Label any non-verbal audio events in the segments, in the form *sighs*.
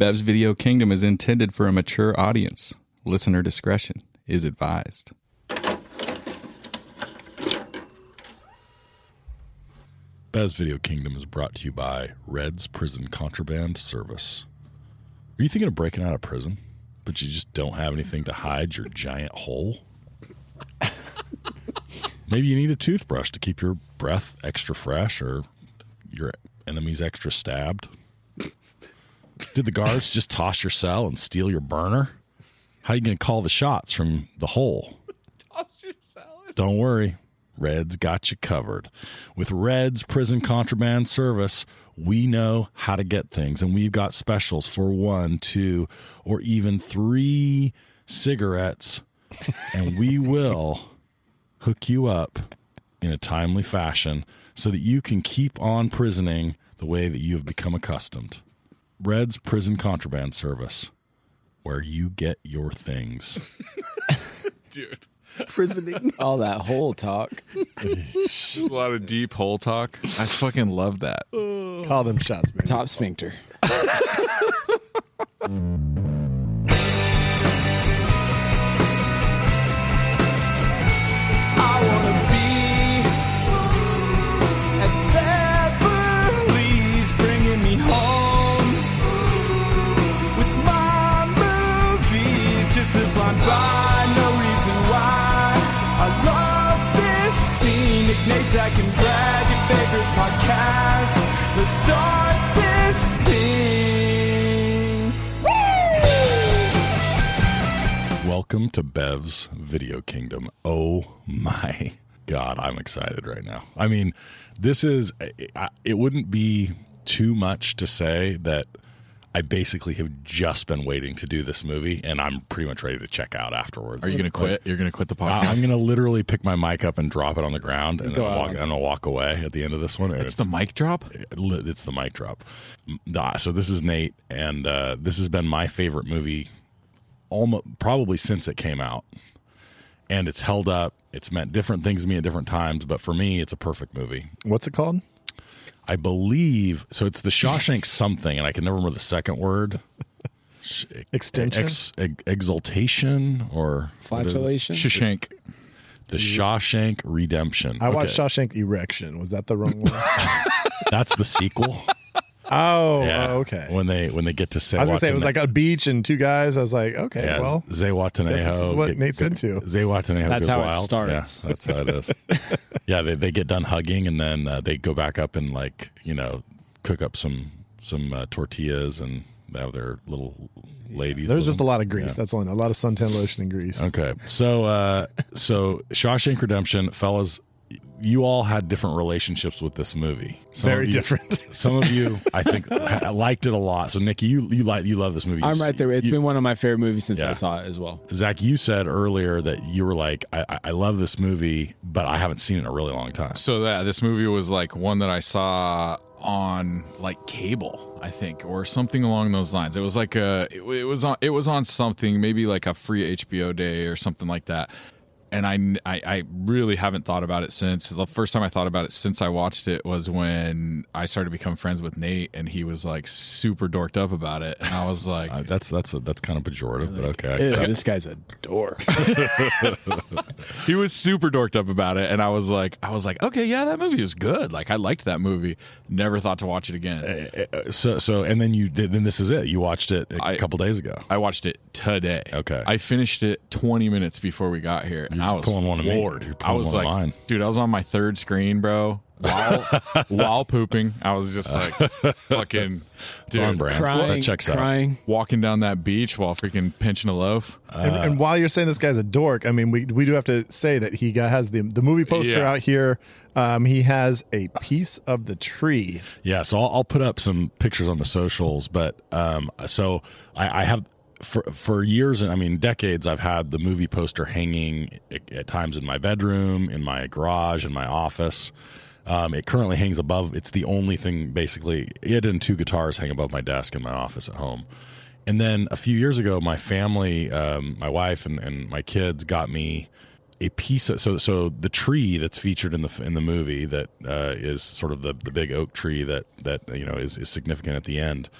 Bev's Video Kingdom is intended for a mature audience. Listener discretion is advised. Bev's Video Kingdom is brought to you by Red's Prison Contraband Service. Are you thinking of breaking out of prison, but you just don't have anything to hide your giant hole? Maybe you need a toothbrush to keep your breath extra fresh or your enemies extra stabbed. Did the guards just toss your cell and steal your burner? How are you going to call the shots from the hole? Toss your salad. Don't worry. Red's got you covered. With Red's Prison Contraband Service, we know how to get things, and we've got specials for one, two, or even three cigarettes, and we will hook you up in a timely fashion so that you can keep on prisoning the way that you have become accustomed. Red's Prison Contraband Service, where you get your things. *laughs* Dude. Prisoning. *laughs* All that whole talk. A lot of deep hole talk. I fucking love that. Call them shots, man. Top sphincter. *laughs* Nick Nazak and Brad, your favorite podcast. Let's start this thing. Woo! Welcome to Bev's Video Kingdom. Oh my God, I'm excited right now. I mean, this is, it wouldn't be too much to say that I basically have just been waiting to do this movie and I'm pretty much ready to check out afterwards. Are you gonna quit? You're gonna quit the podcast? I- I'm going to literally pick my mic up and drop it on the ground and Go then walk, on- I'm gonna walk away at the end of this one. and It's the mic drop. it's the mic drop. Nah, So this is Nate, and uh, this has been my favorite movie, almost probably since it came out, and it's held up. It's meant different things to me at different times, but for me, it's a perfect movie. What's it called? I believe so. It's the Shawshank something, and I can never remember the second word. Sh- Extension? ex, ex, exultation, or what is it? Flatulation. Shashank. the Shawshank Redemption. I watched Okay. Shawshank Erection. Was that the wrong one? *laughs* That's the sequel. Oh, Yeah. oh, okay. When they when they get to say, I was gonna say it was like a beach and two guys. I was like, okay, Yeah, well, Zihuatanejo. this is what Nate's into. Zihuatanejo That's goes how it wild. starts. Yeah, that's how it is. *laughs* yeah, they, they get done hugging and then uh, they go back up and like you know cook up some some uh, tortillas and they have their little ladies. there's with just a lot of grease. Yeah. That's all. I know. A lot of suntan lotion and grease. Okay, so uh, so Shawshank Redemption, fellas, you all had different relationships with this movie. Some Very of you- different. *laughs* Some of you, I think, ha- liked it a lot. So Nikki, you you like you love this movie. I'm You- right there. It's you- been one of my favorite movies since Yeah. I saw it as well. Zach, you said earlier that you were like, I, I- I love this movie, but I haven't seen it in a really long time. So that this movie was like one that I saw on like cable, I think, or something along those lines. It was like a it, it was on it was on something, maybe like a free HBO day or something like that. And I, I I really haven't thought about it since. The first time I thought about it since I watched it was when I started to become friends with Nate, and he was like super dorked up about it, and I was *laughs* like, Uh, that's that's a, that's kind of pejorative, but okay. I Ew, this guy's a dork. *laughs* *laughs* he was super dorked up about it, and I was like, I was like, okay, yeah, that movie is good. Like I liked that movie. Never thought to watch it again. Uh, so so, and then you. Then this is it. You watched it a I- couple days ago. I watched it today. Okay. I finished it 20 minutes before we got here, and I was pulling one of me. You're I was one of like, mine. dude, I was on my third screen, bro. While *laughs* while pooping, I was just like, fucking, It's on dude, brand. crying, that checks out. crying. walking down that beach while freaking pinching a loaf. and, and while you're saying this guy's a dork, I mean, we we do have to say that he got, has the the movie poster Yeah. out here. Um, he has a piece of the tree. Yeah, so I'll, I'll put up some pictures on the socials. But um, so I, I have for for years, and I mean decades, I've had the movie poster hanging at, at times in my bedroom, in my garage, in my office. Um, it currently hangs above. It's the only thing, basically. It and two guitars hang above my desk in my office at home. And then a few years ago, my family, um, my wife and, and my kids got me a piece of so so the tree that's featured in the in the movie that uh, is sort of the the big oak tree that that you know is, is significant at the end.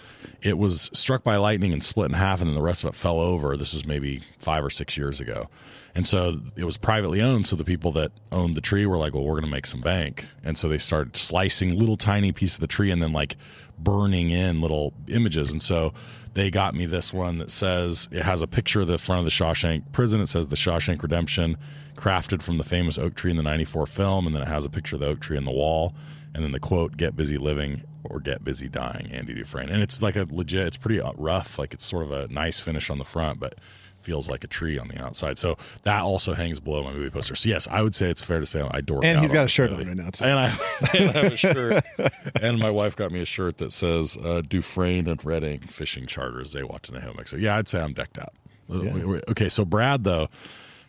It was struck by lightning and split in half, and then the rest of it fell over. This is maybe five or six years ago, and so it was privately owned. So the people that owned the tree were like, "Well, we're going to make some bank," and so they started slicing little tiny pieces of the tree and then like burning in little images, and so they got me this one that says it has a picture of the front of the Shawshank prison. It says the Shawshank Redemption, crafted from the famous oak tree in the '94 film, and then it has a picture of the oak tree in the wall, and then the quote "Get busy living or get busy dying." Andy Dufresne, and it's like a legit. It's pretty uh, rough. Like it's sort of a nice finish on the front, but feels like a tree on the outside. So that also hangs below my movie poster. So yes, I would say it's fair to say I dork. And he's got a shirt this on right now, too. And I, *laughs* and I have a shirt. *laughs* and my wife got me a shirt that says uh, Dufresne and Redding fishing charters. They watch in a hammock. So yeah, I'd say I'm decked out. Yeah. Okay, so Brad though.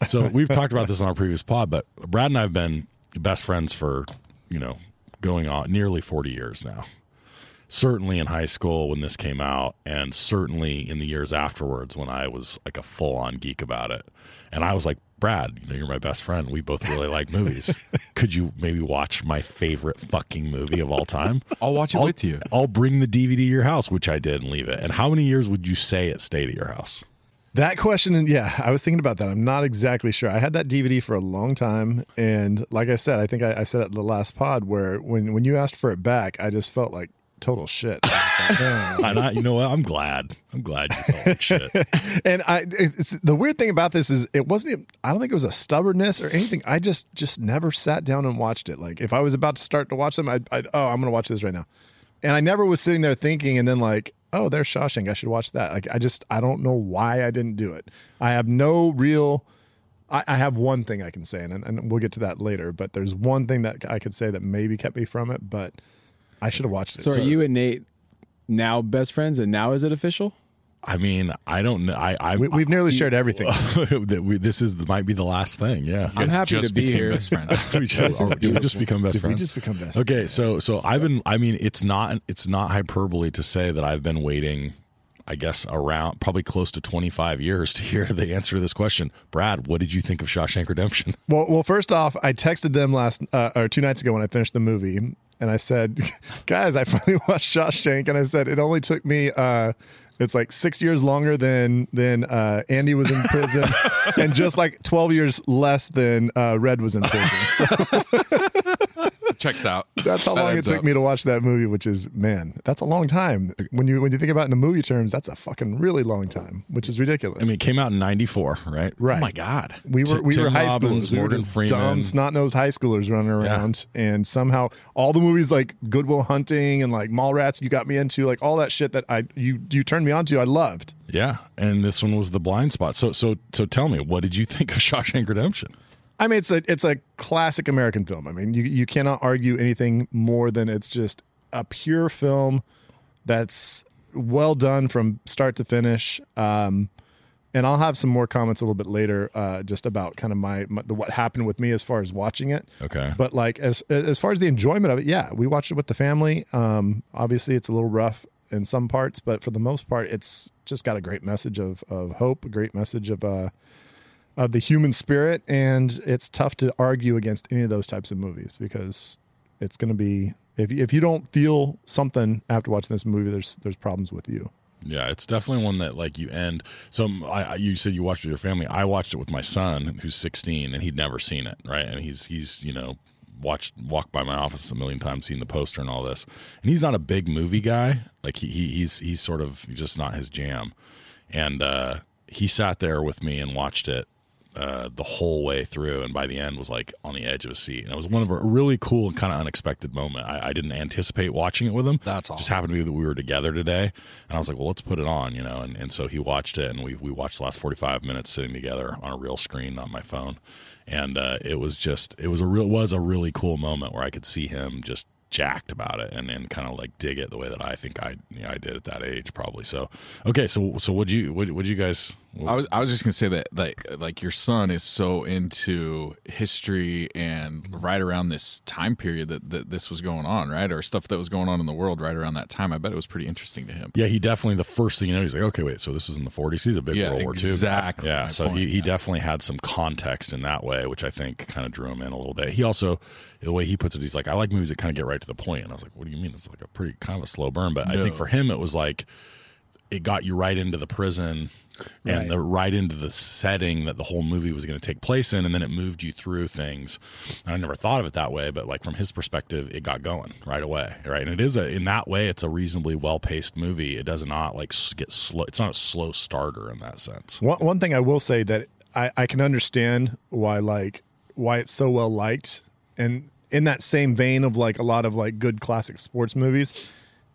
So *laughs* we've talked about this on our previous pod, but Brad and I have been best friends for you know going on nearly 40 years now certainly in high school when this came out and certainly in the years afterwards when I was like a full on geek about it. And I was like, Brad, you know, you're my best friend. We both really like movies. *laughs* Could you maybe watch my favorite fucking movie of all time? *laughs* I'll watch it I'll, with you. I'll bring the DVD to your house, which I did and leave it. And how many years would you say it stayed at your house? That question, yeah, I was thinking about that. I'm not exactly sure. I had that DVD for a long time, and like I said, I think I, I said it in the last pod where when when you asked for it back, I just felt like total shit. I like. *laughs* I, you know what? I'm glad. I'm glad you felt like shit. *laughs* and I, it's, the weird thing about this is it wasn't. even- I don't think it was a stubbornness or anything. I just just never sat down and watched it. Like if I was about to start to watch them, I'd, I'd oh, I'm gonna watch this right now, and I never was sitting there thinking, and then like. Oh, there's Shawshank. I should watch that. Like, I just, I don't know why I didn't do it. I have no real I, I have one thing I can say, and, and we'll get to that later. But there's one thing that I could say that maybe kept me from it, but I should have watched it. So, are you and Nate now best friends, and now is it official? I mean, I don't know. I, I We, we've nearly shared everything. *laughs* that we, this is might be the last thing. Yeah. I'm happy to be here. best friends. *laughs* we just, is did we just become best Did we friends? just become best Okay, friends? so so I've been. I mean, it's not it's not hyperbole to say that I've been waiting. I guess around probably close to 25 years to hear *laughs* the answer to this question. Brad, what did you think of Shawshank Redemption? Well, well, first off, I texted them last uh, or two nights ago when I finished the movie, and I said, "Guys, I finally watched Shawshank," and I said it only took me. Uh, it's like six years longer than than uh, Andy was in prison, *laughs* and just like twelve years less than uh, Red was in prison. So *laughs* Checks out. *laughs* that's how That long it took up. me to watch that movie. Which is, man, that's a long time. When you when you think about it in the movie terms, that's a fucking really long time, which is ridiculous. I mean, it came out in 94, right? right? Oh my god. We were Ti- we were Tim high Robbins, schoolers. We were just Freeman. dumb, snot nosed high schoolers running around, and somehow all the movies like Good Will Hunting and like Mallrats you got me into, like all that shit that I you you turned me on to, I loved. Yeah, and this one was the blind spot. So so so tell me, what did you think of *laughs* Shawshank Redemption? I mean, it's a it's a classic American film. I mean, you you cannot argue anything more than it's just a pure film that's well done from start to finish. Um, and I'll have some more comments a little bit later, uh, just about kind of my, my the, what happened with me as far as watching it. Okay. But like as as far as the enjoyment of it, yeah, we watched it with the family. Um, obviously, it's a little rough in some parts, but for the most part, it's just got a great message of of hope, a great message of uh of the human spirit, and it's tough to argue against any of those types of movies because it's going to be if if you don't feel something after watching this movie, there's there's problems with you. Yeah, it's definitely one that like you end. So I- you said you watched it with your family. I watched it with my son, who's 16, and he'd never seen it. Right, and he's he's you know watched walked by my office a million times, seen the poster and all this. And he's not a big movie guy. Like he, he he's he's sort of just not his jam. And uh, he sat there with me and watched it uh, the whole way through, and by the end was like on the edge of a seat. And it was one of a really cool and kind of unexpected moment. I, I didn't anticipate watching it with him. That's all Just happened to be that we were together today, and I was like, "Well, let's put it on," you know. And, and so he watched it, and we we watched the last forty five minutes sitting together on a real screen on my phone, and uh, it was just it was a real was a really cool moment where I could see him just jacked about it and and kind of like dig it the way that I think I you know, I did at that age probably. So okay, so so would you would would you guys I was I was just gonna say that like like your son is so into history and right around this time period that, that this was going on, right? Or stuff that was going on in the world right around that time. I bet it was pretty interesting to him. Yeah, he definitely the first thing you know, he's like, okay, wait, so this is in the 40s. He's a big Yeah, World War II. exactly Yeah, so point, he, he yeah. definitely had some context in that way, which I think kind of drew him in a little bit. He also, the way he puts it, he's like, I like movies that kind of get right to the point. And I was like, what do you mean? It's like a pretty kind of a slow burn. But I think for him, it was like it got you right into the prison and Right. the right into the setting that the whole movie was going to take place in and then it moved you through things. And i never thought of it that way but like from his perspective it got going right away right? And it is a in that way it's a reasonably well-paced movie. It does not like get slow it's not a slow starter in that sense. One, one thing I will say that I, I can understand why like why it's so well liked, and in that same vein of like a lot of like good classic sports movies,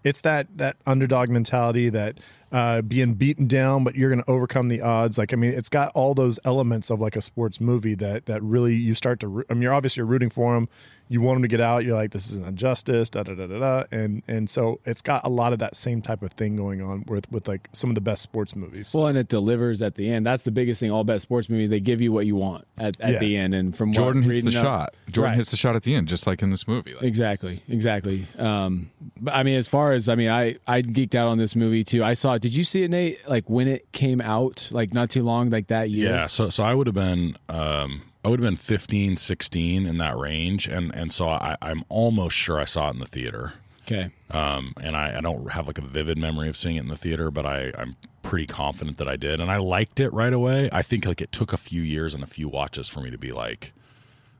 it's that that underdog mentality that uh, being beaten down, but you're going to overcome the odds. Like I mean, it's got all those elements of like a sports movie that that really you start to. I mean, you're obviously you're rooting for them. You want them to get out. You're like, this is an injustice. Da da da da da. And and so it's got a lot of that same type of thing going on with with like some of the best sports movies. Well, and it delivers at the end. That's the biggest thing. All bet sports movies, they give you what you want at, at Yeah. the end. And from what Jordan hits the up- shot. Jordan Right. hits the shot at the end, just like in this movie. Like, Exactly, exactly. Um, but I mean, as far as I mean, I I geeked out on this movie too. I saw. Did you see it, Nate? Like when it came out, like not too long, like that year. Yeah, so so I would have been um I would have been 15, 16 in that range and and so I I'm almost sure I saw it in the theater. Okay. Um and I, I don't have like a vivid memory of seeing it in the theater, but I I'm pretty confident that I did and I liked it right away. I think like it took a few years and a few watches for me to be like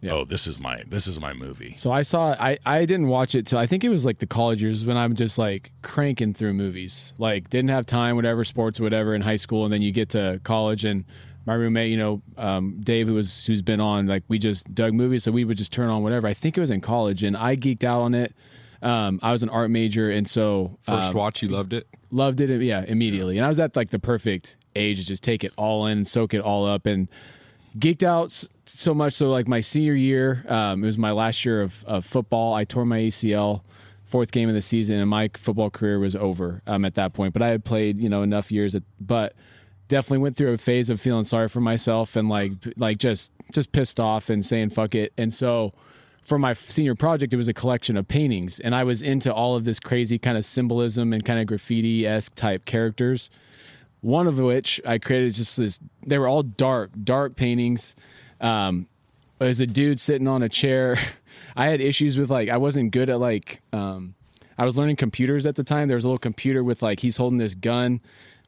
Yeah. oh, this is my this is my movie. So I saw. I I didn't watch it till I think it was like the college years when I'm just like cranking through movies. Like didn't have time, whatever sports, whatever in high school, and then you get to college and. My roommate, you know, um, Dave, who was who's been on, like we just dug movies, so we would just turn on whatever. I think it was in college, and I geeked out on it. Um, I was an art major, and so first um, watch, you loved it. loved it yeah immediately and i was at like the perfect age to just take it all in soak it all up and geeked out s- so much so like my senior year um, it was my last year of, of football i tore my acl fourth game of the season and my football career was over um, at that point but i had played you know enough years at, but definitely went through a phase of feeling sorry for myself and like like just just pissed off and saying fuck it and so for my senior project, it was a collection of paintings, and I was into all of this crazy kind of symbolism and kind of graffiti esque type characters. One of which I created just this. They were all dark, dark paintings. Um, there's a dude sitting on a chair. *laughs* I had issues with like I wasn't good at like um, I was learning computers at the time. There was a little computer with like he's holding this gun.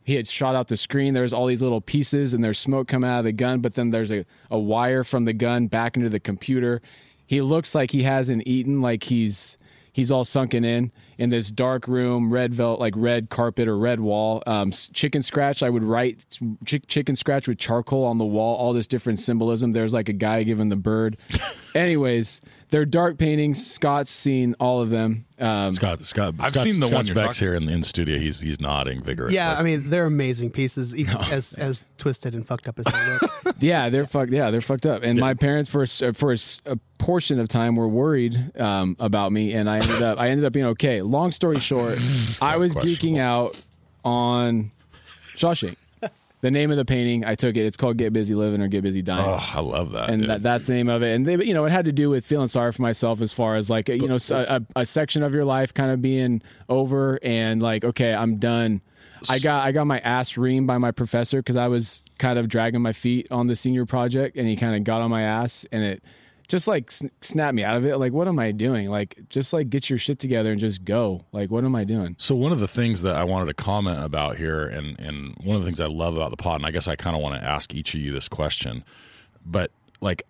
He had shot out the screen. There's all these little pieces and there's smoke coming out of the gun, but then there's a, a wire from the gun back into the computer. He looks like he hasn't eaten, like he's he's all sunken in in this dark room, red velvet, like red carpet or red wall. Um, chicken scratch. I would write chick chicken scratch with charcoal on the wall. All this different symbolism. There's like a guy giving the bird. *laughs* Anyways, they're dark paintings. Scott's seen all of them. Um, Scott Scott I've Scott, seen the Scott one you're talking- here in the in studio. He's he's nodding vigorously. Yeah, I mean they're amazing pieces, even as as twisted and fucked up as they look. *laughs* yeah, they're fucked. Yeah, they're fucked up. And my parents, for a s- for a, s- a portion of time, were worried um, about me, and I ended up I ended up being okay. Long story short, *laughs* I was geeking out on Shawshank. The name of the painting, I took it. It's called "Get Busy Living" or "Get Busy Dying." Oh, I love that. and that, that's the name of it. And they, you know, it had to do with feeling sorry for myself as far as like, you know, a section of your life kind of being over and like, okay, I'm done. I got I got my ass reamed by my professor because I was kind of dragging my feet on the senior project, and he kind of got on my ass, and it just like sn- snapped me out of it. Like, what am I doing? Like, just like get your shit together and just go. Like, what am I doing? So one of the things that I wanted to comment about here, and and one of the things I love about the pod, and I guess I kind of want to ask each of you this question, but like.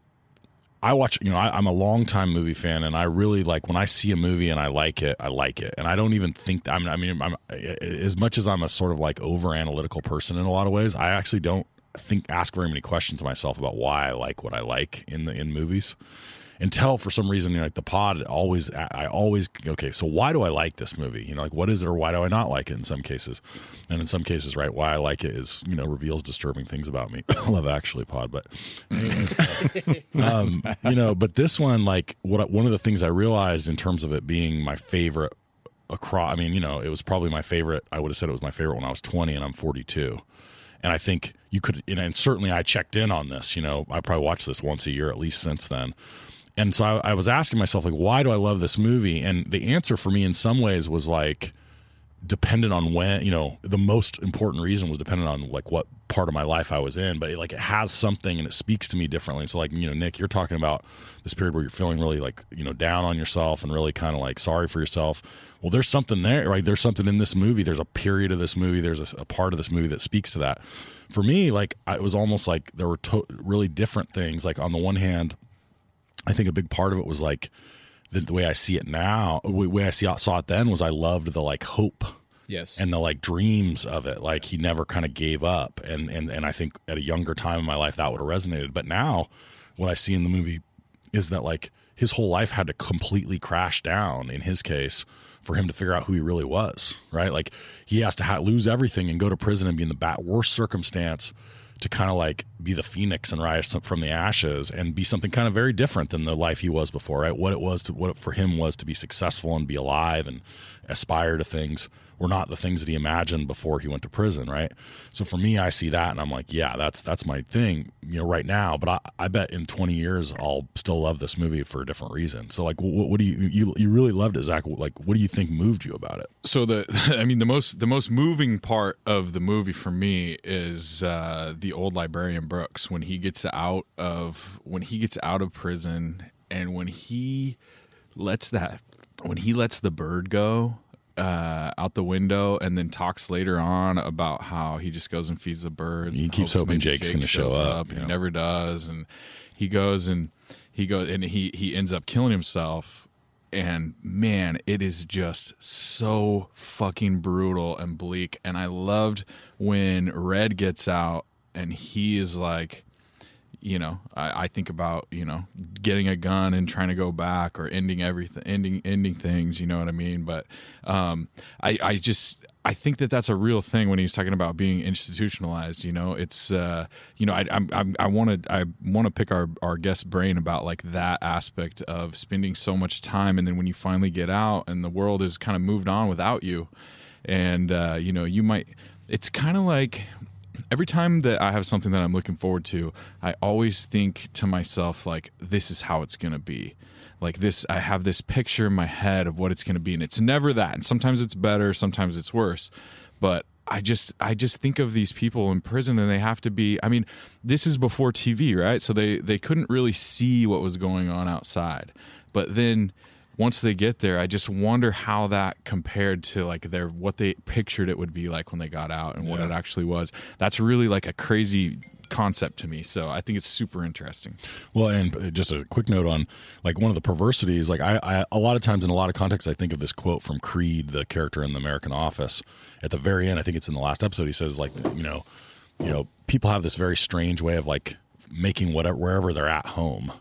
I watch, you know, I, I'm a longtime movie fan, and I really like when I see a movie and I like it, I like it, and I don't even think. I mean, I mean, I'm, as much as I'm a sort of like over analytical person in a lot of ways, I actually don't think ask very many questions to myself about why I like what I like in the in movies. Until for some reason you know, like the pod always I always okay so why do I like this movie? You know like what is it or why do I not like it in some cases? And in some cases right why I like it is you know reveals disturbing things about me. *laughs* I love actually pod but *laughs* um, you know but this one like what one of the things I realized in terms of it being my favorite across I mean you know it was probably my favorite I would have said it was my favorite when I was 20 and I'm 42 And I think you could, and, and certainly I checked in on this. You know, I probably watched this once a year at least since then. And so I, I was asking myself, like, why do I love this movie? And the answer for me in some ways was like, dependent on when you know the most important reason was dependent on like what part of my life I was in but it, like it has something and it speaks to me differently so like you know Nick you're talking about this period where you're feeling really like you know down on yourself and really kind of like sorry for yourself well there's something there right there's something in this movie there's a period of this movie there's a, a part of this movie that speaks to that for me like I, it was almost like there were to- really different things like on the one hand I think a big part of it was like the, the way I see it now, the way I see, saw it then was I loved the like hope Yes. and the like dreams of it. Like he never kind of gave up. And, and, and I think at a younger time in my life that would have resonated. But now what I see in the movie is that like his whole life had to completely crash down in his case for him to figure out who he really was, right? Like he has to ha- lose everything and go to prison and be in the bat- worst circumstance to kind of like be the phoenix and rise from the ashes and be something kind of very different than the life he was before, right? What it was to what it for him was to be successful and be alive and aspire to things were not the things that he imagined before he went to prison, right? So for me, I see that and I'm like, yeah, that's that's my thing, you know, right now. But I, I bet in 20 years I'll still love this movie for a different reason. So like, what, what do you you you really loved it, Zach? Like, what do you think moved you about it? so the *laughs* i mean the most the most moving part of the movie for me is uh the old librarian brooks when he gets out of when he gets out of prison and when he lets that when he lets the bird go uh, out the window and then talks later on about how he just goes and feeds the birds. He keeps hoping Jake's Jake gonna show shows up. He never does, and he goes and he goes and he he ends up killing himself. And man, it is just so fucking brutal and bleak. And I loved when Red gets out and he is like, you know, I, I think about you know getting a gun and trying to go back or ending everything, ending ending things. You know what I mean? But um, I I just I think that that's a real thing when he's talking about being institutionalized. You know, it's uh, you know I I want to I want to pick our our guest brain about like that aspect of spending so much time and then when you finally get out and the world has kind of moved on without you, and uh, you know you might it's kind of like every time that I have something that I'm looking forward to, I always think to myself like this is how it's going to be. Like this I have this picture in my head of what it's going to be and it's never that. And sometimes it's better, sometimes it's worse. But I just I just think of these people in prison and they have to be I mean, this is before TV, right? So they they couldn't really see what was going on outside. But then once they get there, I just wonder how that compared to like their what they pictured it would be like when they got out and what it actually was. That's really like a crazy concept to me. So I think it's super interesting. Well, and uh, just a quick note on like one of the perversities. Like I, I, a lot of times in a lot of contexts, I think of this quote from Creed, the character in the American Office. At the very end, I think it's in the last episode. He says like, you know, you know, people have this very strange way of like making whatever wherever they're at home.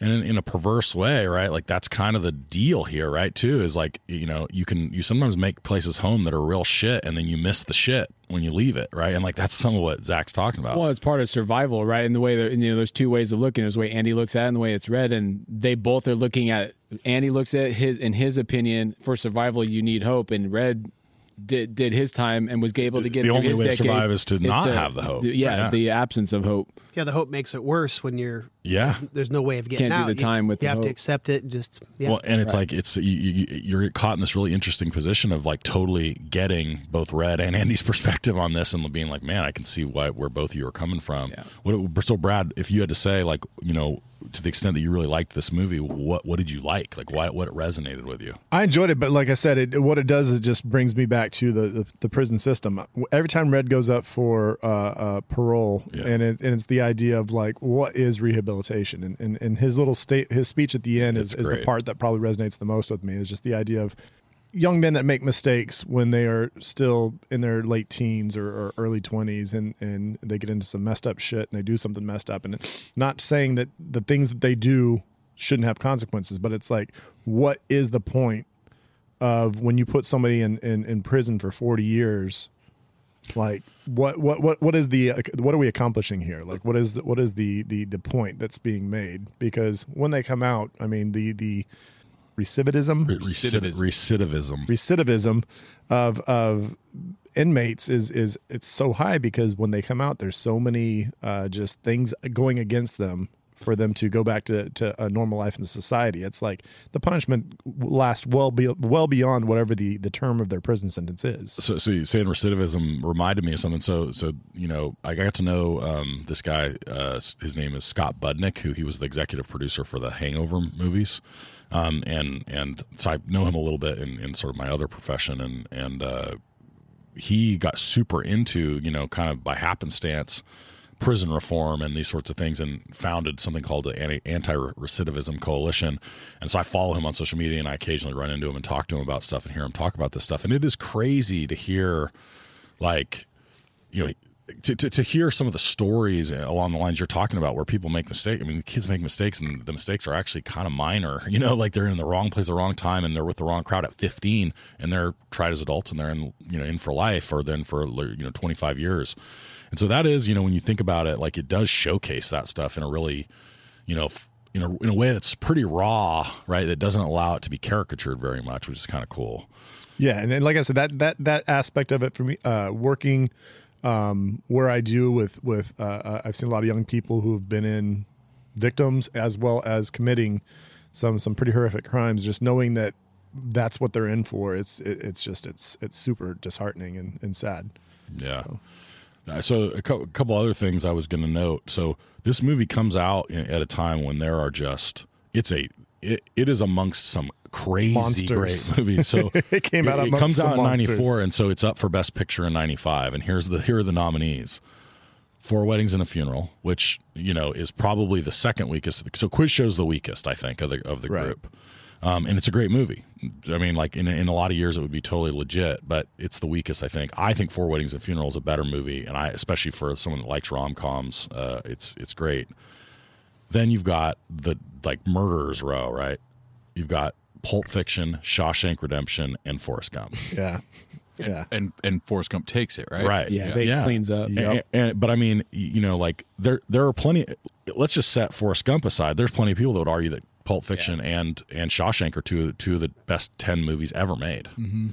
And in, in a perverse way, right? Like that's kind of the deal here, right? Too is like you know you can you sometimes make places home that are real shit, and then you miss the shit when you leave it, right? And like that's some of what Zach's talking about. Well, it's part of survival, right? And the way that you know, there's two ways of looking. There's the way Andy looks at it and the way it's read, and they both are looking at. Andy looks at his, in his opinion, for survival, you need hope, and Red did did his time and was able to get The through only his way to decade survive is to not have the hope. yeah, Yeah. the absence of hope. Yeah, the hope makes it worse when you're yeah, there's no way of getting Can't do out. the You- time with you the have to accept it. and Just yeah. Well, and it's like it's you, you, you're caught in this really interesting position of like totally getting both Red and Andy's *laughs* perspective on this, and being like, man, I can see why where both of you are coming from. Yeah. What so, Brad, if you had to say like, you know, to the extent that you really liked this movie, what what did you like? Like, why what it resonated with you? I enjoyed it, but like I said, it, what it does is it just brings me back to the, the, the prison system. Every time Red goes up for uh, uh, parole, Yeah. and, it, and it's the idea of like what is rehabilitation, and, and, and his little state, his speech at the end is, is the part that probably resonates the most with me. Is just the idea of young men that make mistakes when they are still in their late teens or, or early 20s and, and they get into some messed up shit and they do something messed up. And not saying that the things that they do shouldn't have consequences but it's like what is the point of when you put somebody in, in, in prison for 40 years? Like what, what what what is the what are we accomplishing here? Like what is the, what is the, the the point that's being made? Because when they come out i mean the the recidivism Recidivism. recidivism. recidivism of of inmates is is it's so high because when they come out, there's so many uh, just things going against them for them to go back to, to a normal life in society. It's like the punishment lasts well be, well beyond whatever the, the term of their prison sentence is. So, so you saying recidivism reminded me of something. So, so you know, I got to know um, this guy. Uh, his name is Scott Budnick, who he was the executive producer for the Hangover movies, um, and and so I know him a little bit in, in sort of my other profession, and and uh, he got super into you know kind of by happenstance prison reform and these sorts of things and founded something called the anti recidivism coalition. And so i follow him on social media and i occasionally run into him and talk to him about stuff and hear him talk about this stuff. And it is crazy to hear like you know to, to, to hear some of the stories along the lines you're talking about where people make mistakes. I mean, kids make mistakes and the mistakes are actually kind of minor, *laughs* you know, like they're in the wrong place, at the wrong time, and they're with the wrong crowd at 15 and they're tried as adults and they're in, you know, in for life or then for, you know, 25 years. And so that is, you know, when you think about it, like it does showcase that stuff in a really, you know, in a, in a way that's pretty raw, right? That doesn't allow it to be caricatured very much, which is kind of cool. Yeah, and then like I said, that that that aspect of it for me, uh, working um, where I do with with uh, uh, I've seen a lot of young people who have been in victims as well as committing some some pretty horrific crimes. Just knowing that that's what they're in for, it's it, it's just it's it's super disheartening and, and sad. Yeah. So. So a couple other things I was going to note. So this movie comes out at a time when there are just it's a it, it is amongst some crazy monsters. great *laughs* movie. So *laughs* it came out. It, it comes out in '94, and so it's up for Best Picture in '95. And here's the here are the nominees: Four Weddings and a Funeral, which you know is probably the second weakest. So Quiz Show's the weakest, I think, of the of the right. group. Um, and it's a great movie. I mean, like in in a lot of years, it would be totally legit, but it's the weakest. I think. I think Four Weddings and a Funeral is a better movie, and I, especially for someone that likes rom coms, uh, it's it's great. Then you've got the like murderers row, right? You've got Pulp Fiction, Shawshank Redemption, and Forrest Gump. Yeah. Yeah. And and Forrest Gump takes it, right? Right. Yeah, they Yeah. cleans up. And, and- but I mean, you know, like there there are plenty. Let's just set Forrest Gump aside. There's plenty of people that would argue that Pulp Fiction and and Shawshank are two two of the best ten movies ever made.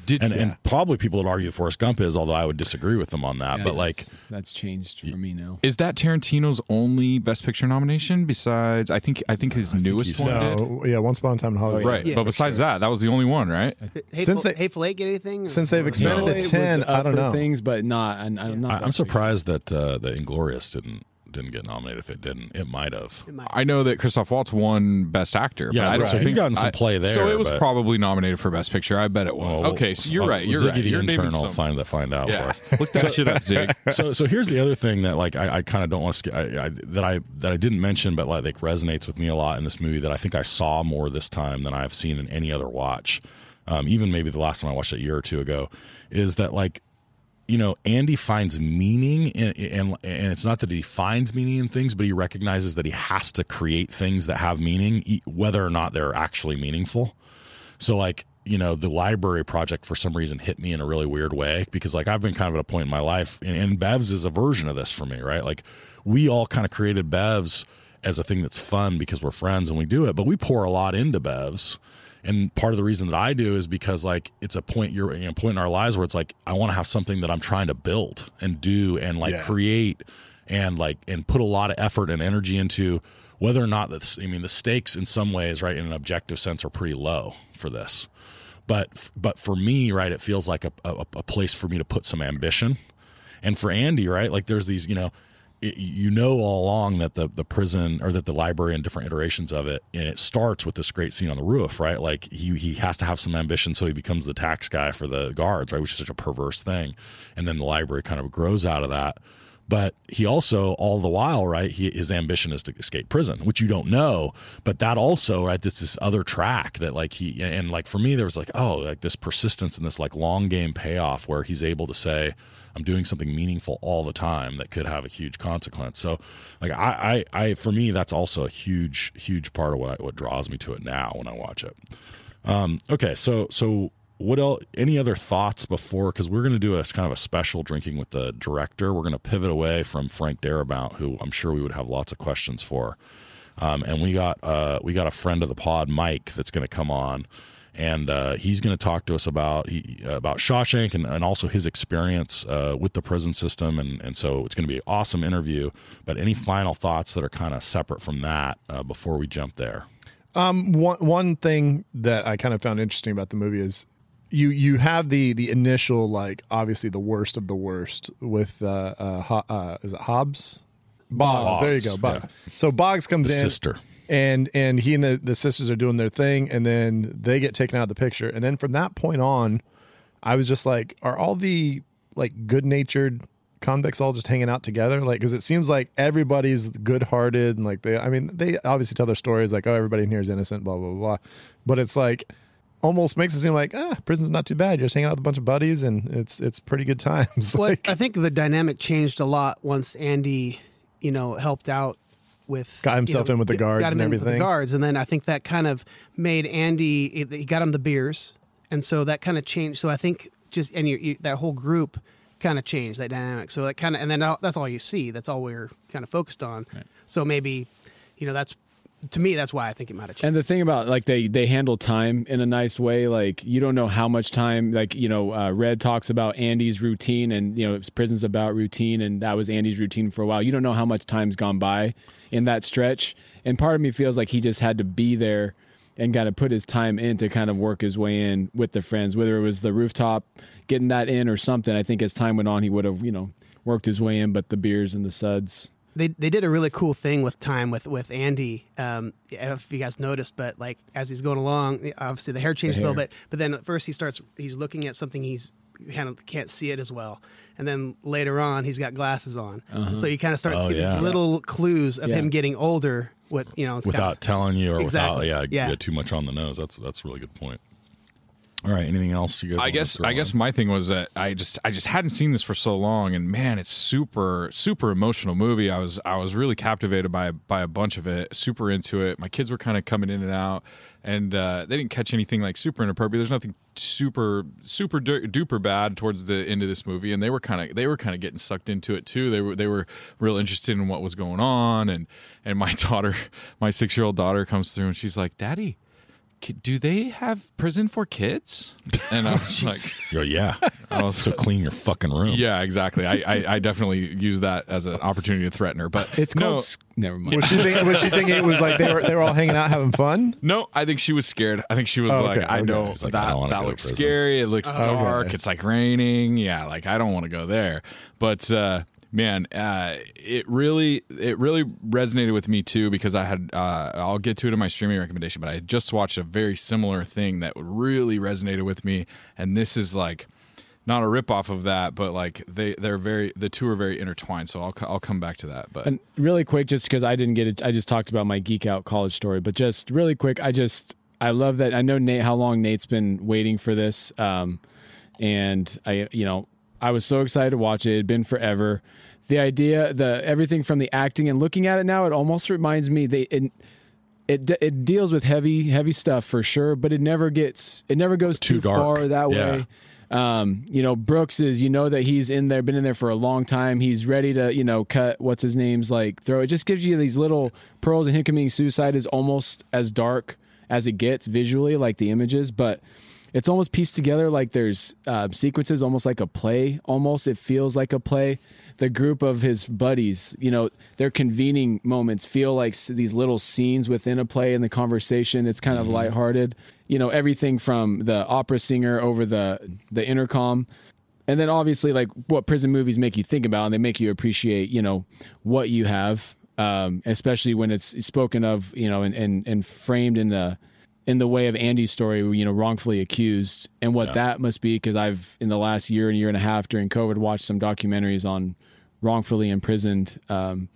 Did, And and probably people would argue Forrest Gump is, although I would disagree with them on that. Yeah, but like, that's, that's changed for me now. is that Tarantino's only Best Picture nomination? Besides, I think I think his newest he's- one did. No, yeah. Once upon a time in Hollywood. Right, Yeah, but for besides that, that was the only one, right? Hateful, Since they- Hateful Eight get anything? Since they've expanded No, to it was ten, up I don't know. things, but not. I'm, I'm not. I, I'm surprised that uh, the Inglorious didn't didn't get nominated. If it didn't, it might have. I know that Christoph Waltz won Best Actor. Yeah, but I don't So he's think- gotten some play there, So it was but- probably nominated for Best Picture. I bet it was. Oh, okay, so you're oh, right. You're Ziggy right. the You're naming intern some. find that find out Yeah, for us. *laughs* look that shit up, Zig. *laughs* so so here's the other thing that like I, I kind of don't want to I, I, that I that I didn't mention but like, like resonates with me a lot in this movie that I think I saw more this time than I've seen in any other watch, um, even maybe the last time I watched it a year or two ago, is that like you know Andy finds meaning in, and and it's not that he finds meaning in things, but he recognizes that he has to create things that have meaning, whether or not they're actually meaningful. So like you know the library project for some reason hit me in a really weird way because like I've been kind of at a point in my life and, and Bevs is a version of this for me, right? Like we all kind of created Bevs as a thing that's fun because we're friends and we do it, but we pour a lot into Bevs. And part of the reason that I do is because like it's a point you're you know, point in our lives where it's like I want to have something that I'm trying to build and do and like Yeah. create and like and put a lot of effort and energy into whether or not that's I mean the stakes in some ways right in an objective sense are pretty low for this but but for me right it feels like a, a, a place for me to put some ambition and for andy right like there's these you know it, you know all along that the the prison or that the library and different iterations of it and it starts with this great scene on the roof right? Like he he has to have some ambition so he becomes the tax guy for the guards right? Which is such a perverse thing. And then the library kind of grows out of that. But he also all the while right he, his ambition is to escape prison which you don't know. But that also right this this other track that like he and like for me there was like oh like this persistence and this like long game payoff where he's able to say i'm doing something meaningful all the time that could have a huge consequence. So like i i, I for me that's also a huge huge part of what I, what draws me to it now when i watch it. Um okay so so what else any other thoughts before because we're going to do a kind of a special drinking with the director. We're going to pivot away from frank darabont who i'm sure we would have lots of questions for. Um, and we got uh, we got a friend of the pod mike that's going to come on and uh, he's going to talk to us about he, about Shawshank and, and also his experience uh, with the prison system, and and so it's going to be an awesome interview. But any final thoughts that are kind of separate from that uh, before we jump there? Um, one one thing that I kind of found interesting about the movie is you you have the the initial like obviously the worst of the worst with uh, uh, uh is it Hobbs Boggs, Boggs, there you go Boggs yeah. so Boggs comes The in sister. And and he and the, the sisters are doing their thing and then they get taken out of the picture. And then from that point on I was just like are all the like good natured convicts all just hanging out together? Like because it seems like everybody's good hearted and like they I mean they obviously tell their stories like oh everybody in here is innocent blah blah blah. But it's like almost makes it seem like ah prison's not too bad. You're just hanging out with a bunch of buddies and it's it's pretty good *laughs* times. Well, like I think the dynamic changed a lot once Andy, you know, helped out with Got himself you know, in with the guards got him and in with the everything. guards, and then I think that kind of made Andy. He got him the beers, and so that kind of changed. So I think just and you, you, that whole group kind of changed that dynamic. So that kind of and then all- that's all you see. That's all we're kind of focused on. So maybe, you know, that's to me that's why I think it might have changed. And the thing about like they they handle time in a nice way. Like you don't know how much time. Like you know, uh, Red talks about Andy's routine, and you know, prison's about routine, and that was Andy's routine for a while. You don't know how much time's gone by in that stretch, and part of me feels like he just had to be there and kind of put his time in to kind of work his way in with the friends, whether it was the rooftop getting that in or something. I think as time went on, he would have you know worked his way in, but the beers and the suds. they they did a really cool thing with time with with Andy. Um, if you guys noticed, but like as he's going along, obviously the hair changed a little bit. But then at first he starts he's looking at something he's kind of can't see it as well. And then later on, he's got glasses on, uh-huh. so you kind of start Oh, seeing yeah. little clues of Yeah. him getting older. With you know, without telling you or Exactly. without yeah, Yeah. too much on the nose. That's that's a really good point. All right, anything else you guys? I guess I guess my thing was that I just I just hadn't seen this for so long, and man, it's super super emotional movie. I was I was really captivated by by a bunch of it, super into it. My kids were kind of coming in and out, and uh, they didn't catch anything like super inappropriate. There's nothing super super du- duper bad towards the end of this movie, and they were kind of they were kind of getting sucked into it too. They were they were real interested in what was going on, and and my *laughs* daughter, my six year old daughter, comes through and she's like, "Daddy." "Ki- Do they have prison for kids? And *laughs* *laughs* I was like, You're, yeah. I was so clean your fucking room. yeah, exactly. I, I, I definitely use that as an opportunity to threaten her. But It's no, called. Never mind. was she thinking was she thinking it was like they were they were all hanging out having fun no. I think she was scared. I think she was Oh, like, okay, I okay. know like, that don't that looks scary. It looks Okay. dark. It's like raining. Yeah, like I don't want to go there. But uh, man, uh, it really it really resonated with me too because I had uh, I'll get to it in my streaming recommendation, but I just watched a very similar thing that really resonated with me, and this is like. Not a rip off of that, but like they they're very the two are very intertwined. So I'll I'll come back to that. But And really quick, just because I didn't get it, I just talked about my geek out college story. But just really quick, I just I love that. I know Nate how long Nate's been waiting for this, um, and I you know I was so excited to watch it. It had been forever. The idea, the everything from the acting and looking at it now, it almost reminds me they. It, it, it deals with heavy heavy stuff for sure, but it never gets it never goes too, Too far that Yeah. way. Um, you know, Brooks is you know that he's in there, been in there for a long time. He's ready to you know cut what's his name's like throw. It just gives you these little pearls. And him committing suicide is almost as dark as it gets visually, like the images, but it's almost pieced together like there's uh, sequences, almost like a play. Almost it feels like a play. The group of his buddies, you know, their convening moments feel like these little scenes within a play and the conversation. It's kind of lighthearted. You know, everything from the opera singer over the the intercom and then obviously like what prison movies make you think about and they make you appreciate you know what you have um, especially when it's spoken of you know and, and and framed in the in the way of Andy's story you know wrongfully accused and what that must be because I've in the last year and year and a half during COVID watched some documentaries on wrongfully imprisoned um,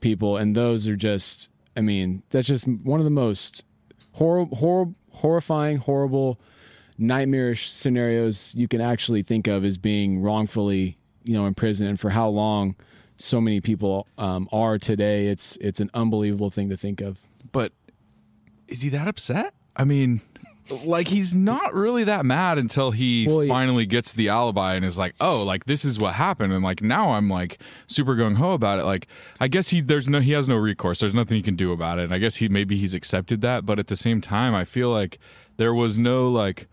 people and those are just I mean that's just one of the most hor- hor- horrifying horrible nightmarish scenarios you can actually think of as being wrongfully, you know, in prison, and for how long so many people um, are today. It's it's an unbelievable thing to think of. but is he that upset? I mean, like he's not really that mad until he Well, he- finally gets the alibi and is like, "Oh, like this is what happened." And like now I'm like super gung ho about it. Like I guess he there's no he has no recourse. There's nothing he can do about it. And I guess he maybe he's accepted that, but at the same time, I feel like there was no like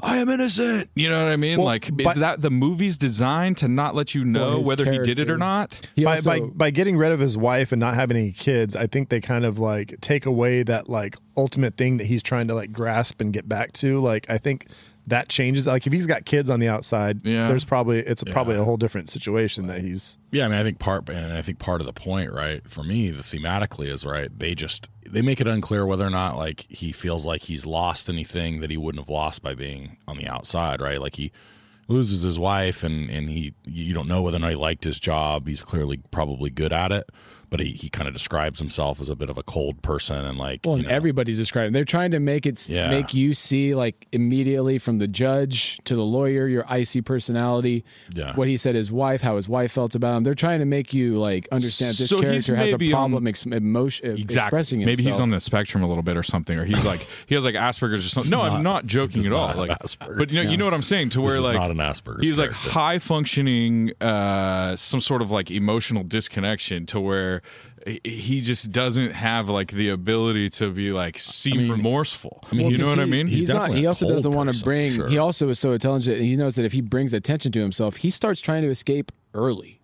I am innocent. You know what I mean? Well, like but- is that the movie's designed to not let you know his whether he did it or not? He by, also, by by getting rid of his wife and not having any kids, I think they kind of like take away that like ultimate thing that he's trying to like grasp and get back to. Like I think that changes. Like if he's got kids on the outside, Yeah. there's probably it's probably a whole different situation that he's. Yeah, I mean, I think part, and I think part of the point, right, for me, the thematically is right. They just they make it unclear whether or not like he feels like he's lost anything that he wouldn't have lost by being on the outside, right? Like he loses his wife, and and he you don't know whether or not he liked his job. He's clearly probably good at it, but he he kind of describes himself as a bit of a cold person, and like well, you know, everybody's describing. They're trying to make it Yeah. make you see like immediately from the judge to the lawyer your icy personality. Yeah. What he said his wife, how his wife felt about him. They're trying to make you like understand this So character has a maybe on- problem ex- emotion Exactly. expressing Maybe he's on the spectrum a little bit or something, or he's like he has like Asperger's or something. No, I'm not- not joking at all. not have Like, Asperger's. but you know, you know what I'm saying. To This where is like not an Asperger's he's like high functioning, uh, some sort of like emotional disconnection to where he- he just doesn't have like the ability to be like seem remorseful. I mean, you know he's- what I mean? he's He's, not. He also doesn't want to bring. sure. He also is so intelligent. He knows that if he brings attention to himself, he starts trying to escape early.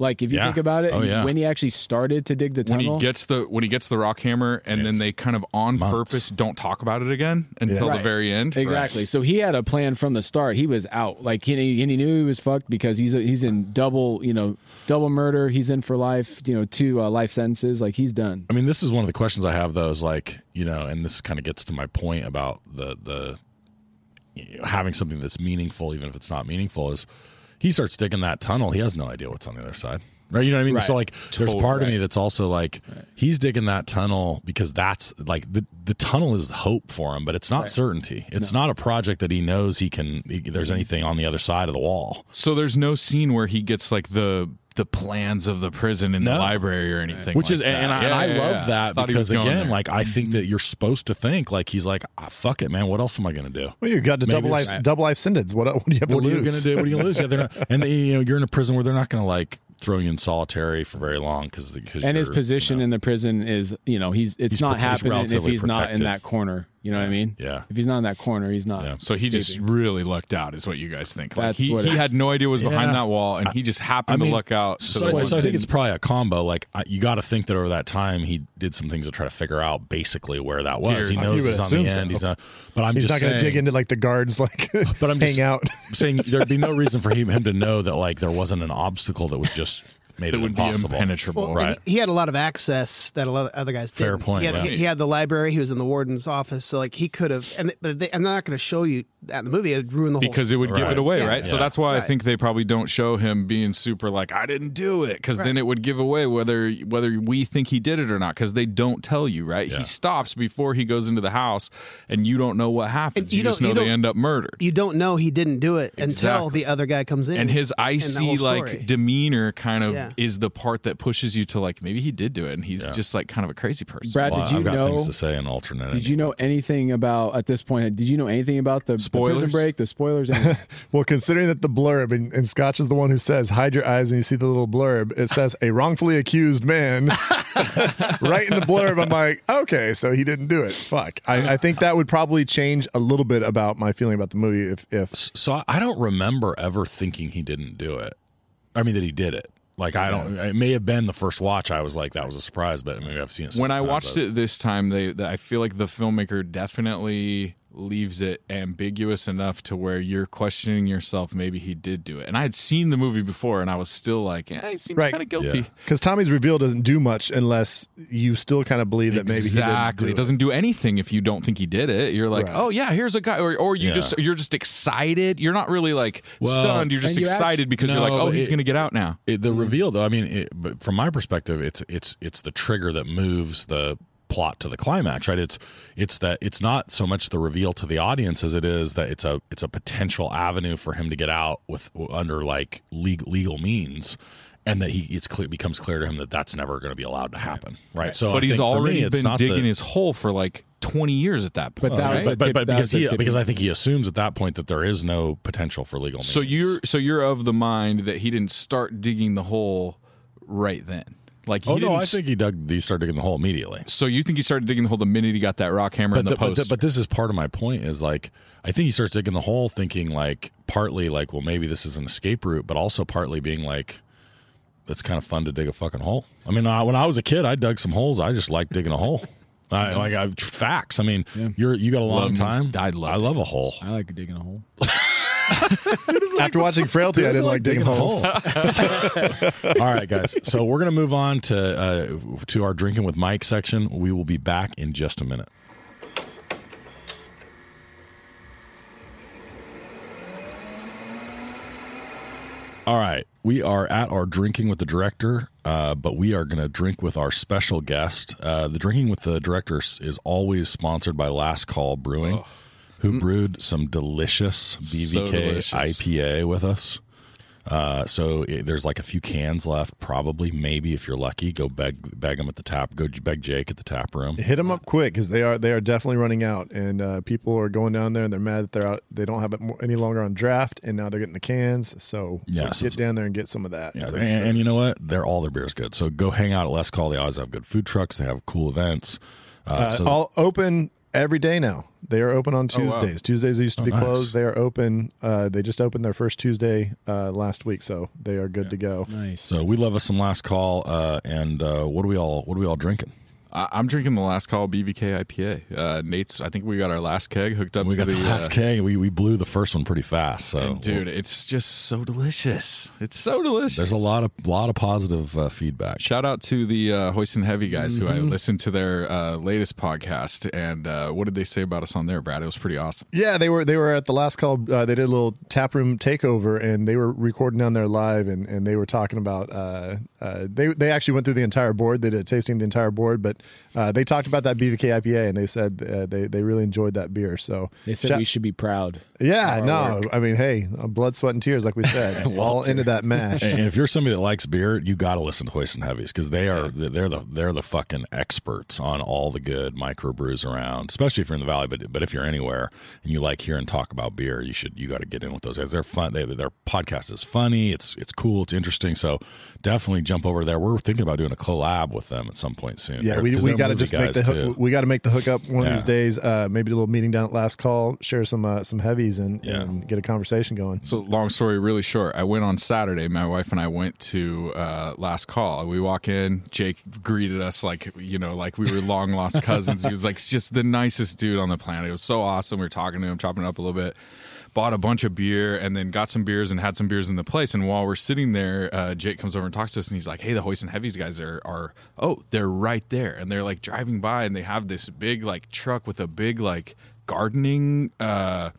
Like if you Yeah. think about it, Oh, yeah. when he actually started to dig the tunnel, when tunnel, he gets the when he gets the rock hammer and then they kind of on months. purpose don't talk about it again until the Right. very end. Exactly. So he had a plan from the start. He was out. Like he, and he knew he was fucked because he's he's in double, you know, double murder. He's in for life. You know, two uh, life sentences. Like he's done. I mean, this is one of the questions I have, though, is like, you know, and this kind of gets to my point about the the you know, having something that's meaningful, even if it's not meaningful, is he starts digging that tunnel. He has no idea what's on the other side. Right, you know what I mean. Right. So like, there's Totally part of me that's also like, he's digging that tunnel because that's like the the tunnel is hope for him, but it's not certainty. It's not a project that he knows he can. he- there's anything on the other side of the wall. So there's no scene where he gets like the the plans of the prison in the library or anything. which like is that. and, I, Yeah, and I yeah, love yeah. that Thought because again there. like i think that you're supposed to think like he's like ah, fuck it man what else am i going to do Well, you got the Maybe double life double life sentence. What what do you have what to are you going to do what are you going to lose yeah, they're *laughs* not, and they, you know you're in a prison where they're not going to like throw you in solitary for very long because And his position in the prison is, you know, he's it's He's not prote- he's happening if relatively he's not in that corner. You know what I mean? Yeah. If he's not in that corner, he's not. Yeah. So he just really lucked out, is what you guys think. Like That's he, what he had no idea what was behind Yeah. that wall, and he just happened I mean, to luck out. to so, so I think it's probably a combo. Like I, you got to think that over that time he did some things to try to figure out basically where that was. He knows You would he's on assume the so. end. He's not. But I'm He's just not going to dig into like the guards *laughs* like But I'm hang out. saying there'd be no reason for him, him to know that like there wasn't an obstacle that was just made that it would be impenetrable. Well, Right. He, he had a lot of access that a lot of other guys did. Fair point, He had, yeah. he, he had the library. He was in the warden's office, so like he could have. And but they, I'm not going to show you that in the movie. It'd ruin the whole. because it would give Right. it away, Yeah. right? So that's why I think they probably don't show him being super like I didn't do it because then it would give away whether whether we think he did it or not because they don't tell you, right? Yeah. He stops before he goes into the house, and you don't know what happens. And You, you just don't- know you they end up murdered. you don't know he didn't do it until the other guy comes in. and his icy whole like demeanor kind of Yeah. is the part that pushes you to like maybe he did do it and he's Yeah. just like kind of a crazy person. Brad, Well, did you I've got know? things to say in alternate. Did you know anything about at this point? Did you know anything about the, the Spoilers? prison break, the spoilers? *laughs* Well, considering that the blurb and, and Scotch is the one who says hide your eyes when you see the little blurb, it says a wrongfully accused man. *laughs* right in the blurb, I'm like, okay, so he didn't do it. Fuck. I, I think that would probably change a little bit about my feeling about the movie if if So I- I don't remember ever thinking he didn't do it. I mean that he did it. Like I don't. It may have been the first watch. I was like, that was a surprise, but maybe I've seen it. when I times, watched but- it this time, they, I feel like the filmmaker definitely leaves it ambiguous enough to where you're questioning yourself. Maybe he did do it, and I had seen the movie before, and I was still like, eh, yeah, he seems Right. kind of guilty. Yeah. because Tommy's reveal doesn't do much unless you still kind of believe that maybe exactly. he it didn't doesn't do anything if you don't think he did it. You're like, Right. oh yeah, here's a guy, or, or you Yeah. just you're just excited. You're not really like Well, stunned. You're just and you excited actu- because you're like, oh, he's it- gonna get out now. It, the hmm. reveal, though, I mean, it, but from my perspective, it's it's it's the trigger that moves the plot to the climax, right? It's it's that it's not so much the reveal to the audience as it is that it's a it's a potential avenue for him to get out with under like legal legal means. And that he it's clear, becomes clear to him that that's never going to be allowed to happen, right? So, I but he's think for me, already been digging the, his hole for like twenty years at that point. But that right? the but, but, but that because was he tipping because I think he assumes at that point that there is no potential for legal. so you're so you're of the mind that he didn't start digging the hole right then. Like he Oh didn't no, I s- think he dug. He started digging the hole immediately. So you think he started digging the hole the minute he got that rock hammer in But, the the- but, post? the- but this is part of my point. Is like I think he starts digging the hole, thinking like partly like, well, maybe this is an escape route, but also partly being like, it's kind of fun to dig a fucking hole. I mean, I, when I was a kid, I dug some holes. I just like digging a hole. *laughs* I, like I, facts. I mean, you're you got a long Love means time. died I love a hole. I like digging a hole. *laughs* After watching Frailty, I didn't like digging holes. *laughs* All right, guys. So we're gonna move on to uh, to our drinking with Mike section. We will be back in just a minute. All right, we are at our drinking with the director, uh, but we are going to drink with our special guest. Uh, the drinking with the director is always sponsored by Last Call Brewing, who brewed some delicious So BVK delicious. IPA with us. Uh, so it, there's like a few cans left, probably, maybe if you're lucky. Go beg beg them at the tap. Go beg Jake at the tap room. Hit them up quick because they are they are definitely running out, and uh, people are going down there and they're mad that they're out. They don't have it mo- any longer on draft, and now they're getting the cans. So, Yeah, so so- get down there and get some of that. Yeah, and, sure. and you know what? They're all their beers good. So go hang out at Last Call. They always have good food trucks. They have cool events. Uh, Uh, so all open every day now. They are open on Oh, wow. Tuesdays. Tuesdays used to Oh, be nice. closed. They are open. Uh, they just opened their first Tuesday uh, last week, so they are good to go. Nice. so we love us some Last Call. Uh, and uh, what are we all what are we all drinking? I, I'm drinking the last call BVK IPA. Uh, Nate's. I think we got our last keg hooked up We to got the, the last uh, keg. We we blew the first one pretty fast. So and dude, it's just so delicious. It's so delicious. there's a lot of lot of positive uh, feedback. Shout out to the uh, Hoist and Heavy guys who I Mm-hmm. listened to their uh, latest podcast, and uh, what did they say about us on there, Brad? It was pretty awesome. Yeah, they were they were at the last call. Uh, they did a little tap room takeover, and they were recording down there live, and, and they were talking about. Uh, they they actually went through the entire board. They did a tasting the entire board, but uh, they talked about that BVK IPA, and they said uh, they they really enjoyed that beer. So They said shout- we should be proud. yeah, no, I mean, hey, uh, blood, sweat, and tears, like we said, *laughs* all into that mash. And if you're somebody that likes beer, you got to listen to Hoist and Heavies because they are they're the they're the fucking experts on all the good microbrews around. Especially if you're in the valley, but but if you're anywhere and you like hearing talk about beer, you should you got to get in with those guys. They're fun. They, their podcast is funny. It's it's cool. It's interesting. So definitely jump over there. We're thinking about doing a collab with them at some point soon. Yeah, They're- we, 'cause we got to just make the too. hook, we got to make the hookup one of these days. Uh, maybe a little meeting down at last call, share some uh, some heavies, and, Yeah. and get a conversation going. So, long story really short, I went on Saturday. My wife and I went to uh, Last Call. We walk in. Jake greeted us like you know, like we were long lost cousins. he was like just the nicest dude on the planet. It was so awesome. We were talking to him, chopping it up a little bit. Bought a bunch of beer and then got some beers and had some beers in the place. And while we're sitting there, uh, Jake comes over and talks to us and he's like, "Hey, the Hoist and Heavies guys are are oh, they're right there." And they're like driving by and they have this big like truck with a big like gardening. Uh,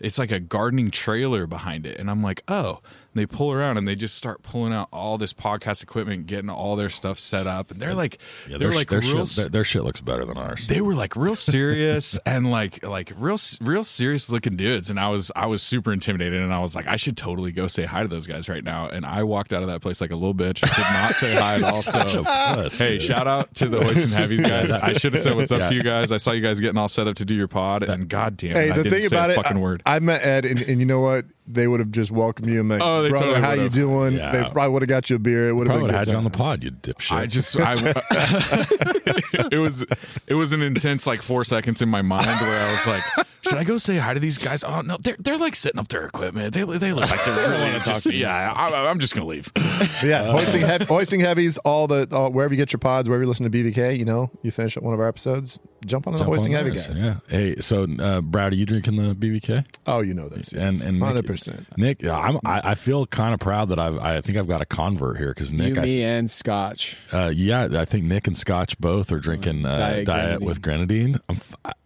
it's like a gardening trailer behind it and i'm like oh And they pull around and they just start pulling out all this podcast equipment getting all their stuff set up. And they're like Yeah, they're their, like their, real shit, their, their shit looks better than ours. they were like real serious *laughs* and like like real real serious looking dudes. And i was i was super intimidated and i was like i should totally go say hi to those guys right now. And i walked out of that place like a little bitch. Did not say hi at *laughs* all. Such so a puss, hey dude. shout out to the hoist and heavies guys. I should have said what's up Yeah. to you guys. I saw you guys getting all set up to do your pod. And god damn it Hey, i the didn't thing say about a it, fucking I, word. I met Ed, and, and you know what? They would have just welcomed you and like, Oh, they brother, totally how you would've. doing? Yeah. They probably would have got you a beer. It would have Probably been would have good had you on the pod, you dipshit. I just I *laughs* it was it was an intense like four seconds in my mind where I was like, should I go say hi to these guys? Oh no, they're they're like setting up their equipment. They they look like they're really just yeah. I, I'm just gonna leave. *laughs* Yeah, hoisting, heav- hoisting heavies, all the all, wherever you get your pods, wherever you listen to BVK, you know, you finish up one of our episodes, jump on the hoisting on heavy guys. Yeah. Hey, so uh, Brad, are you drinking the BVK? Oh, you know this, And and Nick- hundred percent. Nick, yeah, I'm, I, I feel kind of proud that I've I think I've got a convert here because Nick, you, I, me, and Scotch. uh, yeah, I think Nick and Scotch both are drinking uh, diet, Diet with grenadine. I'm,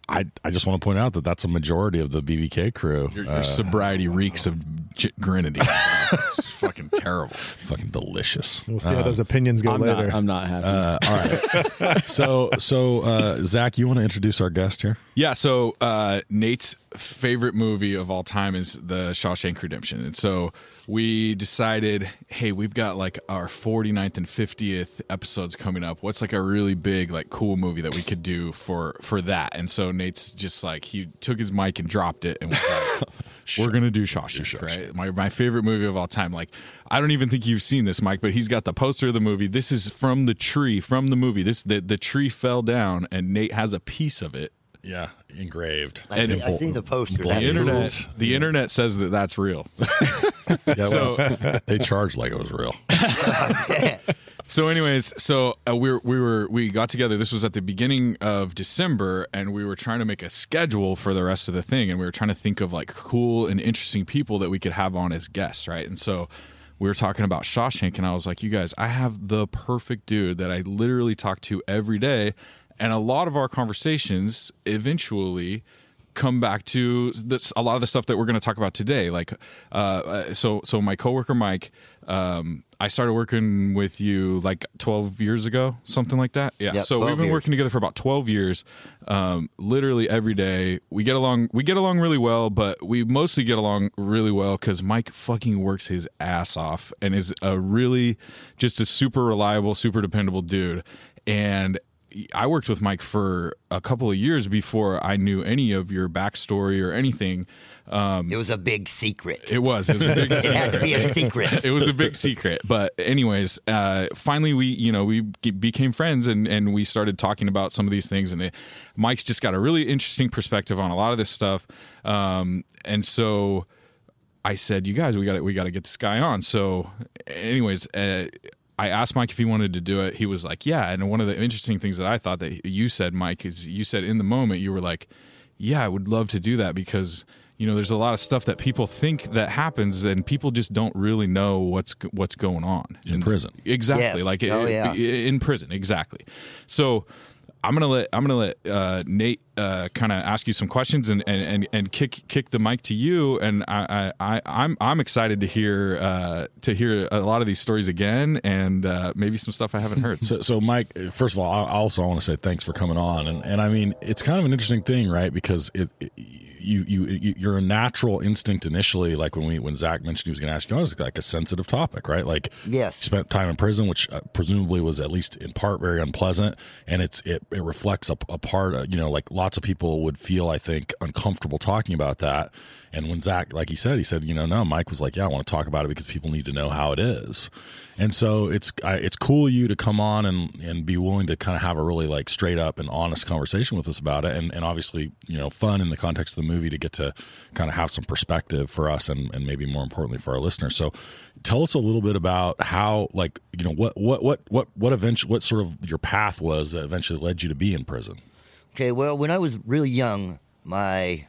I I just want to point out that that's a majority of the BVK crew. Your, Uh, sobriety reeks of ch- grenadine. *laughs* it's fucking terrible. Fucking delicious. We'll see how those opinions go I'm later. not, I'm not happy. Uh, all right. *laughs* so, so uh, Zach, you want to introduce our guest here? Yeah, so uh, Nate's favorite movie of all time is The Shawshank Redemption. And so we decided, hey, we've got like our 49th and 50th episodes coming up. What's like a really big, like cool movie that we could do for for that? And so Nate's just like he took his mic and dropped it and was like, *laughs* We're gonna do Shawshank, right? My my favorite movie of all time. Like, I don't even think you've seen this, Mike, but he's got the poster of the movie. This is from the tree, from the movie. This the the tree fell down, and Nate has a piece of it. Yeah, engraved. I, And see, I seen the poster. The internet, the internet says that that's real. *laughs* Yeah, So- well, *laughs* they charged like it was real. *laughs* So, anyways, so uh, we were, we were we got together. This was at the beginning of December, and we were trying to make a schedule for the rest of the thing, and we were trying to think of like cool and interesting people that we could have on as guests, right? And so we were talking about Shawshank, and I was like, "You guys, I have the perfect dude that I literally talk to every day." And a lot of our conversations eventually come back to this a lot of the stuff that we're going to talk about today like uh, uh so so my coworker mike um i started working with you like 12 years ago something like that? Yeah Yep, so we've been years. working together for about 12 years. Um literally every day we get along we get along really well but we mostly get along really well because mike fucking works his ass off and is a really just a super reliable super dependable dude. And I worked with Mike for a couple of years before I knew any of your backstory or anything. Um, It was a big secret. it was. It was a big *laughs* It had to be a secret. it was a big secret but anyways uh finally we you know we became friends and and we started talking about some of these things and it, mike's just got a really interesting perspective on a lot of this stuff um and so I said, "You guys, we got to we got to get this guy on." So, anyways, uh, I asked Mike if he wanted to do it. He was like, "Yeah." And one of the interesting things that I thought that you said, Mike, is you said in the moment you were like, "Yeah, I would love to do that because." You know, there's a lot of stuff that people think that happens, and people just don't really know what's what's going on In prison. Exactly, Yes. like Oh, it- yeah. in prison, exactly. So, I'm gonna let I'm gonna let uh, Nate uh, kind of ask you some questions and, and, and, and kick kick the mic to you. And I, I, I I'm I'm excited to hear uh, to hear a lot of these stories again and uh, maybe some stuff I haven't heard. So, so Mike, first of all, I I also want to say thanks for coming on, and and I mean, it's kind of an interesting thing, right? Because it, it you you you- your natural instinct initially, like when we when Zach mentioned he was going to ask you, on, is like a sensitive topic, right? Like, Yes. you spent time in prison, which uh, presumably was at least in part very unpleasant, and it's it it reflects a, a part, of, you know, like lots of people would feel, I think, uncomfortable talking about that. And when Zach, like he said, he said, you know, no, Mike was like, yeah, I want to talk about it because people need to know how it is. And so it's I, it's cool you to come on and and be willing to kind of have a really like straight up and honest conversation with us about it, and and obviously you know fun in the context of the movie to get to kind of have some perspective for us and and maybe more importantly for our listeners. So tell us a little bit about how like you know what what what what what eventually what sort of your path was that eventually led you to be in prison. Okay, well, when I was really young, my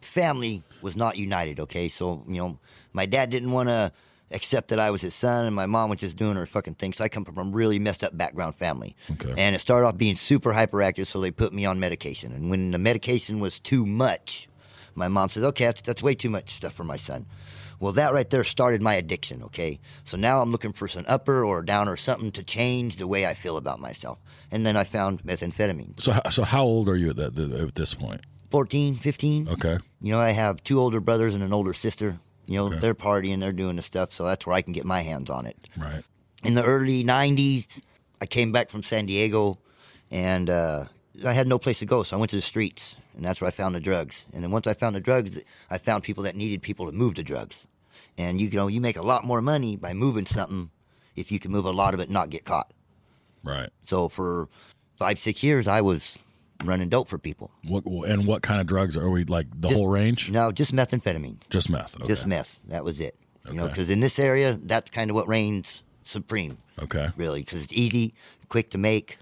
family was not united. Okay, so you know, my dad didn't want to accept that I was his son, and my mom was just doing her fucking thing. So I come from a really messed up background family, Okay. and it started off being super hyperactive. So they put me on medication, and when the medication was too much, my mom says, "Okay, that's, that's way too much stuff for my son." Well, that right there started my addiction. Okay, so now I'm looking for some upper or down or something to change the way I feel about myself, and then I found methamphetamine. So so how old are you at that at this point? 14, 15. Okay. You know, I have two older brothers and an older sister. You know, Okay. they're partying, they're doing the stuff, so that's where I can get my hands on it. Right. In the early 90s, I came back from San Diego and uh, I had no place to go, so I went to the streets, and that's where I found the drugs. And then once I found the drugs, I found people that needed people to move the drugs. And you know, you make a lot more money by moving something if you can move a lot of it and not get caught. Right. So for five, six years, I was running dope for people. What and what kind of drugs are we like the Just- whole range? No, just methamphetamine. Just meth. Okay. Just meth. That was it. You know, Okay. because in this area, that's kind of what reigns supreme, Okay. really, because it's easy, quick to make.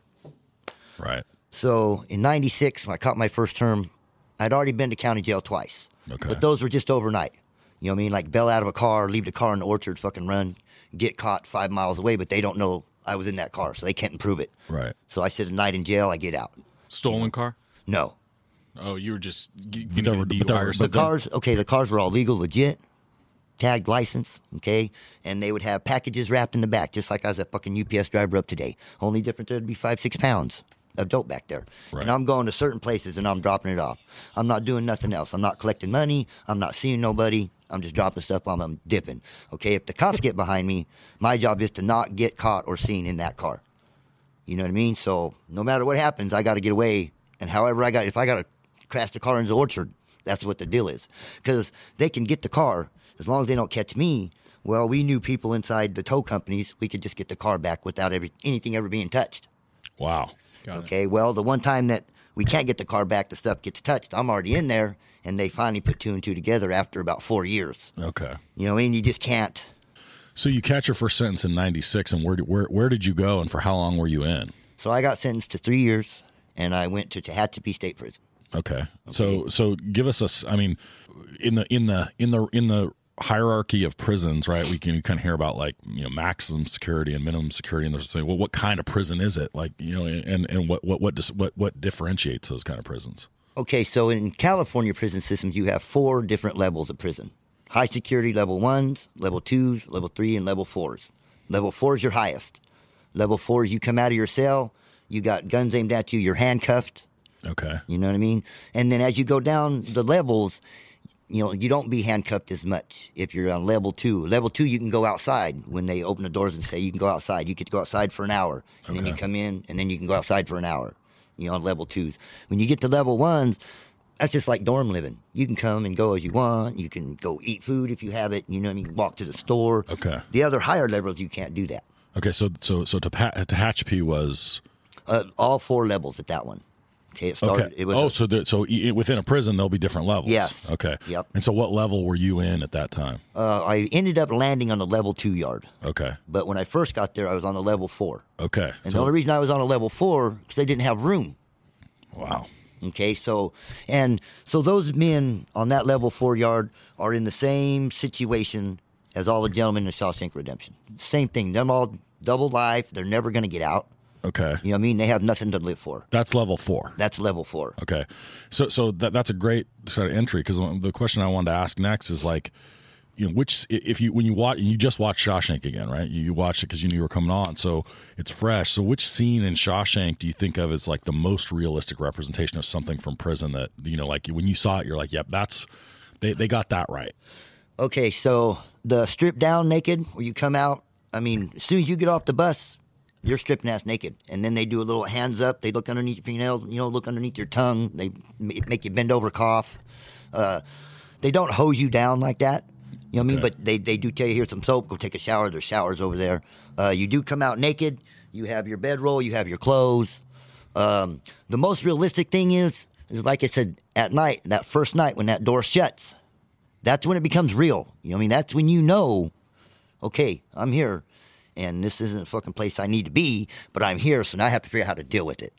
Right. So in '96, when I caught my first term, I'd already been to county jail twice. Okay. But those were just overnight. You know what I mean? Like bail out of a car, leave the car in the orchard, fucking run, get caught five miles away, but they don't know I was in that car, so they can't prove it. Right. So I sit a night in jail, I get out. Stolen car? No. Oh, you were just g- But getting there a were- but DUI there or The something. cars, okay, the cars were all legal, legit. tagged license, okay? And they would have packages wrapped in the back, just like I was a fucking UPS driver up today. Only difference there'd be five, six pounds of dope back there. Right. And I'm going to certain places and I'm dropping it off. I'm not doing nothing else. I'm not collecting money. I'm not seeing nobody. I'm just dropping stuff on them, dipping. Okay, if the cops get behind me, my job is to not get caught or seen in that car. You know what I mean? So no matter what happens, I got to get away. And however I got, if I got to crash the car into the orchard, that's what the deal is. Because they can get the car as long as they don't catch me. Well, we knew people inside the tow companies. We could just get the car back without every, anything ever being touched. Wow. Okay. Well, the one time that we can't get the car back, the stuff gets touched. I'm already in there, and they finally put two and two together after about four years. Okay. You know, what I mean, you just can't. So you catch your first sentence in '96, and where did, where where did you go, and for how long were you in? So I got sentenced to three years, and I went to Tehachapi State Prison. Okay. So so give us a I mean, in the in the in the in the hierarchy of prisons, right? We can kind of hear about like you know maximum security and minimum security, and they're saying, well, what kind of prison is it? Like you know, and and what what what dis, what what differentiates those kind of prisons? Okay, so in California prison systems, you have four different levels of prison high security level ones, level twos, level three, and level fours. Level four is your highest. Level four is you come out of your cell, you got guns aimed at you, you're handcuffed. Okay. You know what I mean? And then as you go down the levels, you know, you don't be handcuffed as much if you're on level two. Level two, you can go outside when they open the doors and say you can go outside. You get to go outside for an hour, and then you come in, and then you can go outside for an hour. You know, on level twos. When you get to level ones, that's just like dorm living. You can come and go as you want. You can go eat food if you have it. You know, you can walk to the store. Okay. The other higher levels, you can't do that. Okay. So so so Tepa- Tehachapi was Uh, all four levels at that one. Okay, it started. okay. It was oh, a- so the, so e- within a prison there'll be different levels. Yes. Okay. Yep. And so what level were you in at that time? uh, I ended up landing on the level two yard. Okay. But when I first got there, I was on a level four. Okay. And So- the only reason I was on a level four because they didn't have room. wow. Okay, so and so those men on that level four yard are in the same situation as all the gentlemen in the Shawshank Redemption. Same thing. Them all double life. They're never going to get out. Okay. You know what I mean? They have nothing to live for. That's level four. That's level four. Okay, so so that that's a great sort of entry because the question I wanted to ask next is like, you know, which if you when you watch you just watched Shawshank again, right? You, you watched it because you knew you were coming on, so it's fresh. So which scene in Shawshank do you think of as like the most realistic representation of something from prison that you know, like when you saw it, you're like, yep, that's they they got that right. Okay, so the strip down naked where you come out. I mean, as soon as you get off the bus, you're stripping ass naked, and then they do a little hands up. They look underneath your fingernails, you know, look underneath your tongue. They make you bend over, cough. Uh, they don't hose you down like that. You know what I mean? Okay. But they, they do tell you here's some soap. Go take a shower. There's showers over there. Uh, you do come out naked. You have your bedroll. You have your clothes. Um, the most realistic thing is is like I said at night. That first night when that door shuts, that's when it becomes real. You know what I mean? That's when you know, okay, I'm here, and this isn't a fucking place I need to be, but I'm here, so now I have to figure out how to deal with it.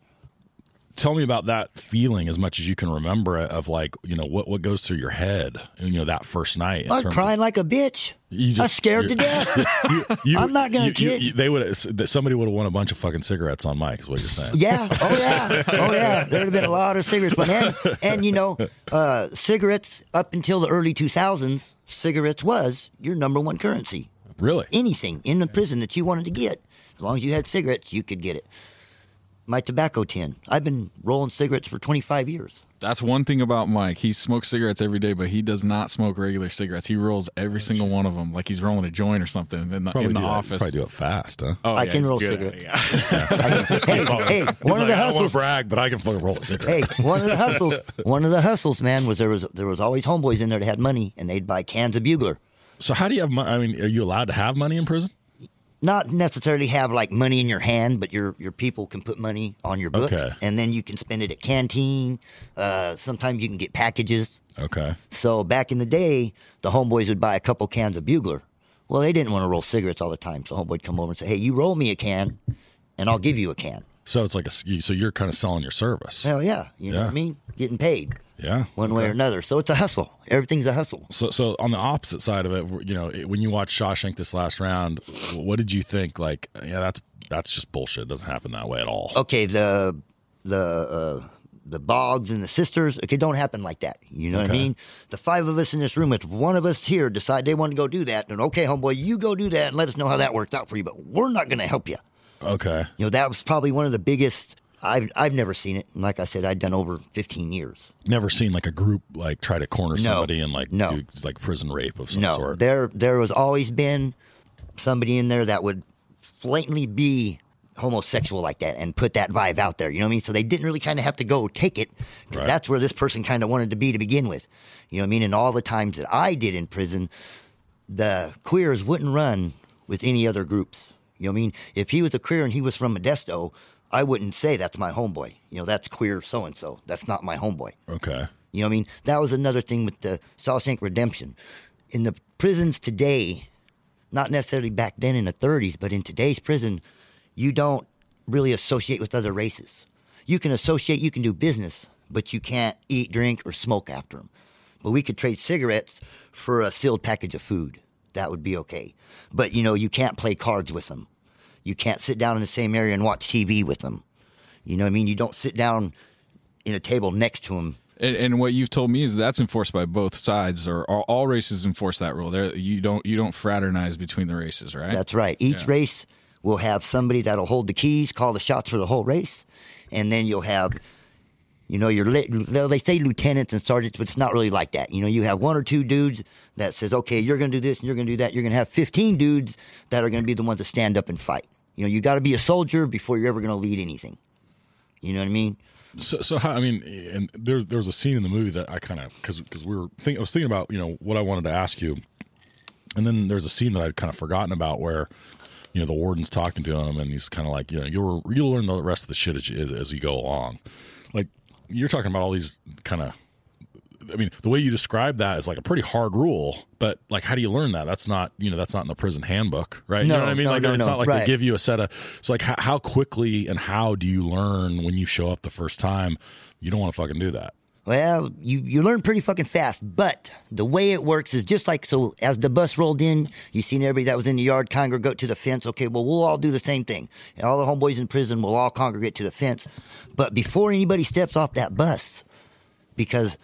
Tell me about that feeling as much as you can remember it of like you know what what goes through your head you know that first night. I'm terms of- crying like a bitch. You I'm just- scared to death. *laughs* You- you- I'm not gonna you- you- kid. you- They would somebody would have won a bunch of fucking cigarettes on Mike. Is what you're saying? Yeah. Oh yeah. Oh yeah. There'd have been a lot of cigarettes, but and, and you know, uh, cigarettes up until the early 2000s, cigarettes was your number one currency. Really? Anything in the prison that you wanted to get, as long as you had cigarettes, you could get it. My tobacco tin. I've been rolling cigarettes for 25 years. That's one thing about Mike. He smokes cigarettes every day, but he does not smoke regular cigarettes. He rolls every single one of them like he's rolling a joint or something in the, Probably in the do that- office. Probably do it fast, huh? Oh, I yeah, can he's roll good at it, cigarettes. yeah. *laughs* hey, hey, one of the I don't want hustles. to brag, but I can fucking roll a cigarette. Hey, one of the *laughs* hustles. One of the hustles, man, was there was there was always homeboys in there that had money, and they'd buy cans of Bugler. So how do you have money? I mean, are you allowed to have money in prison? not necessarily have like money in your hand, but your your people can put money on your book, Okay. and then you can spend it at canteen. Uh, sometimes you can get packages. Okay. So back in the day, the homeboys would buy a couple cans of Bugler. Well, they didn't want to roll cigarettes all the time, so homeboy would come over and say, "Hey, you roll me a can, and I'll give you a can." So it's like a so you're kind of selling your service. Hell yeah, you know Yeah. what I mean? Getting paid Yeah. one way or another. So it's a hustle. Everything's a hustle. So so on the opposite side of it, you know, when you watch Shawshank this last round, what did you think? Like, yeah, that's that's just bullshit. It doesn't happen that way at all. Okay, the the uh, the Bogs and the sisters. Okay, don't happen like that. You know what I mean? The five of us in this room, if one of us here decide they want to go do that, then okay, homeboy, you go do that and let us know how that works out for you. But we're not going to help you. Okay. You know, that was probably one of the biggest. I've I've never seen it. And like I said, I'd done over 15 years. Never seen like a group like try to corner No. somebody and like No. do like prison rape of some no, sort. there there was always been somebody in there that would blatantly be homosexual like that and put that vibe out there. You know what I mean? So they didn't really kind of have to go take it Right. that's where this person kind of wanted to be to begin with. You know what I mean? And all the times that I did in prison, the queers wouldn't run with any other groups. You know what I mean? If he was a queer and he was from Modesto, I wouldn't say that's my homeboy. You know, that's queer so and so. That's not my homeboy. Okay. You know what I mean? That was another thing with the Shawshank Redemption. In the prisons today, not necessarily back then in the 30s, but in today's prison, you don't really associate with other races. You can associate, you can do business, but you can't eat, drink, or smoke after them. But we could trade cigarettes for a sealed package of food. That would be okay. But you know, you can't play cards with them. You can't sit down in the same area and watch TV with them. You know what I mean? You don't sit down in a table next to them And, and what you've told me is that's enforced by both sides, or all, all races enforce that rule. There, you don't you don't fraternize between the races, right? That's right. Each race will have somebody that'll hold the keys, call the shots for the whole race, and then you'll have, you know, your li- well, they say lieutenants and sergeants, but it's not really like that. You know, you have one or two dudes that says, okay, you're going to do this and you're going to do that. You're going to have 15 dudes that are going to be the ones that stand up and fight. You know, you got to be a soldier before you're ever going to lead anything. You know what I mean? So, so how, I mean, and there's there's a scene in the movie that I kind of because because we were think I was thinking about you know what I wanted to ask you, and then there's a scene that I'd kind of forgotten about where you know the warden's talking to him and he's kind of like you know you'll you'll learn the rest of the shit as you, as you go along, like you're talking about all these kind of. I mean, the way you describe that is like a pretty hard rule, but like, how do you learn that? That's not, you know, that's not in the prison handbook, right? you know what I mean? no, like, no, it's no, not like right. they give you a set of. So, like, how, how quickly and how do you learn when you show up the first time? You don't want to fucking do that. Well, you, you learn pretty fucking fast, but the way it works is just like so. As the bus rolled in, you seen everybody that was in the yard congregate to the fence. Okay, well, we'll all do the same thing. And all the homeboys in prison will all congregate to the fence. But before anybody steps off that bus, because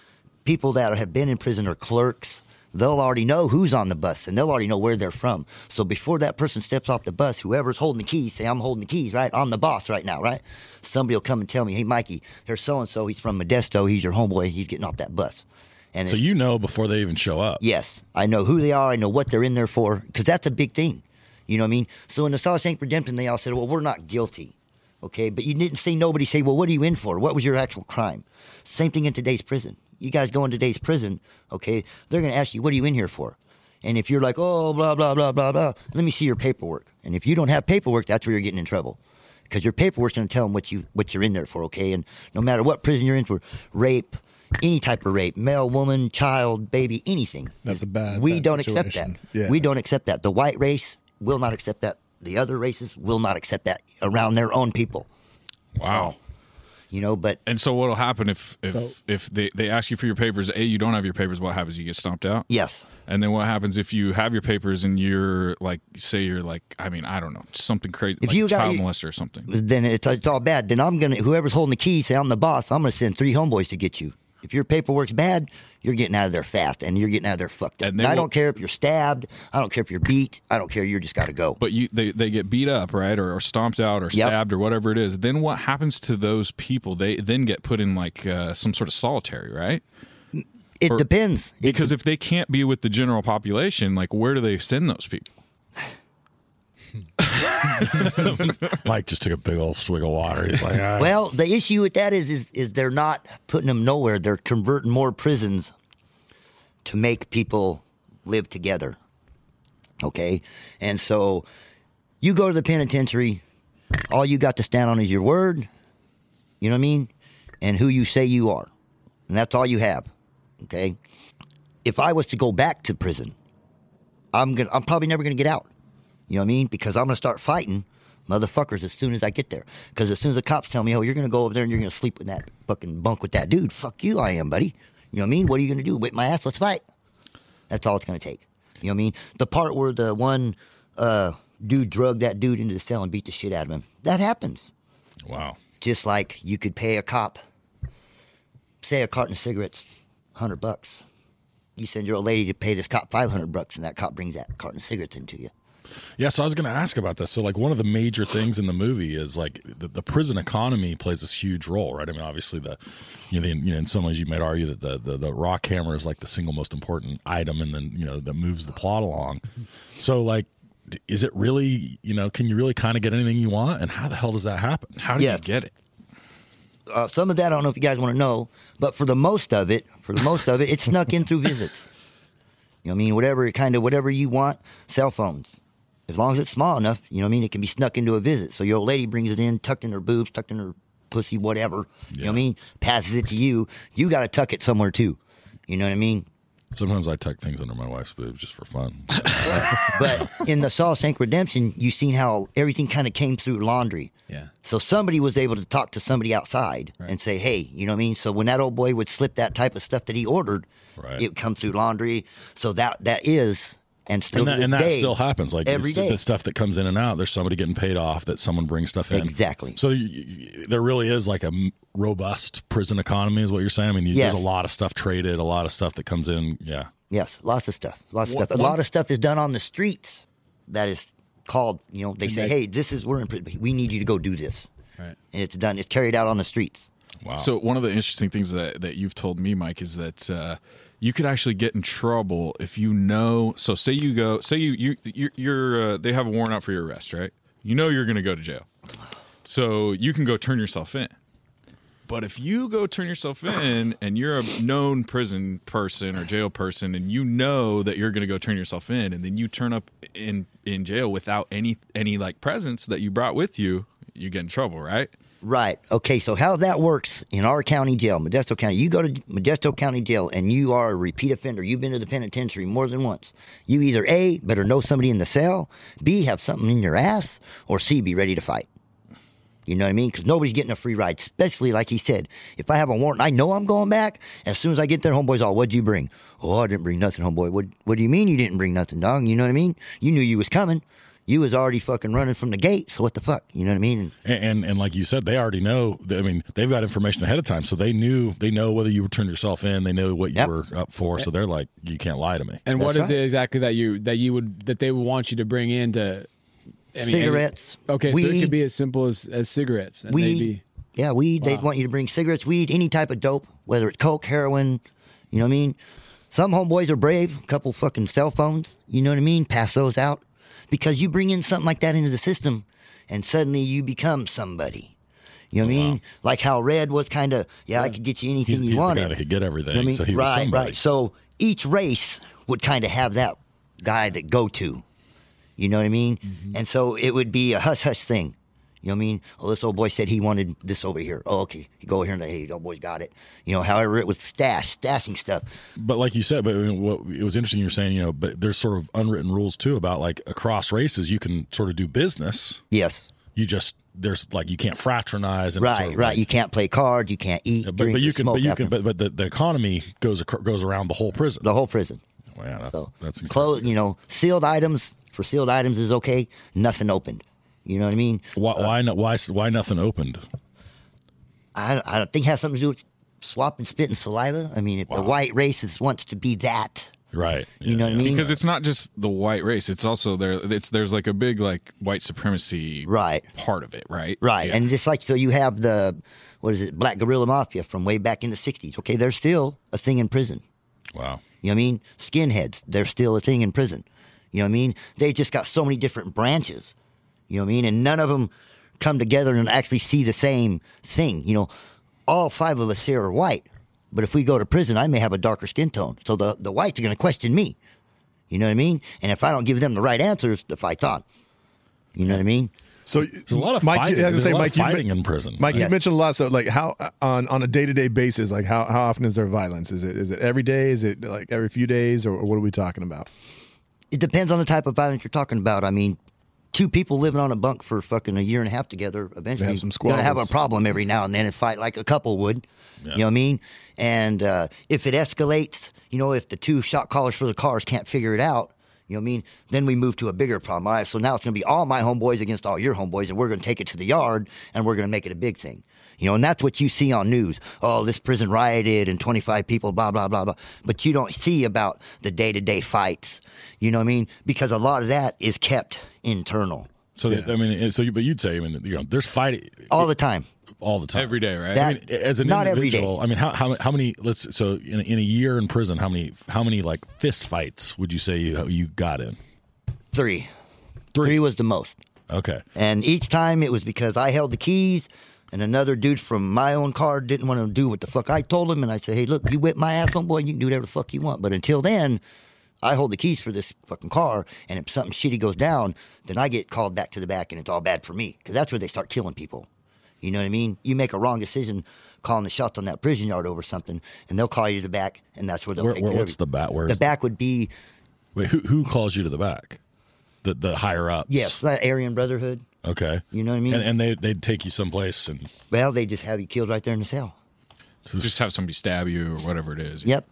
people that have been in prison are clerks, they'll already know who's on the bus and they'll already know where they're from. So before that person steps off the bus, whoever's holding the keys, say, I'm holding the keys, right? I'm the boss right now, right? Somebody will come and tell me, hey, Mikey, there's so and so. He's from Modesto. He's your homeboy. He's getting off that bus. And So you know before they even show up. Yes, I know who they are. I know what they're in there for because that's a big thing. You know what I mean? So in the Shawshank Redemption, they all said, "Well, we're not guilty." Okay, but you didn't say nobody say, "Well, what are you in for? What was your actual crime?" Same thing in today's prison. You guys go in today's prison, okay? They're going to ask you, "What are you in here for?" And if you're like, "Oh, blah blah blah blah blah," let me see your paperwork. And if you don't have paperwork, that's where you're getting in trouble. Because your paperwork's going to tell them what you what you're in there for, okay? And no matter what prison you're in for, rape, any type of rape, male, woman, child, baby, anything. That's a bad- We bad don't accept that. Yeah. We don't accept that. The white race will not accept that. The other races will not accept that around their own people. Wow. You know, but And so what'll happen if if So- if they, they ask you for your papers? A, you don't have your papers. What happens? You get stomped out. yes, And then what happens if you have your papers and you're like, say you're like, I mean, I don't know, something crazy, If like you got child your- molester or something. then it's, it's all bad. Then I'm gonna whoever's holding the keys say I'm the boss. I'm gonna send three homeboys to get you. If your paperwork's bad, you're getting out of there fast, and you're getting out of there fucked up. And I will- don't care if you're stabbed. I don't care if you're beat. I don't care. You just got to go. But you they, they get beat up, right, or, or stomped out, or Yep. stabbed, or whatever it is. Then what happens to those people? They then get put in like uh, some sort of solitary, right? it or- depends. It Because if they can't be with the general population, like where do they send those people? *laughs* Mike just took a big old swig of water. He's like. Well, the issue with that is, is is they're not putting them nowhere. They're converting more prisons to make people live together. Okay, and so you go to the penitentiary, all you got to stand on is your word. You know what I mean, and who you say you are, and that's all you have. Okay, if I was to go back to prison, I'm gonna I'm probably never gonna get out. You know what I mean? Because I'm gonna start fighting motherfuckers as soon as I get there. Because as soon as the cops tell me, "Oh, you're gonna go over there and you're gonna sleep in that fucking bunk with that dude," fuck you, I am, buddy. You know what I mean? What are you gonna do? Whip my ass? Let's fight. That's all it's gonna take. You know what I mean? The part where the one uh, dude drugged that dude into the cell and beat the shit out of him. That happens. wow. Just like you could pay a cop say a carton of cigarettes, hundred bucks. You send your old lady to pay this cop five hundred bucks, and that cop brings that carton of cigarettes into you. Yeah, so I was going to ask about this. So, like, one of the major things in the movie is like the, the prison economy plays this huge role, right? I mean, obviously, the you know, the, you know, in some ways, you might argue that the, the the rock hammer is like the single most important item, and then you know that moves the plot along. So, like, is it really you know? Can you really kind of get anything you want? And how the hell does that happen? How do Yes. you get it? Uh, some of that I don't know if you guys want to know, but for the most of it, for the most of it, it's snuck in through visits. You know what I mean? Whatever kind of whatever you want, cell phones. As long as it's small enough, you know what I mean, it can be snuck into a visit. So your old lady brings it in, tucked in her boobs, tucked in her pussy, whatever. You know what I mean? Passes it to you. You got to tuck it somewhere too. You know what I mean? Sometimes I tuck things under my wife's boobs just for fun. *laughs* But in the Shawshank Redemption, you seen how everything kind of came through laundry. Yeah. So somebody was able to talk to somebody outside and say, "Hey, you know what I mean." So when that old boy would slip that type of stuff that he ordered, Right. it would come through laundry. So that that is and still and that, and that day, still happens. Like every it's- day. the stuff that comes in and out. There's somebody getting paid off that someone brings stuff in. Exactly. So you, you- there really is like a robust prison economy, is what you're saying. I mean, you, Yes. there's a lot of stuff traded, a lot of stuff that comes in. Yeah. Yes, lots of stuff. Lots of One- stuff. A lot of stuff is done on the streets. That is called. You know, they say, that- "Hey, this is we're in. prison. We need you to go do this," Right. and it's done. It's carried out on the streets. Wow. So one of the interesting things that that you've told me, Mike, is that uh, you could actually get in trouble if you know. So say you go, say you you you're, you're uh, they have a warrant out for your arrest, right? You know you're going to go to jail, so you can go turn yourself in. But if you go turn yourself in and you're a known prison person or jail person and you know that you're going to go turn yourself in and then you turn up in in jail without any any like presence that you brought with you, you get in trouble, right? Right. Okay. So how that works in our county jail, Modesto County, you go to Modesto County Jail and you are a repeat offender. You've been to the penitentiary more than once. You either A, better know somebody in the cell, B, have something in your ass, or C, be ready to fight. You know what I mean? Because nobody's getting a free ride, especially like he said. If I have a warrant, I know I'm going back. As soon as I get there, homeboy's all, "What'd you bring?" "Oh, I didn't bring nothing, homeboy." "What? What do you mean you didn't bring nothing, dog?" You know what I mean? You knew you was coming. You was already fucking running from the gate. So what the fuck? You know what I mean? And and, and and like you said, they already know. I mean, they've got information ahead of time, so they knew they know whether you would turn yourself in. They know what you Yep. were up for, so they're like, you can't lie to me. And what is right. it exactly that you that you would that they would want you to bring in to I mean, cigarettes. Okay, so it could be as simple as, as cigarettes. And weed. maybe Yeah, weed. They'd want you to bring cigarettes, weed, any type of dope, whether it's coke, heroin. You know what I mean? Some homeboys are brave. A couple fucking cell phones. You know what I mean? Pass those out because you bring in something like that into the system, and suddenly you become somebody. You know what I mean? Like how Red was kind of, yeah, I could get you anything He's, you he's wanted. that could get everything, You know I mean? so he was right, somebody. right. So each race would kind of have that guy that go to. You know what I mean? Mm-hmm. And so it would be a hush hush thing. You know what I mean? Oh, this old boy said he wanted this over here. Oh, okay. You go over here and hey, old boy's got it. You know, however, it was stash, stashing stuff. But like you said, but I mean, what it was interesting. You're saying, you know, but there's sort of unwritten rules too about like across races, you can sort of do business. Yes. You just there's like you can't fraternize and Right, sort of right. like- you can't play cards. You can't eat. but, drink, but you can, but you can, but, but the, the economy goes goes around the whole prison. the whole prison. Wow, that's, So that's incredible. close. You know, sealed items for sealed items is okay. Nothing opened. You know what I mean? Why, uh, why not? Why why nothing opened? I, I think it has something to do with swapping spit and saliva. I mean, if the white race is, wants to be that, Right. you know what I mean? because it's not just the white race it's also there it's there's like a big like white supremacy Right. part of it right Right. Yeah. And just like, so you have the, what is it, Black Guerrilla Mafia from way back in the 60s. Okay, they're still a thing in prison. Wow. You know what I mean? Skinheads, they're still a thing in prison. You know what I mean? They just got so many different branches. You know what I mean? And none of them come together and actually see the same thing. You know, all five of us here are white, but if we go to prison, I may have a darker skin tone. So the, the whites are going to question me. You know what I mean? And if I don't give them the right answers, the fight's on. You know what I mean? So There's a lot of Mike, fighting. I was gonna say, a lot Mike, of you fighting men- in prison. Mike, you mentioned a lot. So, like, how on on a day to day basis, like how how often is there violence? Is it is it every day? Is it like every few days, or what are we talking about? It depends on the type of violence you're talking about. I mean, two people living on a bunk for fucking a year and a half together eventually have some gonna have a problem every now and then and fight like a couple would. You know what I mean? And uh, if it escalates, you know, if the two shot callers for the cars can't figure it out, You know what I mean? Then we move to a bigger problem. All right, so now it's going to be all my homeboys against all your homeboys, and we're going to take it to the yard, and we're going to make it a big thing. You know, and that's what you see on news. Oh, this prison rioted and 25 people, blah, blah, blah, blah. But you don't see about the day to day fights. You know what I mean? Because a lot of that is kept internal So that- I mean, so you, but you'd say, I mean, you know, there's fighting all the time. all the time Every day, right? That- I mean, as an Not every day. individual, I mean, how, how how many? Let's so in a, in a year in prison, how many how many like fist fights would you say you you got in? Three. Three. Three was the most. Okay, And each time it was because I held the keys and another dude from my own car didn't want to do what the fuck I told him. And I said, hey, look, you whip my ass, homeboy, you can do whatever the fuck you want. But until then, I hold the keys for this fucking car. And if something shitty goes down, then I get called back to the back and it's all bad for me. Because that's where they start killing people. You know what I mean? You make a wrong decision calling the shots on that prison yard over something, and they'll call you to the back, and that's where they'll Where- take where- what's the back? Where's the back would be wait, who who calls you to the back? The the higher ups. yes, that Aryan Brotherhood. Okay. You know what I mean? And, and they they'd take you someplace and Well, they just have you killed right there in the cell. *laughs* Just have somebody stab you or whatever it is. Yep.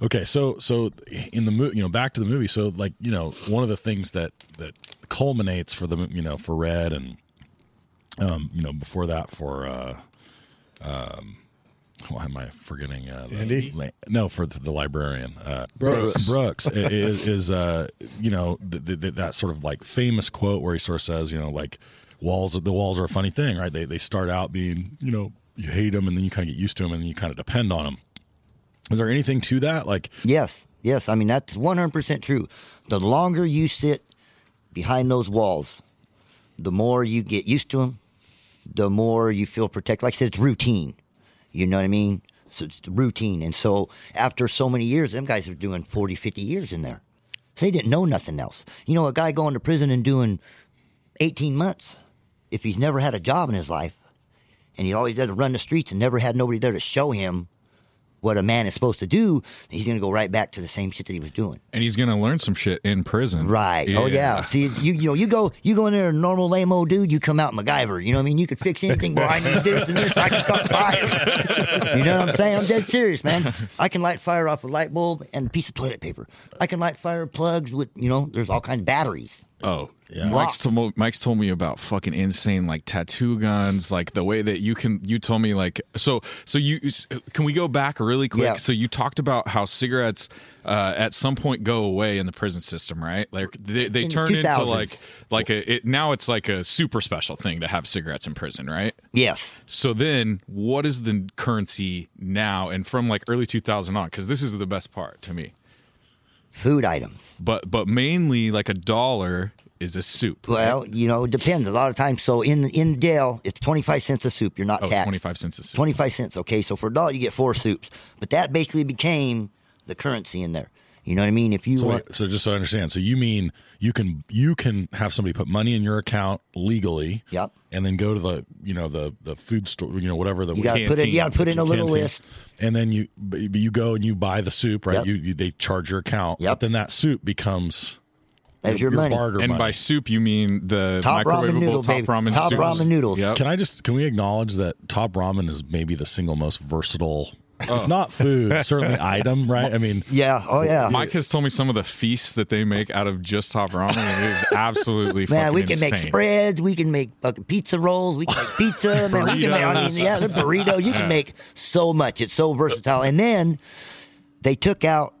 Okay, so so in the movie, you know, back to the movie. So like, you know, one of the things that that culminates for the you know for Red and um you know before that for uh um why am I forgetting uh, the- Andy? la- no, for the, the librarian uh, Brooks. Brooks is, is uh you know th th th that sort of like famous quote where he sort of says you know like walls the walls are a funny thing right they they start out being you know you hate them and then you kind of get used to them and then you kind of depend on them is there anything to that like Yes, yes. I mean, that's 100% true. The longer you sit behind those walls, the more you get used to them, the more you feel protected. Like I said, it's routine. You know what I mean? So it's routine. And so after so many years, them guys are doing 40, 50 years in there. So they didn't know nothing else. You know, a guy going to prison and doing 18 months, if he's never had a job in his life, and he always had to run the streets and never had nobody there to show him what a man is supposed to do, he's going to go right back to the same shit that he was doing. And he's gonna learn some shit in prison. Right. Oh yeah. See, you you know, you go you go in there a normal lame old dude, you come out MacGyver. You know what I mean? You could fix anything. Boy, I need this and this. I can start fire. You know what I'm saying? I'm dead serious, man. I can light fire off a light bulb and a piece of toilet paper. I can light fire plugs with you know. There's all kinds of batteries. Oh, Yeah. Mike's, told, Mike's told me about fucking insane like tattoo guns, like the way that you can. You told me like so. So you can we go back really quick? Yeah. So you talked about how cigarettes uh, at some point go away in the prison system, right? Like they, they In turn into like like a it, now it's like a super special thing to have cigarettes in prison, right? Yes. So then, what is the currency now and from like early 2000 on? Because this is the best part to me. Food items. But but mainly like a dollar is a soup. right? Well, you know, it depends. A lot of times, so in in Dale, it's twenty five cents a soup. You're not oh, taxed. 25 cents a soup. 25 cents. Okay, so for a dollar, you get four soups. But that basically became the currency in there. You know what I mean? If you So, want, wait, so just so I understand, so you mean you can you can have somebody put money in your account legally, Yep. and then go to the you know the the food store, you know whatever the you got to put it, you got to put in a little canteen, list. and then you but you go and you buy the soup, right? Yep. You, you they charge your account, Yep. but then that soup becomes That's your money. And money. by soup, you mean the Top ramen microwavable noodle, top baby. ramen Top soups? ramen noodles. Yep. Can I just can we acknowledge that top ramen is maybe the single most versatile, Oh. if not food, certainly *laughs* item, right? I mean, Yeah. Oh yeah. Mike has told me some of the feasts that they make out of just top ramen. and It is absolutely Man, fucking we can make spreads. We can make fucking pizza rolls. We can make pizza. man, we can make. I mean, yeah, the burrito. You can make so much. It's so versatile. And then they took out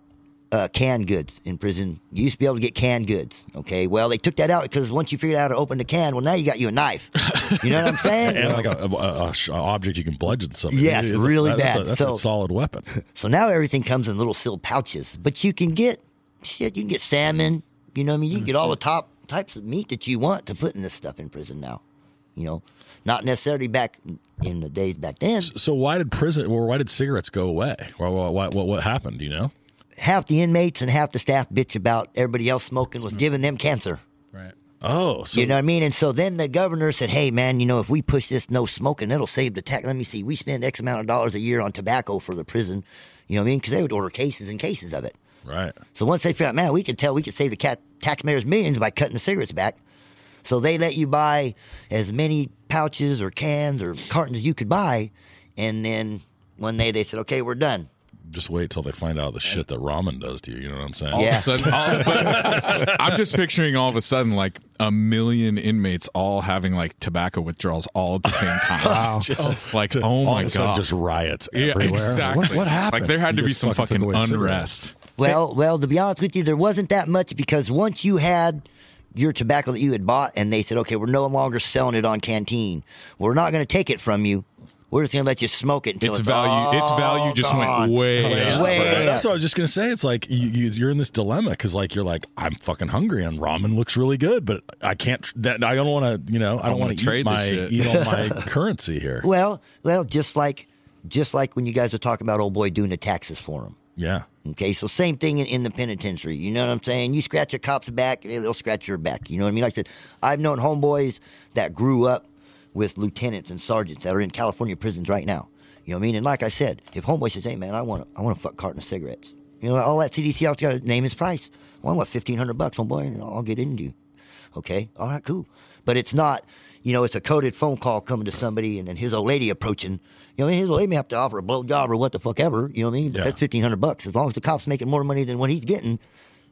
uh, canned goods in prison. You used to be able to get canned goods. Okay, well they took that out because once you figured out how to open the can, well now you got you a knife. You know what I'm saying? *laughs* and like a, a, a, a object you can bludgeon something. Yes, It is a- really that's bad. A, that's So- a solid weapon. *laughs* So now everything comes in little sealed pouches. But you can get shit, you can get salmon, you know what I mean? You can get all the top types of meat that you want to put in this stuff in prison now. You know, not necessarily back in the days back then. So why did prison or why did cigarettes go away? Why, what what happened? You know? Half the inmates and half the staff bitch about everybody else smoking was giving them cancer. Right. Oh, so you know what I mean? And so then the governor said, "Hey, man, you know, if we push this no smoking, it'll save the tax. Let me see, we spend X amount of dollars a year on tobacco for the prison. You know what I mean? Because they would order cases and cases of it. right. So once they figured out, man, we could tell we could save the cat, taxpayers millions by cutting the cigarettes back. So they let you buy as many pouches or cans or cartons as you could buy, and then one day they said, "Okay, we're done. Just wait till they find out the shit that ramen does to you. You know what I'm saying? all Yeah. *laughs* of a sudden, all, but I'm just picturing all of a sudden like a million inmates all having like tobacco withdrawals all at the same *laughs* time. Wow. Just oh, like, oh my of a sudden, god, just riots yeah, everywhere. exactly. What, what happened? Like there had You to be some fucking fucking took cigarettes. unrest. Well, well, to be honest with you, there wasn't that much because once you had your tobacco that you had bought, and they said, "Okay, we're no longer selling it on canteen. We're not going to take it from you. We're just going to let you smoke it until Its it's, value, its all value just gone." went way Yeah. Way but up. That's what I was just gonna say. It's like you, you, you're in this dilemma because like you're like I'm fucking hungry and ramen looks really good, but I can't. That I don't want to. You know, I don't wanna trade my shit. eat all my *laughs* currency here. Well, well, just like, just like when you guys were talking about old boy doing the taxes for him. Yeah. Okay, so same thing in, in the penitentiary. You know what I'm saying? You scratch a cop's back, they'll scratch your back. You know what I mean? Like I said, I've known homeboys that grew up with lieutenants and sergeants that are in California prisons right now. You know what I mean? And like I said, if homeboy says, "Hey man, I want I want a fuck carton of cigarettes," you know, all that CDC, I've got to name his price. Well, I want fifteen hundred bucks, homeboy. And I'll get into you. Okay, all right, cool. But it's not, you know, it's a coded phone call coming to somebody and then his old lady approaching. You know, his old lady may have to offer a blowjob or what the fuck ever. You know what I mean? Yeah. that's fifteen hundred bucks. As long as the cop's making more money than what he's getting,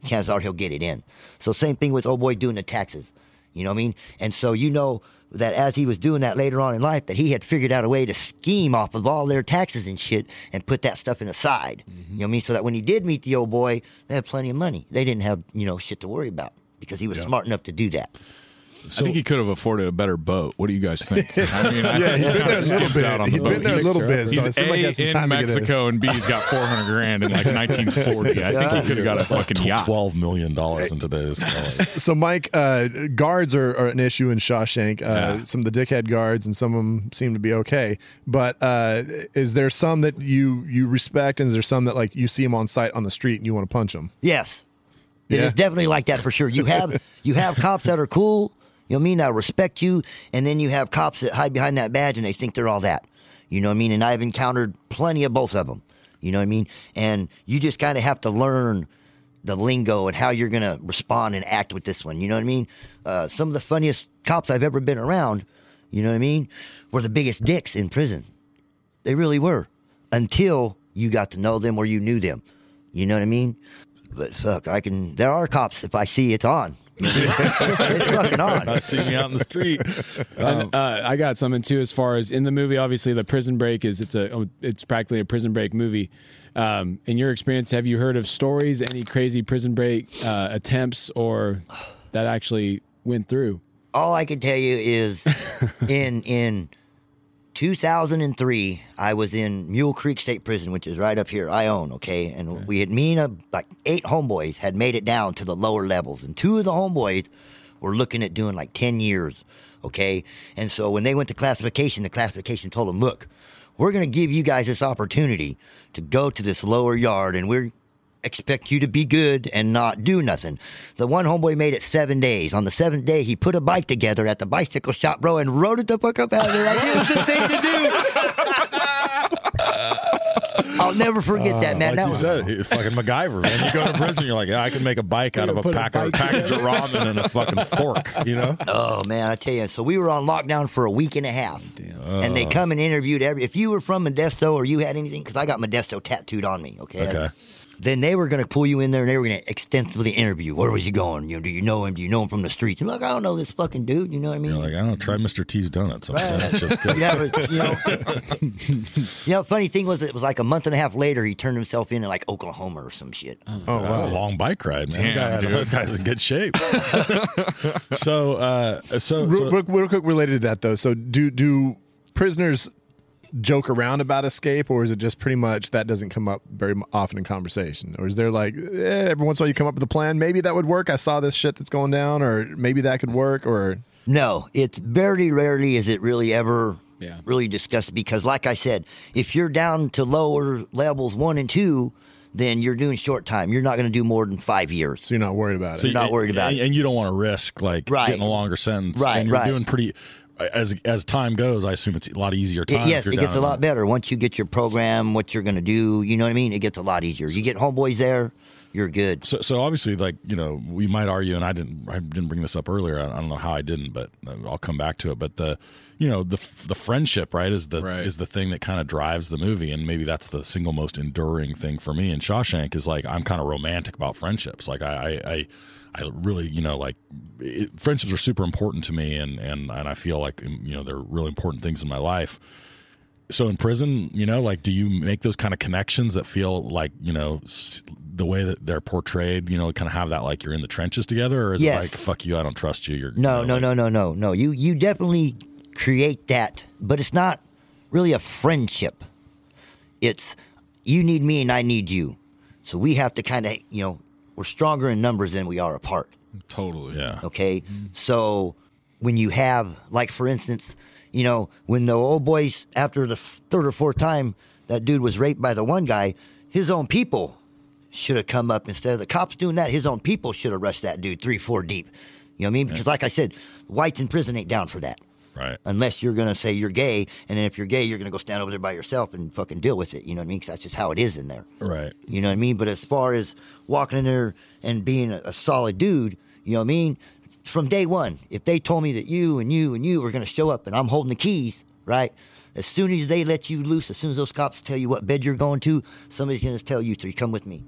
chances are he'll get it in. So same thing with old boy doing the taxes. You know what I mean? And so you know that as he was doing that later on in life, that he had figured out a way to scheme off of all their taxes and shit and put that stuff in the side. Mm-hmm. You know what I mean? So that when he did meet the old boy, they had plenty of money. They didn't have, you know, shit to worry about because he was smart enough to do that. I think he could have afforded a better boat. What do you guys think? *laughs* I mean, I Yeah, think he's been there a little bit. out on the He's been boat. there a He's- little bit. So He's it seemed like he A in time to in. Mexico and B's got 400 grand in like 1940. I think he could have got a fucking yacht. Twelve million dollars in today's. *laughs* So, Mike, uh, guards are, are an issue in Shawshank. Uh, Yeah. Some of the dickhead guards, and some of them seem to be okay. But uh, is there some that you you respect, and is there some that like you see them on site on the street and you want to punch them? Yes. It is Yeah. definitely like that for sure. You have you have cops that are cool, you know what I mean, that respect you, and then you have cops that hide behind that badge and they think they're all that. You know what I mean? And I've encountered plenty of both of them. You know what I mean? And you just kind of have to learn the lingo and how you're going to respond and act with this one. You know what I mean? Uh, some of the funniest cops I've ever been around, you know what I mean, were the biggest dicks in prison. They really were until you got to know them or you knew them. You know what I mean? But fuck, I can. There are cops if I see it's on. *laughs* it's fucking on. not see me out in the street. *laughs* And, uh, I got something too. As far as in the movie, obviously the Prison Break is it's a it's practically a Prison Break movie. Um, in your experience, have you heard of stories, any crazy Prison Break uh, attempts, or that actually went through? All I can tell you is, *laughs* in in 2003, I was in Mule Creek State Prison, which is right up here. I own, okay, and we had me and a, like eight homeboys had made it down to the lower levels, and two of the homeboys were looking at doing like 10 years, okay, and so when they went to classification, the classification told them, look. We're going to give you guys this opportunity to go to this lower yard, and we're expect you to be good and not do nothing. The one homeboy made it seven days. On the seventh day, he put a bike together at the bicycle shop, bro, and rode it the fuck up out of there. Like it was the thing to do. *laughs* I'll never forget that, uh, man. like that you was said, he- fucking MacGyver. Man, you go to prison, you're like, yeah, I can make a bike out of a, put a pack of, bike package of ramen and a fucking fork. You know? *laughs* Oh man, I tell you. So we were on lockdown for a week and a half, and they uh. come and interviewed every. If you were from Modesto or you had anything, because I got Modesto tattooed on me. Okay. Okay. Then they were going to pull you in there and they were going to extensively interview. Where was he going? You know, do you know him? Do you know him from the streets? You're like, I don't know this fucking dude. You know what I mean? You're like, I don't try Mr. T's donuts. That's just good. *laughs* You know, you know, you know, funny thing was, it was like a month and a half later, he turned himself in in like Oklahoma or some shit. Oh Wow, long bike ride, man. Damn, Guy had- those guys in good shape. *laughs* so, uh, so, Real, so real, real quick related to that though. So do do prisoners joke around about escape, or is it just pretty much that doesn't come up very often in conversation, or is there like eh, every once in a while you come up with a plan? Maybe that would work. I saw this shit that's going down, or maybe that could work, or No, it's very rarely is it really ever Yeah. really discussed because, like I said, if you're down to lower levels one and two, then you're doing short time. You're not going to do more than five years. so you're not worried about it. So it. you're not worried about and, it. and you don't want to risk like Right. getting a longer sentence. Right, and you're right. doing pretty. As as time goes, I assume it's a lot easier It- yes, it gets a lot better once you get your program, what you're going to do. You know what I mean? It gets a lot easier. You get homeboys there, you're good. So, so obviously, like you know, we might argue, and I didn't, I didn't bring this up earlier. I, I don't know how I didn't, but uh, I'll come back to it. But the, you know, the the friendship, right, is the Right. is the thing that kind of drives the movie, and maybe that's the single most enduring thing for me. And Shawshank is like I'm kind of romantic about friendships. Like I, I, I, I really, you know, like it, friendships are super important to me, and and and I feel like um, you know they're really important things in my life so in prison you know like do you make those kind of connections that feel like you know s- the way that they're portrayed you know kind of have that like you're in the trenches together or is Yes. it like fuck you i don't trust you you're No, you no, know, no, no, no, no. You you definitely create that, but it's not really a friendship. It's you need me and I need you. So we have to kind of, you know, we're stronger in numbers than we are apart. Totally. yeah Okay. So when you have, like, for instance, you know, when the old boys, after the third or fourth time that dude was raped by the one guy, his own people should have come up instead of the cops doing that. His own people should have rushed that dude three, four deep. You know what I mean? Because, like I said, whites in prison ain't down for that. Right Unless you're going to say you're gay, and then if you're gay, you're going to go stand over there by yourself and fucking deal with it. You know what I mean? 'Cause that's just how it is in there. right You know what I mean? But as far as walking in there and being a, a solid dude, you know what I mean? From day one, if they told me that you and you and you were going to show up and I'm holding the keys, right? As soon as they let you loose, as soon as those cops tell you what bed you're going to, somebody's going to tell you to come with me.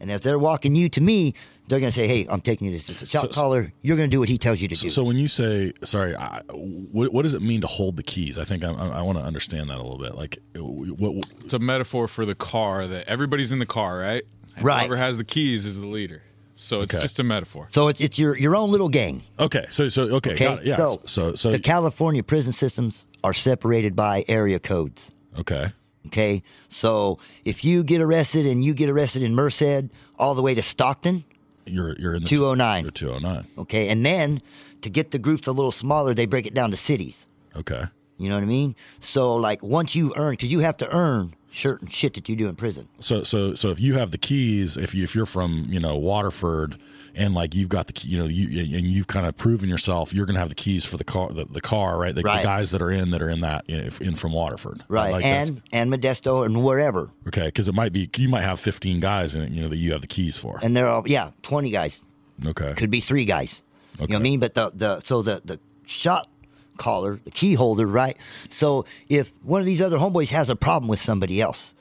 And if they're walking you to me, they're going to say, "Hey, I'm taking you to this shot So- caller. You're going to do what he tells you to so, do." so when you say sorry I, what, what does it mean to hold the keys i think i, I, I want to understand that a little bit like what, what It's a metaphor for the car that everybody's in the car, right? And Right. Whoever has the keys is the leader. So it's Okay. just a metaphor. so it's it's your your own little gang. okay so so okay, Okay, got it. yeah so, so so the California prison systems are separated by area codes. okay Okay, so if you get arrested and you get arrested in Merced all the way to Stockton, you're you're in the 209. you're 209 okay, and then to get the groups a little smaller, they break it down to cities. okay You know what I mean? So like once you earn, because you have to earn certain shit that you do in prison. So so so if you have the keys, if you if you're from you know Waterford and like you've got the key, you know you and you've kind of proven yourself, you're gonna have the keys for the car the, the car right? The, the guys that are in that are in that you know, if- in from Waterford Right, Like and and Modesto and wherever, okay because it might be you might have 15 guys in it you know that you have the keys for and they're all yeah, twenty guys. okay could be three guys. Okay. You know what I mean? But the, the so the the shot caller, the key holder, right? So if one of these other homeboys has a problem with somebody else,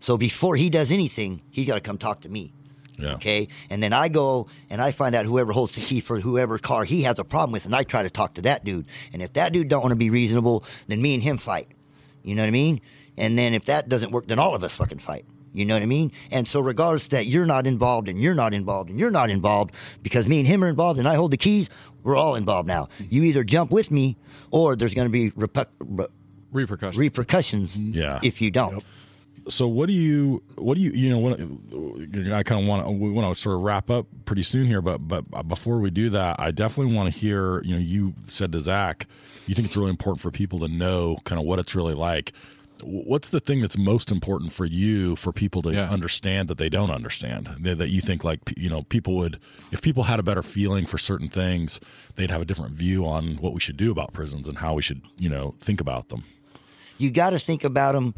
so before he does anything, he got to come talk to me. yeah Okay, and then I go and I find out whoever holds the key for whoever car he has a problem with, and I try to talk to that dude. And if that dude don't want to be reasonable, then me and him fight. You know what I mean? And then if that doesn't work, then all of us fucking fight. You know what I mean? And so, regardless that you're not involved and you're not involved and you're not involved, because me and him are involved and I hold the keys, we're all involved now. You either jump with me, or there's going to be repu- re- Repercussions. repercussions mm-hmm. Yeah. if you don't. so what do you what do you you know what I kind of want to we want to sort of wrap up pretty soon here but but before we do that I definitely want to hear you know you said to Zach you think it's really important for people to know kind of what it's really like what's the thing that's most important for you for people to Yeah. understand that they don't understand? That, that you think like you know people would if people had a better feeling for certain things they'd have a different view on what we should do about prisons and how we should you know think about them. You got to think about them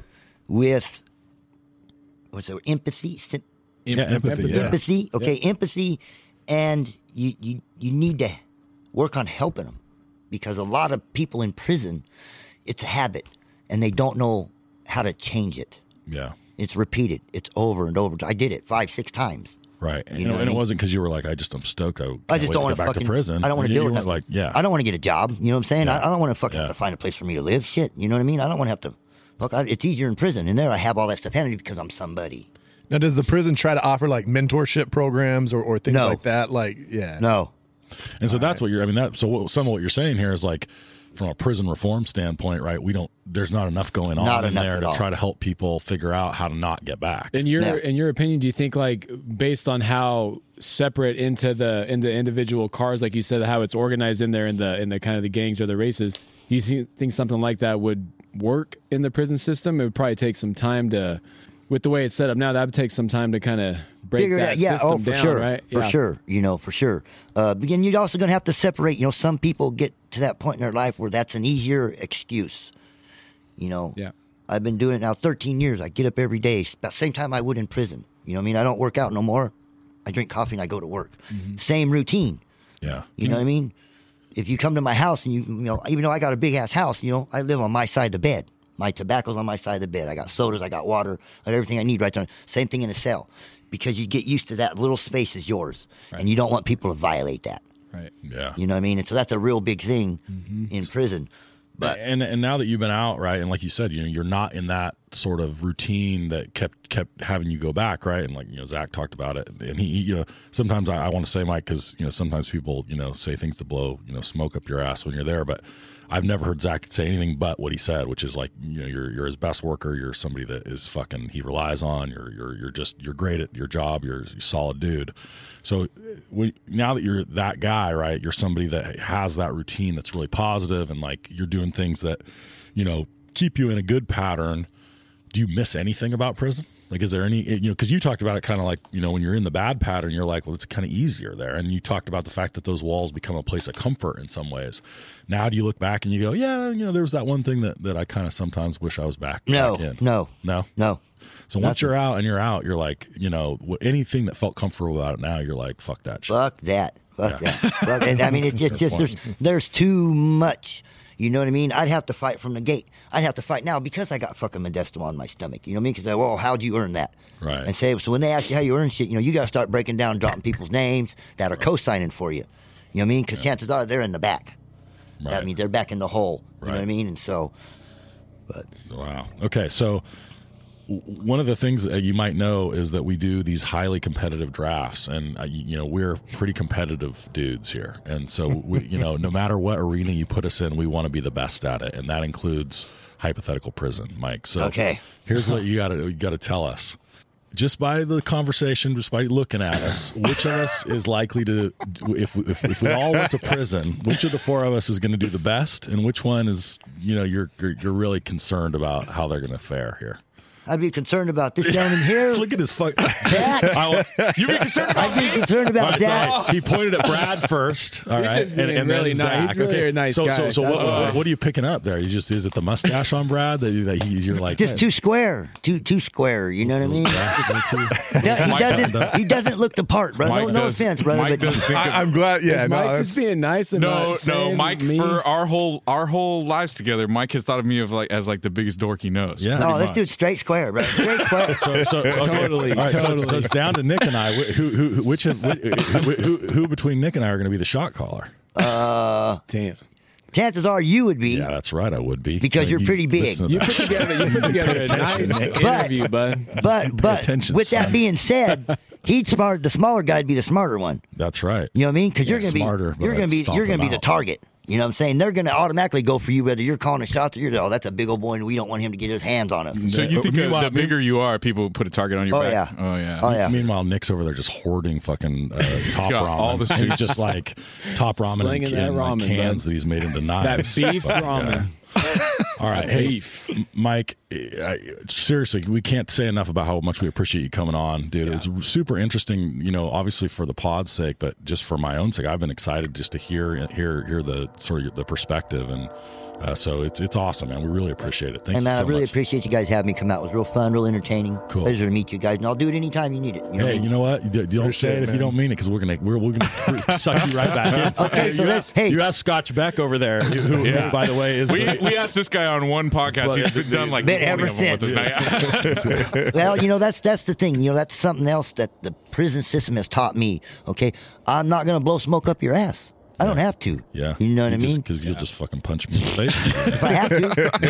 with what's it, empathy, syn- yeah empathy. yeah. empathy. Okay, empathy, and you, you you need to work on helping them because a lot of people in prison, it's a habit, and they don't know how to change it. yeah It's repeated. It's over and over. I did it five, six times. Right, and, You know and I it mean? wasn't because you were like, I just I'm stoked. I, I just don't to want get back fucking to prison. I don't want to You- deal with weren't like, yeah, I don't want to get a job. You know what I'm saying? Yeah. I, I don't want to fucking Yeah. find a place for me to live. Shit. You know what I mean? I don't want to have to. Fuck. I, it's easier in prison. In there, I have all that stupidity because I'm somebody. Now, does the prison try to offer like mentorship programs or, or things No. like that? Like, yeah, No. And so that's what you're. I mean, that so what, some of what you're saying here is like, from a prison reform standpoint, right? We don't. There's not enough going on Not in there to all. try to help people figure out how to not get back. In your Yeah. in your opinion, do you think like based on how separate into the into individual cars, like you said, how it's organized in there in the in the kind of the gangs or the races, do you think, think something like that would work in the prison system? It would probably take some time to, with the way it's set up now, that would take some time to kind of break Figure it that out. Yeah, system oh, for down, sure, right? for Yeah. sure. You know, for sure. Uh, but again, you're also going to have to separate. You know, some people get to that point in their life where that's an easier excuse. You know, Yeah. I've been doing it now 13 years. I get up every day, about the same time I would in prison. You know what I mean? I don't work out no more. I drink coffee and I go to work. Same routine. Yeah. You know what I mean? If you come to my house and you, you know, even though I got a big ass house, you know, I live on my side of the bed. My tobacco's on my side of the bed. I got sodas, I got water, I got everything I need right there. Same thing in a cell, because you get used to that little space is yours, and you don't want people to violate that. Right. Yeah. You know what I mean? And so that's a real big thing mm-hmm. in prison. But and and now that you've been out, right, and like you said, you know, you're not in that sort of routine that kept kept having you go back, right? And like you know, Zach talked about it, and he, you know, sometimes I, I want to say, Mike, because you know, sometimes people, you know, say things to blow, you know, smoke up your ass when you're there, but I've never heard Zach say anything but what he said, which is like, you know, you're you're his best worker, you're somebody that is fucking he relies on, you're you're you're just you're great at your job, you're a solid dude. So uh, when, now that you're that guy, right, you're somebody that has that routine that's really positive and like you're doing things that, you know, keep you in a good pattern. Do you miss anything about prison? Like, is there any, you know, because you talked about it kind of like, you know, when you're in the bad pattern, you're like, well, it's kind of easier there. And you talked about the fact that those walls become a place of comfort in some ways. Now, do you look back and you go, yeah, you know, there was that one thing that, that I kind of sometimes wish I was back, No, back no, No. no. So once you're out and you're out, you're like, you know, anything that felt comfortable about it now, you're like, fuck that shit. Fuck that. Fuck that. Fuck, and I mean, it's, it's just there's there's too much. You know what I mean? I'd have to fight from the gate. I'd have to fight now because I got fucking Modesto on my stomach. You know what I mean? Because well, how'd you earn that? Right. And say so when they ask you how you earn shit, you know, you got to start breaking down, dropping people's names that are co-signing for you. You know what I mean? Because chances are they're in the back. Right. That means they're back in the hole. You know what I mean? And so, but Wow. Okay. So one of the things that you might know is that we do these highly competitive drafts and uh, you know we're pretty competitive dudes here and so we you know no matter what arena you put us in we want to be the best at it and that includes hypothetical prison mike so Okay. here's what you got to you got to tell us just by the conversation, just by looking at us, which of us is likely to, if, if, if we all went to prison, which of the four of us is going to do the best, and which one is, you know, you're you're, you're really concerned about how they're going to fare here. I'd be concerned about this gentleman *laughs* here. Look at his fuck. *laughs* that. *laughs* You be concerned about I'd be concerned about Right, so that. he pointed at Brad first. All You're right, just being really then nice. He's really a nice so, guy. So, so, That's what, all. what are you picking up there? You just is it the mustache on Brad that, you- that he's you're like Just hey, too square, too too square. You know what I mean? yeah, me too. Yeah, he doesn't. He doesn't look the part, bro. Mike No, no offense, brother, Mike but does of- I, I'm glad. Yeah, Is no, Mike that's- just being nice and no, not no, Mike. mean? For our whole our whole lives together, Mike has thought of me of like as like the biggest dork he knows. Yeah. no, pretty this much. dude's straight square, bro. Straight square. So, so, so okay. Totally, All right, so it's- So, it's down to Nick and I. Who, who, who- which, of- who, who, who between Nick and I are going to be the shot caller? Uh, Damn. Chances are you would be. Yeah, that's right. I would be Because you're You pretty big. You that. put together you put *laughs* together a nice interview, bud. But but attention, with that son. being said, he'd smart. The smaller guy'd be the smarter one. That's right. You know what I mean? Because you're gonna smarter, be but you're gonna I'd be you're gonna him be the target. You know what I'm saying? They're gonna automatically go for you whether you're calling a shot or you're oh that's a big old boy and we don't want him to get his hands on us. So you think the bigger you are, people put a target on your Oh, back? yeah. Oh yeah. Oh yeah. Meanwhile, Nick's over there just hoarding fucking uh, *laughs* top got ramen. all the And *laughs* he's just like top ramen in, Slinging that in, like, ramen, cans bud. that he's made into That knives. beef Fucking ramen. guy. *laughs* All right, hey, Mike. I, seriously, we can't say enough about how much we appreciate you coming on, dude. It was super interesting. You know, obviously for the pod's sake, but just for my own sake, I've been excited just to hear hear hear the sort of the perspective, and uh, so it's it's awesome, man. We really appreciate it. Thank Hey you man, so I really much. appreciate you guys having me come out. It was real fun, real entertaining. Cool. Pleasure to meet you guys, and I'll do it anytime you need it. You know what I Hey, mean? you know what? You don't say it it, if you don't mean it because we're gonna we're, we're gonna *laughs* suck you right back in. Okay, so you let's- hey. you ask Scotch Beck over there, who, who, by the way is we, the, we asked this guy on one podcast. He's been done like Been ever of with since. us *laughs* well, you know that's that's the thing. You know that's something else that the prison system has taught me. Okay, I'm not gonna blow smoke up your ass. I don't have to. yeah, you know what I mean. Because you'll just fucking punch me in the face. *laughs* If I have to, you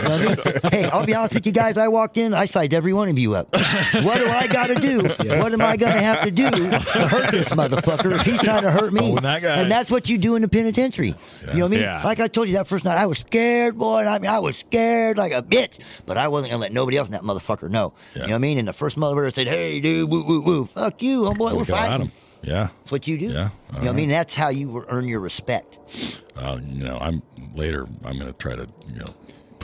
know what I mean? hey, I'll be honest with you guys. I walked in, I sized every one of you up. What do I got to do? What am I going to have to do to hurt this motherfucker if he's trying to hurt me? Oh, and that guy- And that's what you do in the penitentiary. You know what I mean? Yeah. Like I told you that first night, I was scared, boy. I mean, I was scared like a bitch, but I wasn't going to let nobody else in that motherfucker know. You know what I mean? And the first motherfucker said, "Hey, dude, woo, woo, woo, fuck you, homeboy, we we're got at fighting." Yeah. That's what you do. Yeah, You know what I mean? That's how you earn your respect. Uh, you know, I'm later. I'm going to try to you know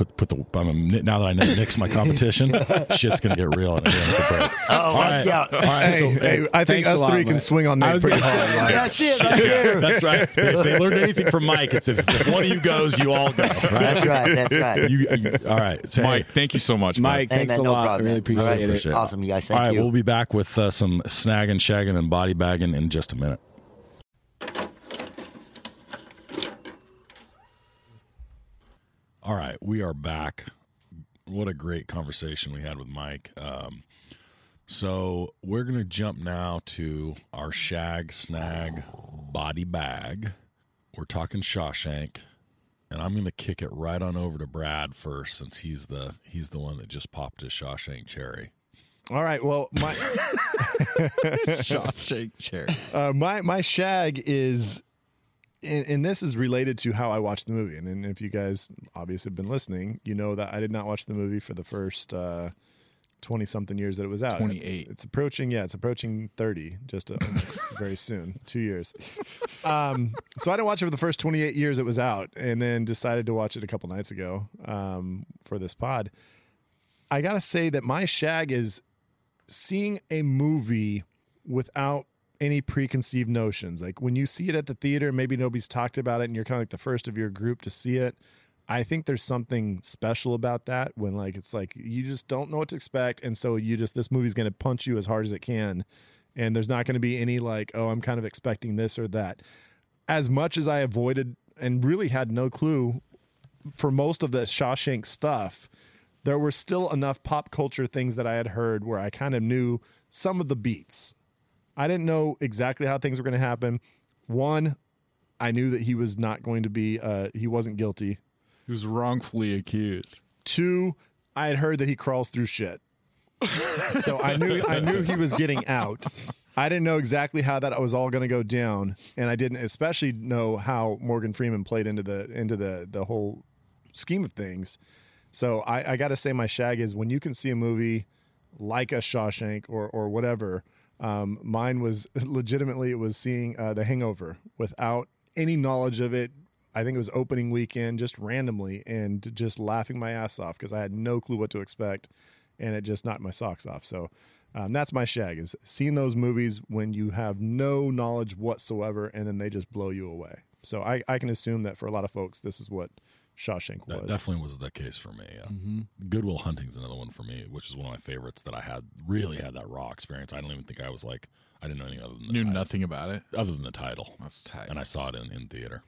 put put the. I'm, now that I know Nick's my competition, *laughs* shit's gonna get real. And I'm gonna break. Oh, All watch right. out. All right. Hey, so, hey, I think thanks a us lot, three can Mike. swing on I Nate pretty gonna hard. like- That's it right there. *laughs* That's right. If they learned anything from Mike, it's if, if one of you goes, you all go. Right? That's right. That's right. You, you- all right. So, Mike, hey, thank you so much, Mike, Hey, thanks man, a no lot. problem, I really appreciate, All right, it. appreciate it. Awesome, you guys. all Thank right, you. we'll be back with uh, some snagging, shagging, and body bagging in just a minute. All right, we are back. What a great conversation we had with Mike. Um, so we're gonna jump now to our shag snag body bag. We're talking Shawshank, and I'm gonna kick it right on over to Brad first, since he's the he's the one that just popped his Shawshank cherry. All right. Well, my *laughs* Shawshank chair. uh, my my shag is, and, and this is related to how I watched the movie. And, and if you guys obviously have been listening, you know that I did not watch the movie for the first twenty something years that it was out. 28. It's approaching. Yeah, it's approaching thirty. Just uh, *laughs* very soon. Two years. Um, so I didn't watch it for the first twenty eight years it was out, and then decided to watch it a couple nights ago um, for this pod. I gotta say that my shag is seeing a movie without any preconceived notions. Like when you see it at the theater, maybe nobody's talked about it and you're kind of like the first of your group to see it. I think there's something special about that when like it's like you just don't know what to expect and so you just this movie's going to punch you as hard as it can and there's not going to be any like oh I'm kind of expecting this or that. As much as I avoided and really had no clue for most of the Shawshank stuff, there were still enough pop culture things that I had heard where I kind of knew some of the beats. I didn't know exactly how things were going to happen. One, I knew that he was not going to be, uh, he wasn't guilty. He was wrongfully accused. Two, I had heard that he crawls through shit. *laughs* so I knew I knew he was getting out. I didn't know exactly how that was all going to go down, and I didn't especially know how Morgan Freeman played into the into the the whole scheme of things. So I, I got to say, my shag is when you can see a movie like a Shawshank or or whatever. Um, mine was *laughs* legitimately it was seeing uh, The Hangover without any knowledge of it. I think it was opening weekend, just randomly, and just laughing my ass off because I had no clue what to expect, and it just knocked my socks off. So um, that's my shag is seeing those movies when you have no knowledge whatsoever, and then they just blow you away. So I, I can assume that for a lot of folks, this is what Shawshank was. That definitely was the case for me. Yeah. Good Will Hunting's another one for me, which is one of my favorites that I had really had that raw experience. I don't even think I was like I didn't know anything other than the Knew title, nothing about it. other than the title, That's tight. and I saw it in, in theater.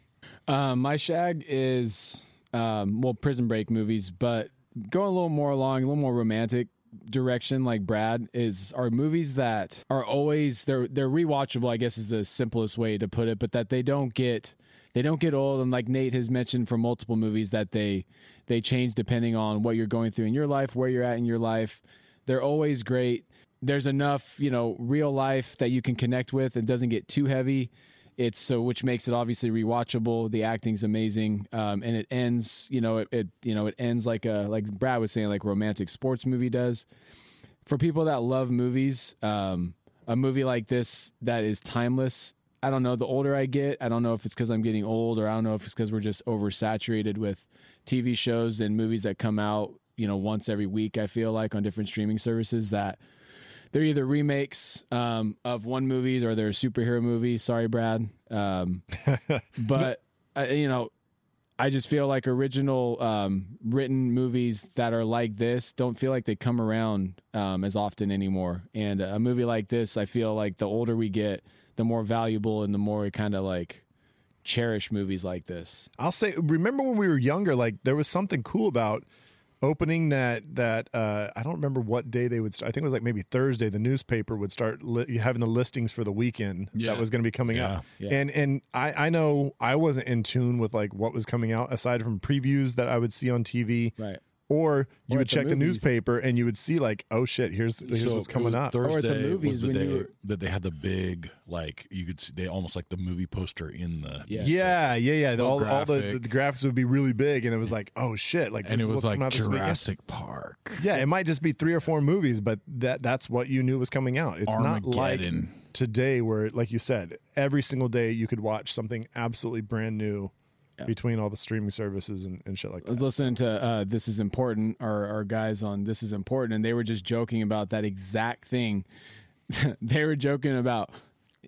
Um, my shag is um, well, Prison Break movies, but going a little more along, a little more romantic direction, like Brad is are movies that are always they're they're rewatchable. I guess is the simplest way to put it, but that they don't get they don't get old. And like Nate has mentioned for multiple movies, that they they change depending on what you're going through in your life, where you're at in your life. They're always great. There's enough, you know, real life that you can connect with. It doesn't get too heavy. It's so which makes it obviously rewatchable. The acting's amazing, um, and it ends. You know, it, it you know it ends like a like Brad was saying, like romantic sports movie does. For people that love movies, um, a movie like this that is timeless. I don't know. The older I get, I don't know if it's because I'm getting old, or I don't know if it's because we're just oversaturated with TV shows and movies that come out, you know, once every week. I feel like on different streaming services that they're either remakes um, of one movie or they're a superhero movie. Sorry, Brad. Um, *laughs* but uh, you know, I just feel like original um, written movies that are like this don't feel like they come around um, as often anymore. And a movie like this, I feel like the older we get, the more valuable and the more we kind of like cherish movies like this. I'll say, remember when we were younger, like there was something cool about opening that that uh, I don't remember what day they would. Start. I think it was like maybe Thursday. The newspaper would start li- having the listings for the weekend Yeah. that was going to be coming Yeah. up. Yeah. And and I I know I wasn't in tune with like what was coming out aside from previews that I would see on TV. Right. Or you Or would at the check the newspaper and you would see like, oh shit, here's here's So what's coming was up. Thursday Or at the movies was the day were- that they had the big like you could see they almost like the movie poster in the Yeah. Yeah, yeah, yeah. The- all, all the, the graphics would be really big, and it was like, oh shit! Like, and this it is was what's coming like out this weekend. Jurassic Park. Yeah, it might just be three or four movies, but that that's what you knew was coming out. It's not like today where, like you said, every single day you could watch something absolutely brand new between all the streaming services and, and shit like that. I was listening to uh, This Is Important, our, our guys on This Is Important, and they were just joking about that exact thing. *laughs* they were joking about,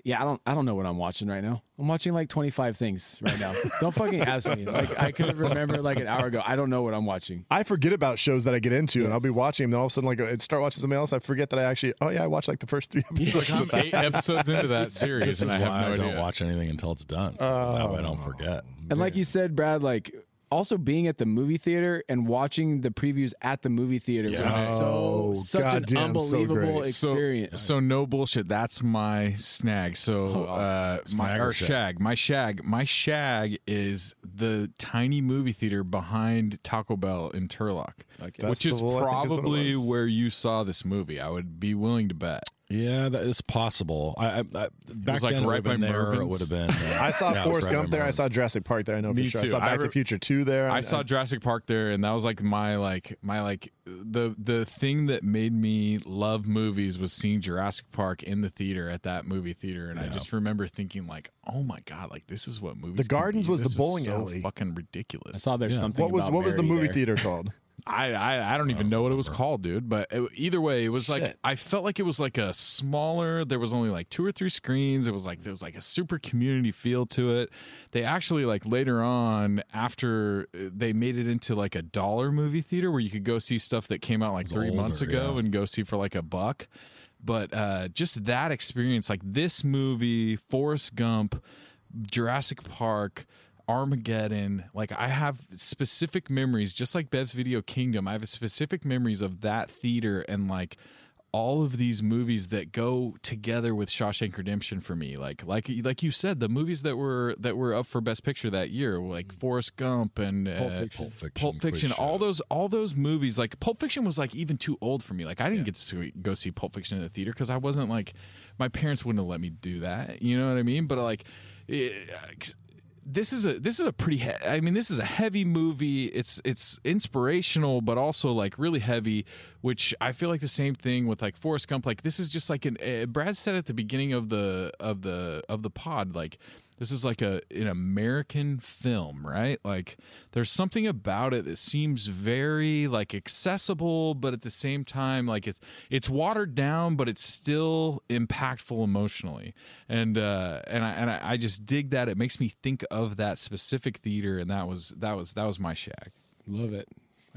yeah, I don't, I don't know what I'm watching right now. I'm watching like 25 things right now. don't fucking ask me. Like I could have remembered like an hour ago. I don't know what I'm watching. I forget about shows that I get into, and I'll be watching them. Then all of a sudden, like, I start watching something else. I forget that I actually, oh yeah, I watched like the first three *laughs* episodes. I'm eight episodes into that series, and I have no I idea. don't watch anything until it's done. that way I don't forget. And like you said, Brad, like also being at the movie theater and watching the previews at the movie theater was Oh, so such an goddamn, so unbelievable. So, experience. so no bullshit. That's my snag. So uh, my Snag or or shag? shag. My shag. My shag is the tiny movie theater behind Taco Bell in Turlock, Like which is Festival, I think is what it probably was. where you saw this movie. I would be willing to bet. Yeah, that is possible. I, I, I back was, like, then it right would have been by there. It would have been. *laughs* uh, I saw yeah, it was Forrest right by Gump there. I Mervyn's. saw Jurassic Park there. I know Me for sure. I too. saw I Back to re- the Future two there. I saw Jurassic Park there, and that was like my like my like the the thing that made me love movies was seeing Jurassic Park in the theater at that movie theater, and I just remember thinking like, oh my god, like this is what movies. The can Gardens be. was the This is bowling so alley. Fucking ridiculous. I ridiculous. saw there's something. what was about what was the Mary movie there. theater called? *laughs* I, I I don't even know what it was called, dude. But it, either way, it was like I felt like it was like a smaller. There was only like two or three screens. It was like there was like a super community feel to it. They actually like later on after uh, they made it into like a dollar movie theater where you could go see stuff that came out like three months ago yeah. and go see for like a buck. But uh, just that experience, like this movie, Forrest Gump, Jurassic Park, Armageddon. Like I have specific memories, just like Bev's Video Kingdom. I have specific memories of that theater and like all of these movies that go together with Shawshank Redemption for me. Like like like you said, the movies that were that were up for Best Picture that year, like Forrest Gump and uh, Pulp Fiction. Pulp Fiction, Pulp Fiction, all those all those movies. Like Pulp Fiction was like even too old for me. Like I didn't get to go see Pulp Fiction in the theater because I wasn't like my parents wouldn't have let me do that. You know what I mean? But like. It, this is a this is a pretty he- I mean this is a heavy movie. It's it's inspirational but also like really heavy which I feel like the same thing with like Forrest Gump. Like this is just like an uh, Brad said at the beginning of the of the of the pod like this is like a an American film right? Like there's something about it that seems very like accessible but at the same time like it's it's watered down but it's still impactful emotionally. And uh and I and I, I just dig that. It makes me think of that specific theater and that was that was that was my shag. Love it.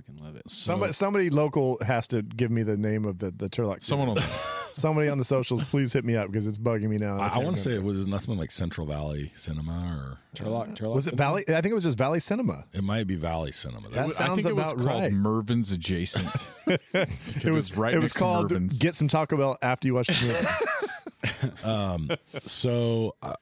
Fucking love it. Somebody, somebody local has to give me the name of the the Turlock. someone theater. will *laughs* somebody on the socials, please hit me up because it's bugging me now. I, I can't want to say it was not something like Central Valley Cinema or Turlock, Turlock. was it Valley. I think it was just Valley Cinema. it might be Valley Cinema. That I sounds think it was about called right. Mervyn's adjacent *laughs* *laughs* It was right It was next called Mervyn's. "Get Some Taco Bell After You Watch the Movie." um, So, uh,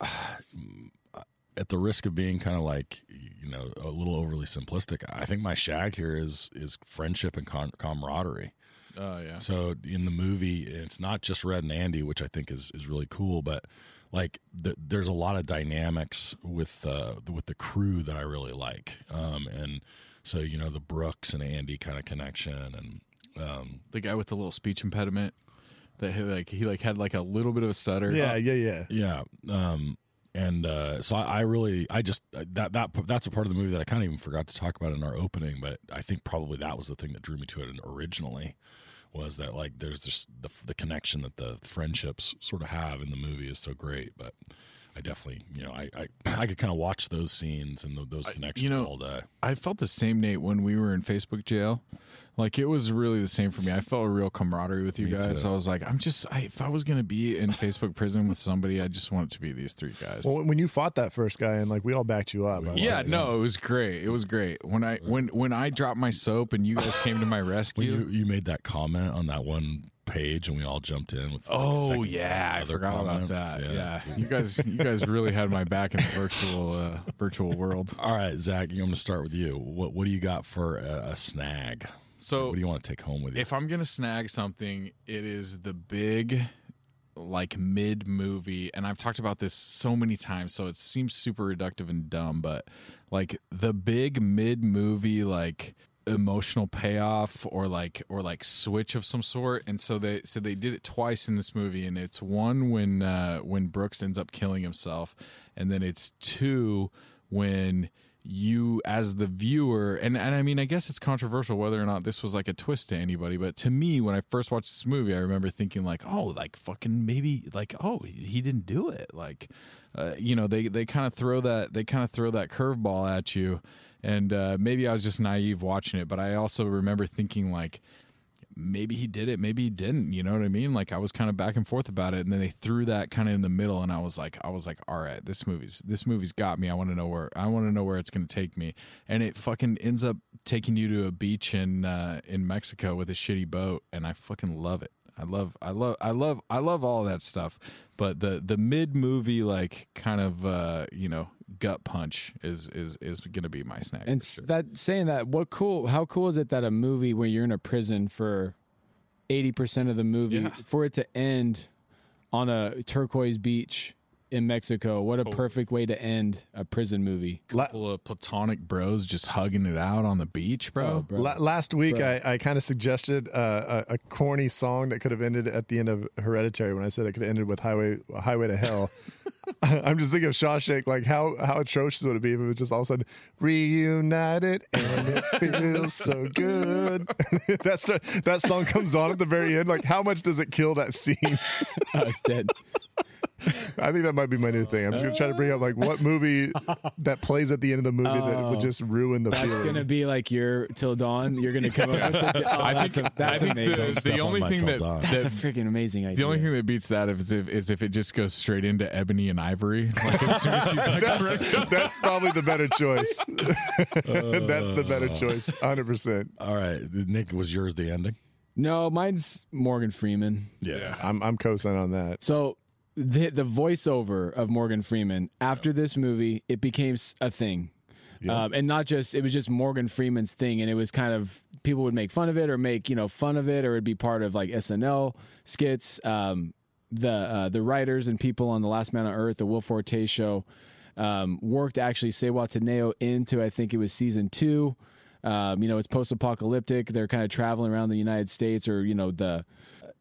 at the risk of being kind of like you know a little overly simplistic, I think my shag here is is friendship and con- camaraderie. oh yeah So in the movie, it's not just Red and Andy, which I think is is really cool, but like th- there's a lot of dynamics with uh, with the crew that I really like, um, and so you know the Brooks and Andy kind of connection, and um, the guy with the little speech impediment that he like he like had like a little bit of a stutter yeah, yeah, yeah. yeah, um, and uh, so I, I really I just that that that's a part of the movie that I kind of even forgot to talk about in our opening, but I think probably that was the thing that drew me to it originally was that like there's just the the connection that the friendships sort of have in the movie is so great, but. I definitely, you know, I I, *clears throat* I could kind of watch those scenes and th those connections you know, all day. I felt the same, Nate, when we were in Facebook jail. Like it was really the same for me. I felt a real camaraderie with you Me guys. too. I was like, I'm just, I, if I was gonna be in Facebook prison with somebody, I just want it to be these three guys. Well, when you fought that first guy and like we all backed you up. I yeah, like it. no, it was great. It was great when I when when I dropped my soap and you guys came to my When rescue. you, you made that comment on that one page and we all jumped in with like, Oh yeah, I other forgot about comments. that. Yeah. you guys, you guys really had my back in the virtual uh, virtual world. All right, Zach, I'm going to start with you. What what do you got for a, a snag? So what do you want to take home with you? if I'm gonna snag something, it is the big like mid movie and I've talked about this so many times so it seems super reductive and dumb but like the big mid movie like emotional payoff or like or like switch of some sort and so they so they did it twice in this movie and it's one when uh when Brooks ends up killing himself and then it's two when you as the viewer and, and i mean i guess it's controversial whether or not this was like a twist to anybody but to me when i first watched this movie i remember thinking like oh like fucking maybe like oh he didn't do it like uh, you know they they kind of throw that they kind of throw that curveball at you and uh, maybe i was just naive watching it but i also remember thinking like maybe he did it, maybe he didn't. You know what I mean? Like I was kind of back and forth about it, and then they threw that kind of in the middle, and I was like, I was like, all right, this movie's this movie's got me. I want to know where I want to know where it's going to take me, and it fucking ends up taking you to a beach in uh, in Mexico with a shitty boat, and I fucking love it. I love, I love, I love, I love all that stuff. But the the mid movie like kind of uh, you know gut punch is is is going to be my snack. And sure. that saying that, what cool? How cool is it that a movie where you're in a prison for eighty percent of the movie, Yeah. for it to end on a turquoise beach in Mexico? What a perfect way to end a prison movie. La- couple of platonic bros just hugging it out on the beach, bro. Oh, bro. La- last week, Bro. I, I kind of suggested uh, a, a corny song that could have ended at the end of Hereditary when I said it could have ended with Highway Highway to Hell. *laughs* *laughs* I'm just thinking of Shawshank, like how how atrocious would it be if it was just all of a sudden reunited and it feels so good. *laughs* That's the, that song comes on at the very end. Like, how much does it kill that scene? Oh, it's dead. *laughs* I think that might be my new thing. I'm just gonna try to bring up like what movie that plays at the end of the movie that would oh. just ruin the That's feeling. gonna be like your till dawn. You're gonna come up with *laughs* it. Oh, I that's think, a, that's I think amazing. the, the only my thing that, dawn. that that's a freaking amazing idea. the only thing that beats that is if is if it just goes straight into ebony and ivory. *laughs* Like as soon as he's like, that's, that's probably the better choice. that's the better uh. choice, hundred percent. All right, Nick, was yours the ending? no, mine's Morgan Freeman. yeah, I'm I'm co-sign on that. So the the voiceover of Morgan Freeman after this movie, it became a thing. Um, and not just it was just Morgan Freeman's thing, and it was kind of people would make fun of it or make you know fun of it, or it'd be part of like SNL skits. Um, the uh, the writers and people on the Last Man on Earth, the Will Forte show, um, worked actually Zihuatanejo into I think it was season two. Um, you know, it's post-apocalyptic. They're kind of traveling around the United States, or you know, the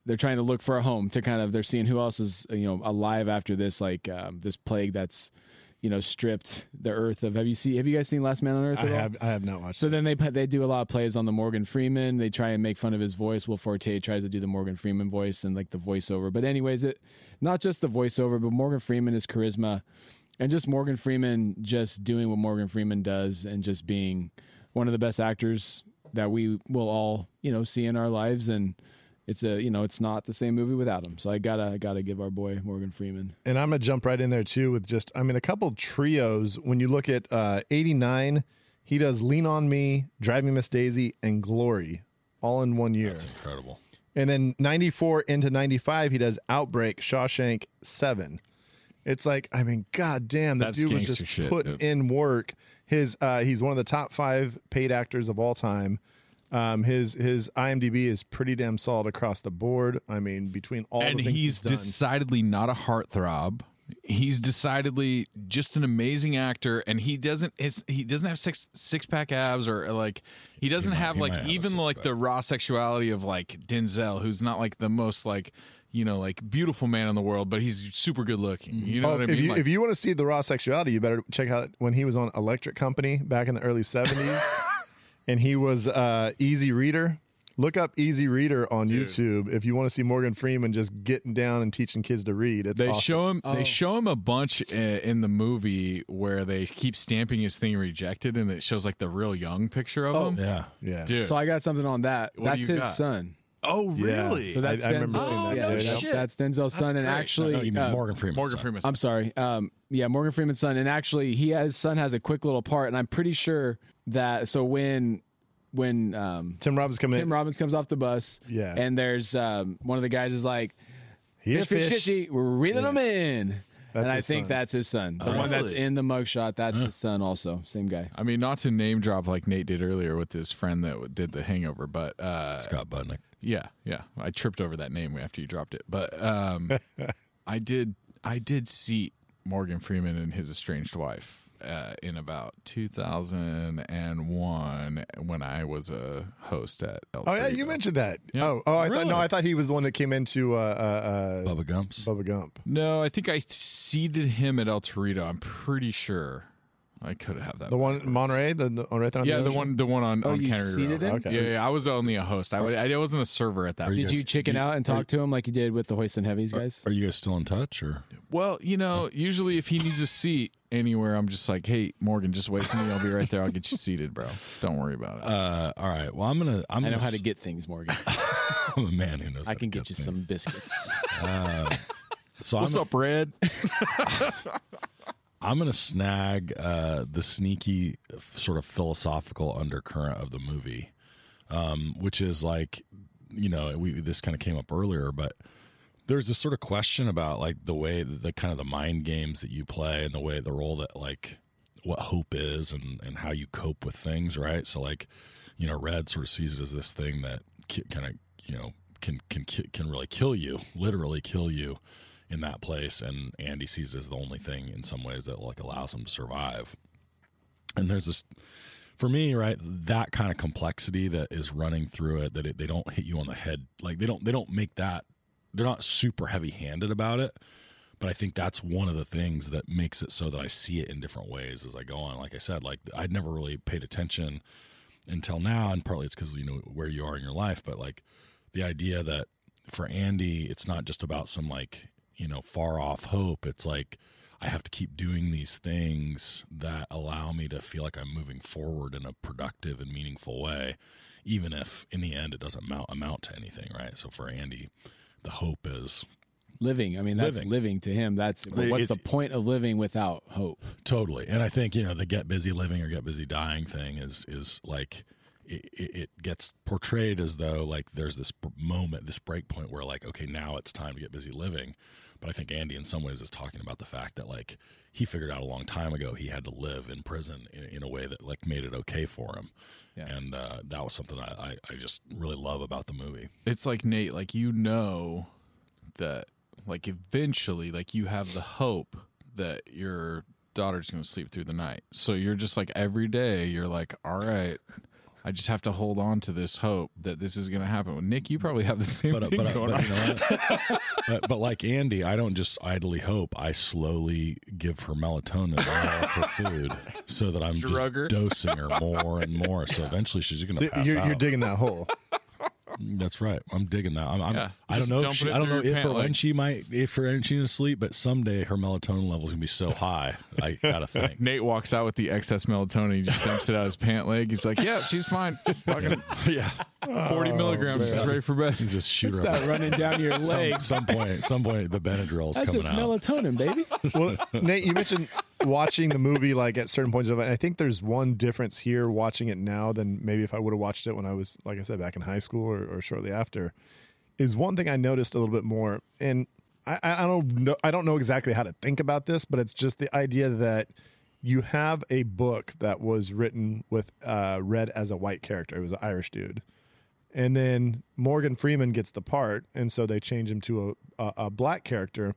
they're trying to look for a home to kind of. They're seeing who else is you know alive after this, like um, this plague that's you know stripped the Earth of. Have you seen? Have you guys seen Last Man on Earth? I all? have I have not watched. So then they they do a lot of plays on the Morgan Freeman. They try and make fun of his voice. Will Forte tries to do the Morgan Freeman voice and like the voiceover. But anyways, it not just the voiceover, but Morgan Freeman his charisma, and just Morgan Freeman just doing what Morgan Freeman does and just being one of the best actors that we will all you know see in our lives. And it's a you know it's not the same movie without him. So I gotta I gotta give our boy Morgan Freeman. and I'm gonna jump right in there too with just I mean a couple trios. When you look at uh, '89, he does "Lean on Me," "Drive Me Miss Daisy," and "Glory," all in one year. That's incredible. And then 94 into 95, he does Outbreak, Shawshank, Seven. It's like, I mean, god damn, the That's dude was just shit, putting dude. in work. His uh he's one of the top five paid actors of all time. Um his his IMDb is pretty damn solid across the board. I mean, between all and the things he's he's, done. decidedly not a heartthrob. He's decidedly just an amazing actor, and he doesn't. His, he doesn't have six six pack abs, or like he doesn't might- have he like might have even like six-pack. the raw sexuality of like Denzel, who's not like the most like you know like beautiful man in the world, but he's super good looking. You know Oh, what I if mean? you Like- if you want to see the raw sexuality, you better check out when he was on Electric Company back in the early seventies, *laughs* and he was uh, Easy Reader. Look up Easy Reader on YouTube if you want to see Morgan Freeman just getting down and teaching kids to read. It's They awesome. show him. Oh. They show him a bunch uh, in the movie where they keep stamping his thing rejected, and it shows like the real young picture of him. Yeah. yeah, Dude. So I got something on that. What That's his got? son. Oh, Yeah. really? So that's I- I remember seeing that, Yeah, too. that's, Shit. that's Denzel's son, and actually, No, you uh, Morgan Freeman. Morgan son. Freeman's I'm sorry. Um, yeah, Morgan Freeman's son, and actually, he has son has a quick little part, and I'm pretty sure that so when when um, Tim Robbins coming Tim in. Robbins comes off the bus, Yeah. and there's um, one of the guys is like, Here's "Fish, fish, fish. fishy, we're reeling them in," That's and I think son. that's his son, the one that's in the mugshot. That's his son, also same guy. I mean, not to name drop like Nate did earlier with his friend that did the Hangover, but uh, Scott Budnick. yeah, yeah, I tripped over that name after you dropped it. But um, *laughs* I did, I did seat Morgan Freeman and his estranged wife uh, in about 2001 when I was a host at. El Oh yeah, you mentioned that. Yeah. Oh, oh, I thought no, I thought he was the one that came into uh, uh, uh, Bubba Gumps. Bubba Gump. No, I think I seated him at El Torito. I'm pretty sure. I could have that. The one in Monterey, the, the one right there. On yeah, the ocean? one, the one on. Oh, on you Cannery seated Row. him? Okay. Yeah, yeah, I was only a host. I, wa- I wasn't a server at that. Are you Did guys- you chicken you- out and talk to him like you did with the hoist and heavies guys? Are you guys still in touch or? Well, you know, usually if he needs a seat anywhere, I'm just like, hey, Morgan, just wait for me. I'll be right there. I'll get you seated, bro. Don't worry about it. Uh, all right. Well, I'm gonna. I'm I know gonna how to get things, Morgan. *laughs* I'm a man who knows. I how can to get you things. some biscuits. *laughs* So What's I'm, up, Red? *laughs* I'm gonna snag uh, the sneaky sort of philosophical undercurrent of the movie, um, which is like, you know, we this kind of came up earlier, but there's this sort of question about like the way the kind of the mind games that you play and the way the role that like what hope is and and how you cope with things, right? So like, you know, Red sort of sees it as this thing that kind of you know can can can really kill you, literally kill you in that place, and Andy sees it as the only thing in some ways that like allows him to survive. And there's this for me, right? That kind of complexity that is running through it that it, they don't hit you on the head, like they don't they don't make that they're not super heavy handed about it. But I think that's one of the things that makes it so that I see it in different ways as I go on. Like I said, like I'd never really paid attention until now, and partly it's because you know where you are in your life. But like the idea that for Andy, it's not just about some like you know far off hope. It's like I have to keep doing these things that allow me to feel like I'm moving forward in a productive and meaningful way, even if in the end it doesn't amount amount to anything, right? So for Andy, the hope is living. I mean, that's Living. living, to him. That's but what's It's- the point of living without hope? Totally, and I think you know the get busy living or get busy dying thing is is like it, it it gets portrayed as though like there's this moment, this break point where like okay now it's time to get busy living, but I think Andy in some ways is talking about the fact that like he figured out a long time ago he had to live in prison in, in a way that like made it okay for him, Yeah. and uh, that was something I, I I just really love about the movie. it's like Nate, like you know that like eventually like you have the hope that your daughter's going to sleep through the night. So you're just like every day you're like, "All right, I just have to hold on to this hope that this is going to happen." Well, Nick, you probably have the same but, uh, thing but, uh, going but, on. you know *laughs* but, but like Andy, I don't just idly hope. I slowly give her melatonin in all of her *laughs* food so that I'm Drug her. just dosing her more and more. So eventually she's going to So pass you're, out. you're digging that hole. *laughs* That's right. I'm digging that. I'm, I'm, Yeah. I don't know. If she, I don't know if pant or when she might, if for when she's asleep, but someday her melatonin levels gonna be so high. I gotta think. *laughs* Nate walks out with the excess melatonin. He just dumps it out his pant leg. He's like, "Yeah, she's fine. *laughs* Fucking *laughs* yeah, forty oh, milligrams. She's ready for bed." you just shoot her. That up. running down your Some, leg. some point, some point, the Benadryl's That's coming just out. melatonin, baby. well, Nate, you mentioned watching the movie like at certain points of it. I think there's one difference here watching it now than maybe if I would have watched it when I was, like I said, back in high school or, or shortly after. Is one thing I noticed a little bit more, and I, I don't know, I don't know exactly how to think about this, but it's just the idea that you have a book that was written with uh, read as a white character. It was an Irish dude. And then Morgan Freeman gets the part, and so they change him to a, a, a black character.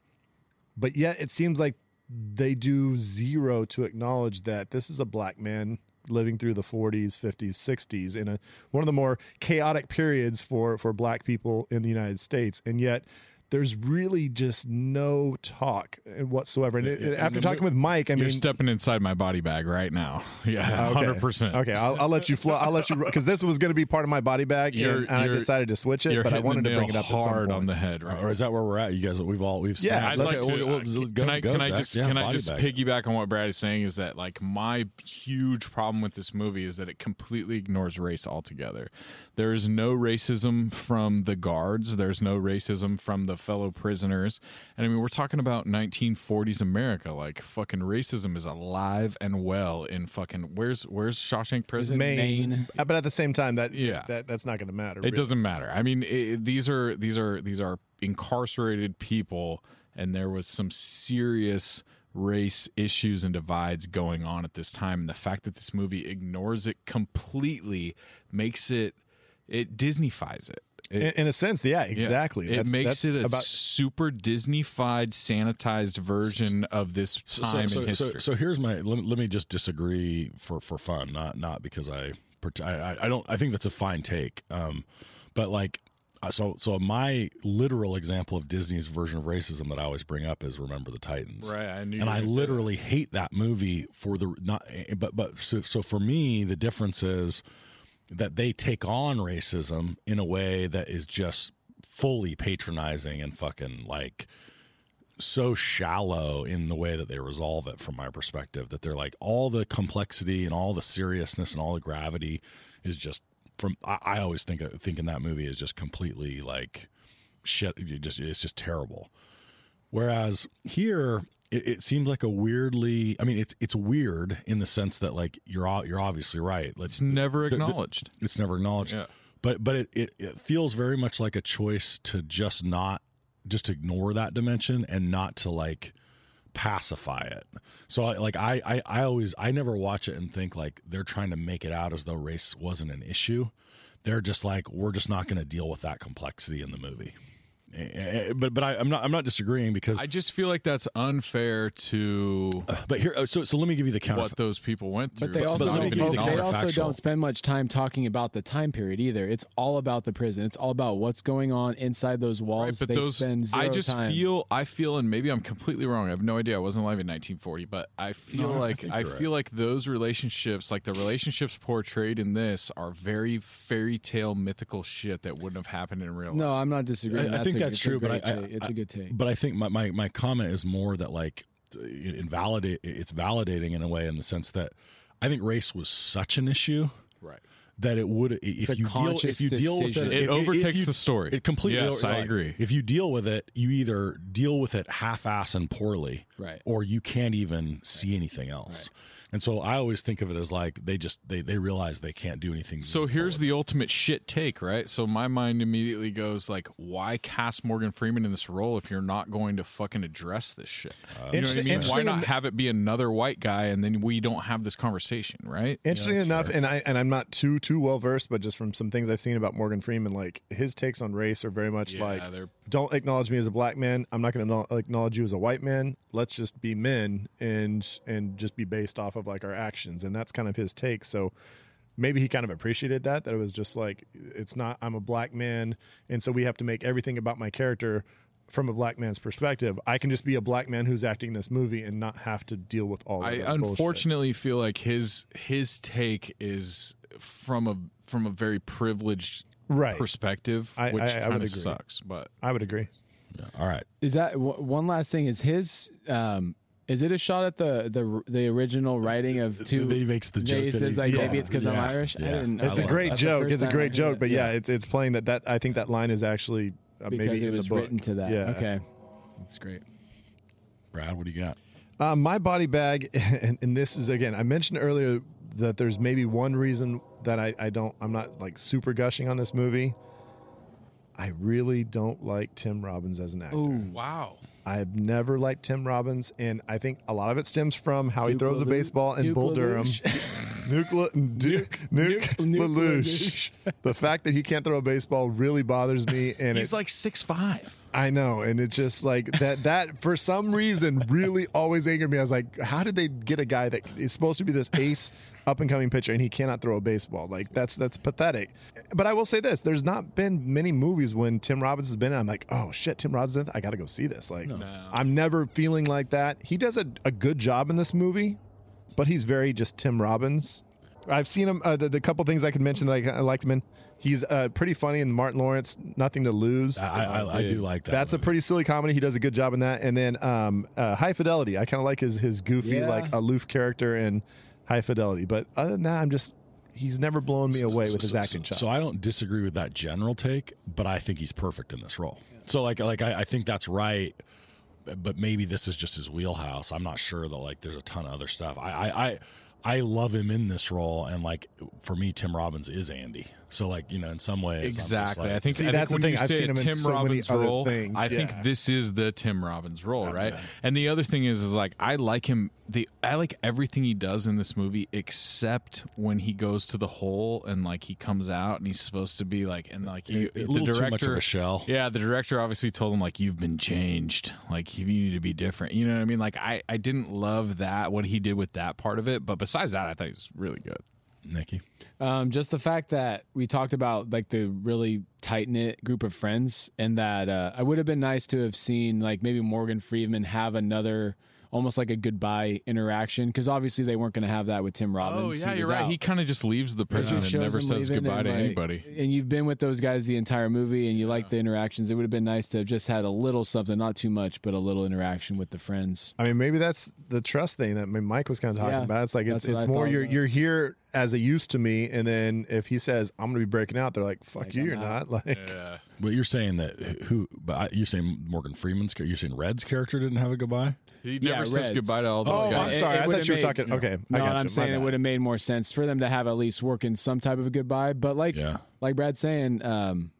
But yet it seems like they do zero to acknowledge that this is a black man living through the 40s, 50s, 60s in a one of the more chaotic periods for for black people in the United States. And yet there's really just no talk whatsoever. And, it- And after talking mo- with Mike, I mean, You're stepping inside my body bag right now. *laughs* Yeah, Okay. hundred percent. Okay, I'll, I'll let you flow. I'll let you because this was going to be part of my body bag, and, You're- and I you're- decided to switch it. But I wanted to bring it nail up at some hard on the head, right? Or is that where we're at? You guys, we've all we've Yeah, snapped. I'd like to. we'll- uh, we'll- can I go, can I just Yeah, can I just bag. piggyback on what Brad is saying? Is that like my huge problem with this movie is that it completely ignores race altogether. There is no racism from the guards. There's no racism from the fellow prisoners. And I mean, we're talking about 1940s America. Like fucking racism is alive and well in fucking where's where's Shawshank Prison? Maine. Maine. Uh, but at the same time, that Yeah. that that's not going to matter. It really. doesn't matter. I mean, it, these are these are these are incarcerated people, and there was some serious race issues and divides going on at this time. And the fact that this movie ignores it completely makes it it Disneyfies it. It- In, in a sense, yeah, yeah. exactly. It That's- makes that's it a about super Disneyfied, sanitized version of this So, time so, in so, history. so, so here's my let me, let me just disagree for for fun, not not because I, I I- I don't I think that's a fine take, um, but like Uh, So, so my literal example of Disney's version of racism that I always bring up is Remember the Titans. Right, I knew and I gonna literally hate that movie for the not. But but so so for me, the difference is that they take on racism in a way that is just fully patronizing and fucking like so shallow in the way that they resolve it from my perspective that they're like all the complexity and all the seriousness and all the gravity is just from I, I always think think in that movie is just completely like shit just it's just terrible. Whereas here it, it seems like a weirdly i mean it's it's weird in the sense that like you're you're obviously right let's It's never the- the- acknowledged. it's never acknowledged. Yeah. But but it, it, it feels very much like a choice to just not just ignore that dimension and not to like pacify it. So I, like I, I I always I never watch it and think like they're trying to make it out as though race wasn't an issue. They're just like we're just not going to deal with that complexity in the movie. Eh, eh, But but I, I'm not I'm not disagreeing because I just feel like that's unfair to but here so so let me give you the counter. what those people went through. But they also let me don't. the they also don't spend much time talking about the time period either. It's all about the prison. It's all about what's going on inside those walls. Right, but they those spend zero I just time. feel I feel and maybe I'm completely wrong. I have no idea. I wasn't alive in 1940, but I feel No, like think I, you're feel like those relationships, like the relationships portrayed in this, are very fairy tale mythical shit that wouldn't have happened in real life. No, I'm not disagreeing. I, I think a- that's true, but I, I, it's a good take. But I think my, my, my comment is more that like invalidate it's validating in a way in the sense that I think race was such an issue Right. that it would if a you deal if you deal with decision. it, It if- if overtakes you- the story. It completely. Yes, I like, agree. If you deal with it, you either deal with it half-ass and poorly, Right. or you can't even see anything else. And so I always think of it as like they just they they realize they can't do anything. So here's forward. the ultimate shit take, right? So my mind immediately goes like, why cast Morgan Freeman in this role if you're not going to fucking address this shit? Uh, you know what I mean? Why not have it be another white guy and then we don't have this conversation, right? Interesting enough, and I and I'm not too too well versed, but just from some things I've seen about Morgan Freeman, like his takes on race are very much Yeah, like, don't acknowledge me as a black man. I'm not going to acknowledge you as a white man. Let's just be men and and just be based off of like our actions, and that's kind of his take. So maybe he kind of appreciated that that it was just like it's not I'm a black man, and so we have to make everything about my character from a black man's perspective. I can just be a black man who's acting this movie and not have to deal with all. I that bullshit. unfortunately feel like his his take is from a from a very privileged Right. perspective, I- which I- I kind would of agree. sucks. But I would agree. All right. Is that w- one last thing? Is his? Um, is it a shot at the the the original writing of two? That he makes the joke He says he- like yeah, maybe it's because I'm yeah, Irish. I yeah. didn't. It's I a great that's joke. It's a great joke, it. but yeah, it's it's playing that that I think that line is actually uh, because maybe it in was the book. written to that. Yeah. Okay, that's great. Brad, what do you got? Uh, my body bag, *laughs* and, and this is again, I mentioned earlier that there's maybe one reason that I, I don't, I'm not like super gushing on this movie. I really don't like Tim Robbins as an actor. Oh, wow, I've never liked Tim Robbins, and I think a lot of it stems from how he Duke throws a baseball in Duke Bull Durham. *laughs* LaLoosh. Nuke, Le- Duke, Nuke, Nuke- Nuke LaLoosh. the fact that he can't throw a baseball really bothers me, *laughs* and he's it, like six five. I know, and it's just like that. That for some reason really always angered me. I was like, how did they get a guy that is supposed to be this ace, up and coming pitcher, and he cannot throw a baseball? Like that's that's pathetic. But I will say this: there's not been many movies when Tim Robbins has been. in. I'm like, oh shit, Tim Robbins, is in it? I got to go see this. Like, I'm never feeling like that. He does a, a good job in this movie, but he's very just Tim Robbins. I've seen him. Uh, the, the couple things I could mention that I, I liked him in. He's uh, pretty funny in Martin Lawrence. Nothing to lose. I, I, I do like that. That's a pretty silly comedy. He does a good job in that. And then um, uh, High Fidelity. I kind of like his his goofy, Yeah. like aloof character in High Fidelity. But other than that, I'm just he's never blown me away with his acting so, chops. So I don't disagree with that general take, but I think he's perfect in this role. So like like I, I think that's right, but maybe this is just his wheelhouse. I'm not sure that like there's a ton of other stuff. I I. I I love him in this role, and like for me, Tim Robbins is Andy. So, like you know, in some ways, Exactly. like- I think See, I that's think the when thing. you I've say seen a him in Tim so many Robbins other role. things. I think this is the Tim Robbins role, right? right. And the other thing is, is like I like him. The I like everything he does in this movie, except when he goes to the hole and like he comes out and he's supposed to be like and like he, A- a the little too director much of a shell. Yeah, the director obviously told him like you've been changed, like you need to be different. You know what I mean? Like I I didn't love that what he did with that part of it, but besides that, I thought he was really good. Nikki. Um, just the fact that we talked about like the really tight knit group of friends, and that uh, I would have been nice to have seen like maybe Morgan Freeman have another almost like a goodbye interaction because obviously they weren't going to have that with Tim oh, Robbins. Oh yeah, He you're was right. out. He kind of just leaves the prison just and never says goodbye and, to like, anybody. And you've been with those guys the entire movie, and you like the interactions. It would have been nice to have just had a little something, not too much, but a little interaction with the friends. I mean, maybe that's the trust thing that I mean, Mike was kind of talking Yeah, about. It's like it's, that's what it's more you're about. you're here as a use to me, and then if he says I'm going to be breaking out, they're like, "Fuck Like, you, I'm you're out. not." *laughs* Like, yeah. But you're saying that who? But I, you're saying Morgan Freeman's. You're saying Red's character didn't have a goodbye. He Yeah, never says Reds. goodbye to all those Oh, I'm guys. sorry. I thought you were made- talking- okay, I No, got I'm you. Saying it would have made more sense for them to have at least working some type of a goodbye. But like, Yeah. like Brad's saying, um,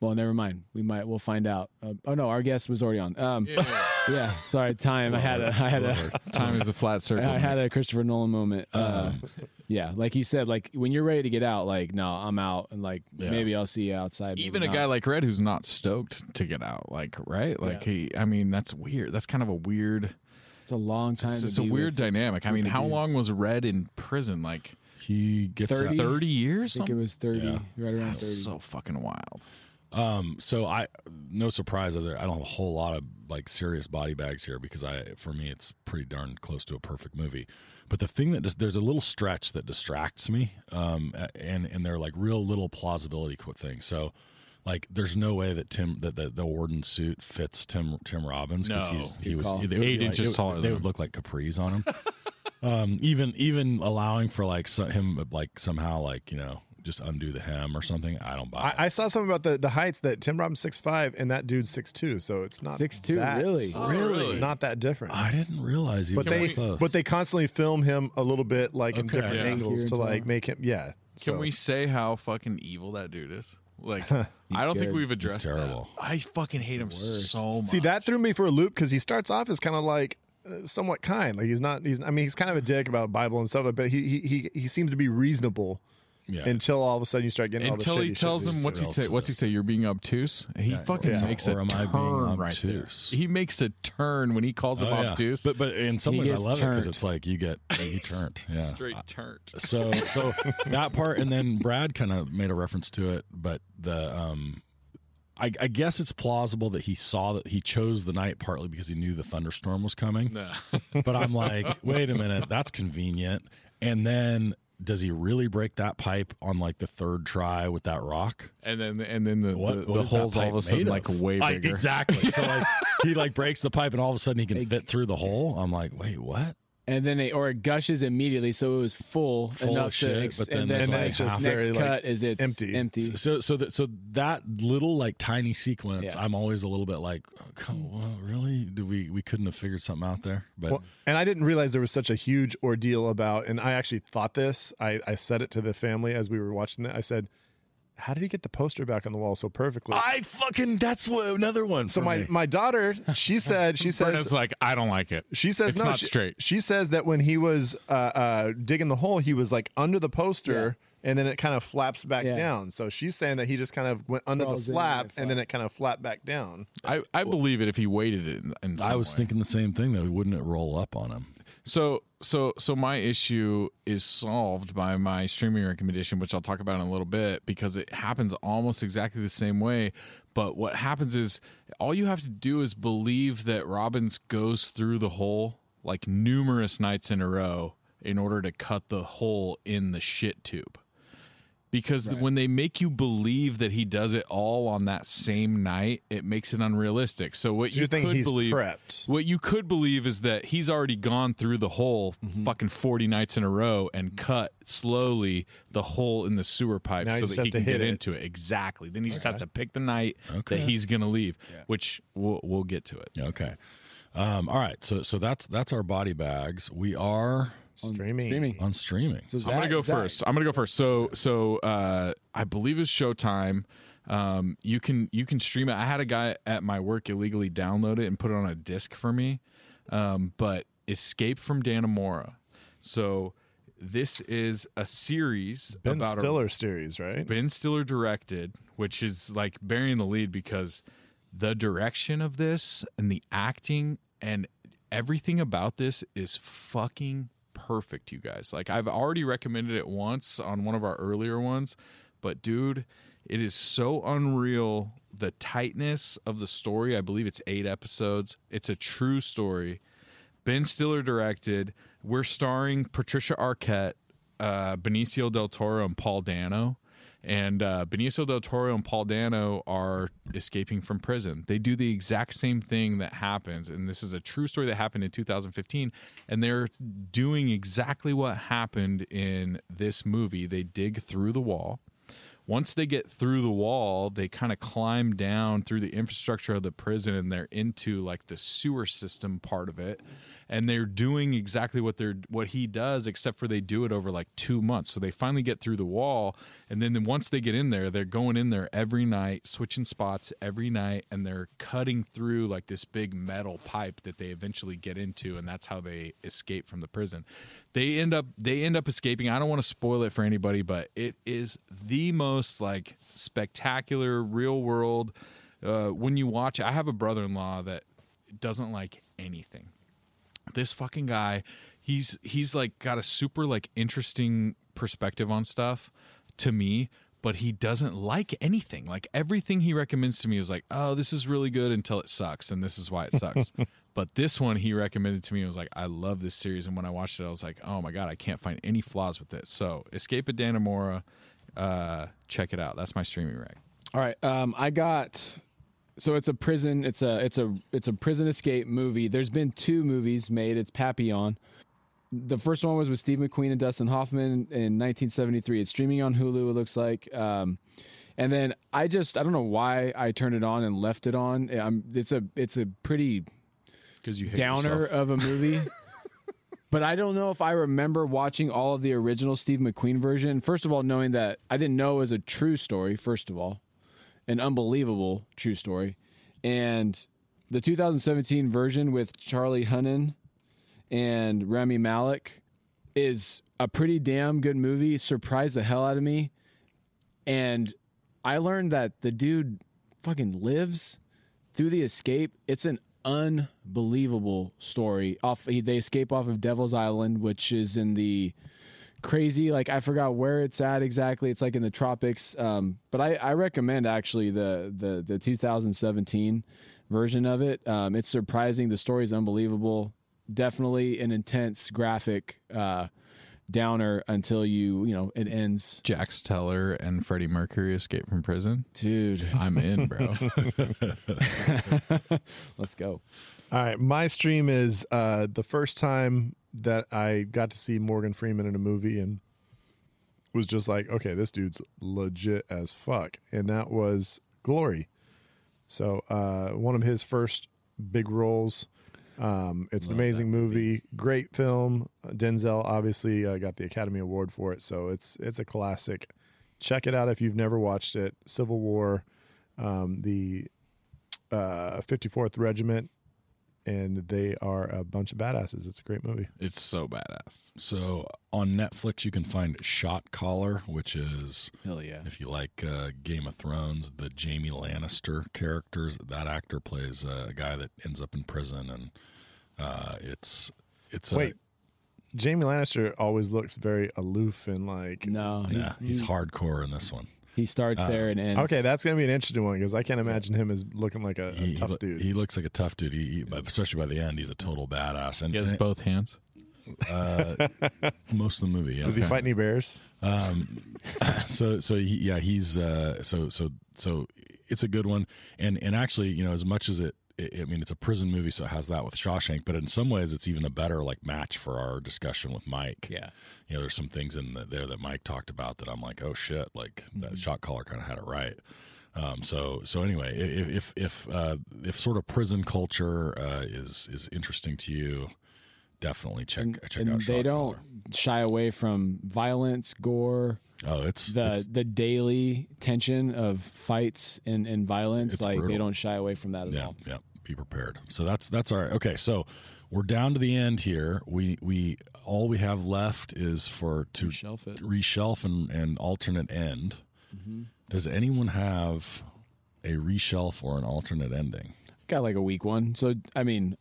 well, never mind. We might. We'll find out. Uh, oh no, our guest was already on. Um, yeah. Yeah, sorry, time. I had a. I had a. Time is a flat *laughs* circle. I had a Christopher Nolan moment. Uh, Um, yeah, like he said, like when you're ready to get out, like no, I'm out, and like Yeah. maybe I'll see you outside. Even a not. guy like Red who's not stoked to get out, like right, like Yeah. he. I mean, that's weird. That's kind of a weird. it's a long time. It's just a weird with- dynamic. I mean, how dudes. long was Red in prison? Like He gets 30? out- thirty years. I think it was thirty, Yeah. right around That's thirty. so fucking wild. Um, so I, no surprise I don't have a whole lot of like serious body bags here because I, for me, it's pretty darn close to a perfect movie. But the thing that just, there's a little stretch that distracts me, um, and and they're like real little plausibility things. So, like, there's no way that Tim that the, the warden suit fits Tim Tim Robbins No. he's, he was Eight like- inches it- taller They than would look like capris on him. *laughs* um, even even allowing for like so, him like somehow like you know just undo the hem or something. I don't buy. it. I, I saw something about the, the heights that Tim Robbins six five and that dude's six two, so it's not 6'2", that- really? Oh, really? not that different. I didn't realize he but was they that close. but they constantly film him a little bit like in different Yeah. angles Here to like make him yeah. Can So- we say how fucking evil that dude is? Like, *laughs* I don't think we've addressed terrible. that. I fucking hate him so much. see that threw me for a loop because he starts off as kind of like uh, somewhat kind, like he's not. He's I mean he's kind of a dick about Bible and stuff, but he he he, he seems to be reasonable yeah. until all of a sudden you start getting all until the shit he tells do. him what's he say? What's he say? You're being obtuse. He fucking yeah. makes Or a am I turn being right there. He makes a turn when he calls him Oh, yeah. obtuse. But but in some He ways I gets love it because it's like you get you turned. Yeah. straight turned. *laughs* So so that part and then Brad kind of made a reference to it, but the um I, I guess it's plausible that he saw that he chose the night partly because he knew the thunderstorm was coming. No. But I'm like, wait a minute, that's convenient. And then does he really break that pipe on like the third try with that rock? And then and then the, What, the, what the holes all of a sudden made like way Like, bigger. exactly. So like *laughs* he like breaks the pipe and all of a sudden he can fit through the hole. I'm like, wait, what? And then they or it gushes immediately, so it was full, Full enough shit, to, ex- but then and then, there's like, like just next very, like, cut is it's empty. empty. So so that so that little like tiny sequence, Yeah. I'm always a little bit like, oh, well, really? Did we we couldn't have figured something out there? But Well, and I didn't realize there was such a huge ordeal about. And I actually thought this. I, I said it to the family as we were watching it. I said, "How did he get the poster back on the wall so perfectly?" I fucking that's what another one. so for my me. my daughter, she *laughs* said, she Brenna's says, like, I don't like it. she says it's no, not she, straight. She says that when he was uh, uh, digging the hole, he was like under the poster. And then it kind of flaps back Yeah. down. So she's saying that he just kind of went under Crawls the flap, and and then it kind of flapped back down. I, I believe it if he waited it. In, in I was way. thinking the same thing though. wouldn't it roll up on him? So so so my issue is solved by my streaming recommendation, which I'll talk about in a little bit, because it happens almost exactly the same way. But what happens is all you have to do is believe that Robbins goes through the hole like numerous nights in a row in order to cut the hole in the shit tube. Because when they make you believe that he does it all on that same night, it makes it unrealistic. So what So you you think could believe, prepped? what you could believe is that he's already gone through the hole Mm-hmm. fucking 40 nights in a row and cut slowly the hole in the sewer pipe Now so that he can get it. into it. Exactly. Then he just has to pick the night Okay. that he's going to leave, which we'll, we'll get to it. Okay. Um, all right. So so that's that's our body bags. We are Streaming. Streaming. on streaming. So I'm gonna go Zach- first. I'm gonna go first. So so uh, I believe it's Showtime. Um, you can you can stream it. I had a guy at my work illegally download it and put it on a disc for me. Um, but Escape from Dannemora. So this is a series Ben about Stiller series, right? Ben Stiller directed, which is like burying the lead because the direction of this and the acting and everything about this is fucking perfect, you guys. Like I've already recommended it once on one of our earlier ones, but dude, it is so unreal the tightness of the story. I believe it's 8 episodes. It's a true story. Ben Stiller directed. We're starring Patricia Arquette, uh, Benicio del Toro, and Paul Dano. And uh, Benicio del Toro and Paul Dano are escaping from prison. They do the exact same thing that happens, and this is a true story that happened in 2015. And they're doing exactly what happened in this movie. They dig through the wall once they get through the wall, they kind of climb down through the infrastructure of the prison and they're into like the sewer system part of it. And they're doing exactly what they're what he does, except for they do it over like two months. So they finally get through the wall, and then once they get in there, they're going in there every night, switching spots every night, and they're cutting through like this big metal pipe that they eventually get into, and that's how they escape from the prison. They end up they end up escaping. I don't want to spoil it for anybody, but it is the most like spectacular real world. Uh, when you watch, I have a brother-in-law that doesn't like anything this fucking guy he's he's like got a super like interesting perspective on stuff to me but he doesn't like anything. Like everything he recommends to me is like oh this is really good until it sucks and this is why it sucks. *laughs* But this one he recommended to me was like i love this series and when i watched it i was like oh my god i can't find any flaws with it. So escape at Dannemora uh check it out. That's my streaming reg. All right, um, I got. So it's a prison. It's a it's a it's a prison escape movie. There's been two movies made. It's Papillon. The first one was with Steve McQueen and Dustin Hoffman in 1973. It's streaming on Hulu. It looks like. Um, and then I just I don't know why I turned it on and left it on. I'm, it's a it's a pretty because you downer yourself. of a movie. *laughs* but I don't know if I remember watching all of the original Steve McQueen version. First of all, knowing that I didn't know it was a true story, first of all, an unbelievable true story. And the 2017 version with Charlie Hunnam and Rami Malek is a pretty damn good movie. Surprised the hell out of me. And I learned that the dude fucking lives through the escape. It's an unbelievable story. Off they escape off of Devil's Island, which is in the crazy like I forgot where it's at exactly. It's like in the tropics. Um, but I, I recommend actually the the the 2017 version of it. Um, it's surprising. The story is unbelievable. Definitely an intense graphic uh, downer until you you know it ends. Jax Teller and Freddie Mercury escape from prison. Dude, I'm in, bro. *laughs* *laughs* let's go. All right, my stream is uh, the first time that I got to see Morgan Freeman in a movie and was just like, okay, this dude's legit as fuck, and that was Glory. So uh, one of his first big roles. Um, it's an amazing movie. great film. Denzel obviously uh, got the Academy Award for it, so it's it's a classic. Check it out if you've never watched it. Civil War, um, the uh, 54th Regiment, and they are a bunch of badasses. It's a great movie. it's so badass. So on Netflix, you can find Shot Caller, which is Hell yeah. if you like uh, Game of Thrones, the Jamie Lannister characters. That actor plays uh, a guy that ends up in prison, and uh, it's it's a, Wait, Jamie Lannister always looks very aloof and like. No, he, yeah, he's hardcore in this one. He starts there and ends. Okay, that's gonna be an interesting one because I can't imagine him as looking like a, a He, tough he, dude. he looks like a tough dude. He, he- especially by the end, he's a total badass. And, He has and both hands. *laughs* most of the movie. Yeah. Does he fight any bears? *laughs* so so he, yeah he's uh so so so it's a good one and and actually you know as much as it I mean, it's a prison movie, so it has that with Shawshank. But in some ways, it's even a better like match for our discussion with Mike. Yeah. you know, there's some things in the, there that Mike talked about that I'm like, oh shit, like that shot caller kind of had it right. Um, so so anyway, if if if uh, if sort of prison culture uh, is is interesting to you, definitely check check and out. they don't shy away from violence, gore, Oh, it's the it's- the daily tension of fights and, and violence. Like they don't shy away from that at yeah, all. yeah. Be prepared. So that's that's all right. Okay, so we're down to the end here. We we all we have left is for to Reshelf it. reshelf and, and alternate end. Mm-hmm. Does anyone have a reshelf or an alternate ending? Got like a weak one. So I mean,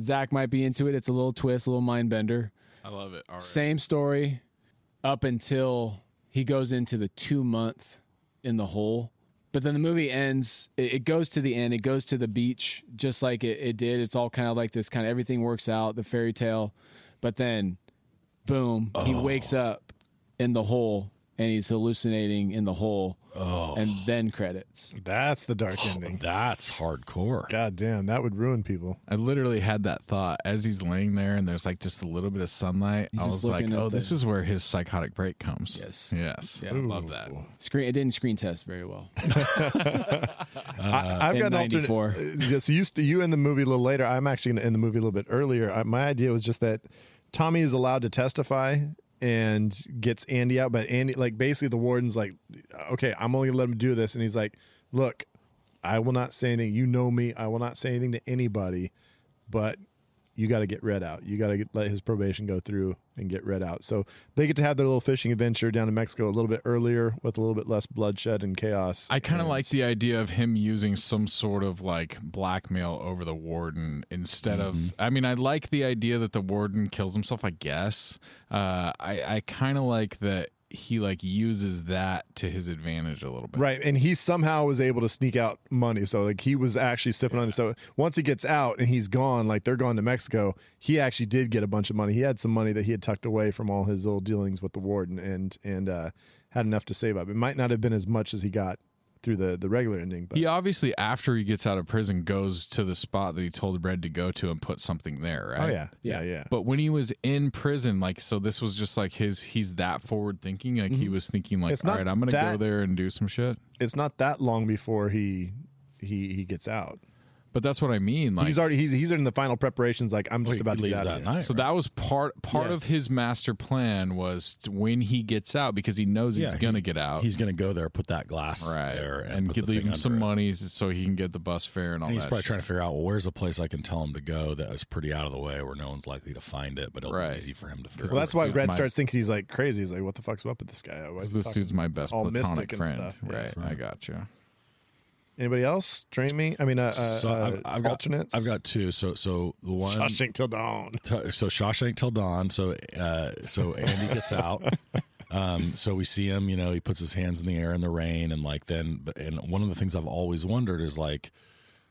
Zach might be into it. It's a little twist, a little mind bender. I love it. All right. Same story up until he goes into the two month in the hole. But then the movie ends. It, it goes to the end. It goes to the beach, just like it, it did. It's all kind of like this kind of everything works out, the fairy tale. But then, boom, he wakes oh. up in the hole and he's hallucinating in the hole. Oh. And then credits. That's the dark ending. That's hardcore. God damn, that would ruin people. I literally had that thought as he's laying there and there's like just a little bit of sunlight. I just was like, looking at oh, this is where his psychotic break comes. Yes. Yes. Yeah. I love that. Screen. It didn't screen test very well. *laughs* I, I've in got an 94. alternate. uh, yeah, so you, st- you end the movie a little later. I'm actually going to end the movie a little bit earlier. I, my idea was just that Tommy is allowed to testify and gets Andy out, but Andy, like, basically the warden's like, okay, I'm only to let him do this. And he's like, look, I will not say anything. You know me. I will not say anything to anybody, but you got to get Red out. You got to let his probation go through and get Red out. So they get to have their little fishing adventure down in Mexico a little bit earlier with a little bit less bloodshed and chaos. I kind of like the idea of him using some sort of like blackmail over the warden instead Mm-hmm. of. I mean, I like the idea that the warden kills himself. I guess. Uh, I I kind of like that he like uses that to his advantage a little bit. Right, and he somehow was able to sneak out money. So like he was actually sipping on it. So once he gets out and he's gone, like they're gone to Mexico, he actually did get a bunch of money. He had some money that he had tucked away from all his little dealings with the warden, and and uh, had enough to save up. It might not have been as much as he got through the the regular ending, but He obviously, after he gets out of prison, goes to the spot that he told Red to go to and put something there, right? oh yeah, yeah, yeah. But when he was in prison, like, so this was just like his, he's that forward thinking. Like, he was thinking, like, Mm-hmm. It's all I'm going to go there and do some shit. It's not that long before he he he gets out. But that's what I mean. Like, he's already he's he's in the final preparations. Like I'm just about to leave out that night. So that was part part Yes. of his master plan was when he gets out because he knows he's gonna he- get out, He's going to go there, put that glass right, there, and, and, put could the leave him some it. money so he can get the bus fare and all And he's probably shit. trying to figure out, well, where's a place I can tell him to go that is pretty out of the way where no one's likely to find it, but it'll Right. be easy for him to figure Well, that's why dude's Red my- starts thinking he's like crazy. He's like, "What the fuck's up with this guy? Why this dude's my best platonic friend, stuff?" Yeah. right? I got you. Anybody else? Train me. I mean, uh, uh, I've, I've got. I've got two. So so the one Shawshank till dawn. t- so Shawshank till dawn. So uh, so Andy gets out. *laughs* Um, so we see him. You know, he puts his hands in the air in the rain, and like then. And one of the things I've always wondered is like,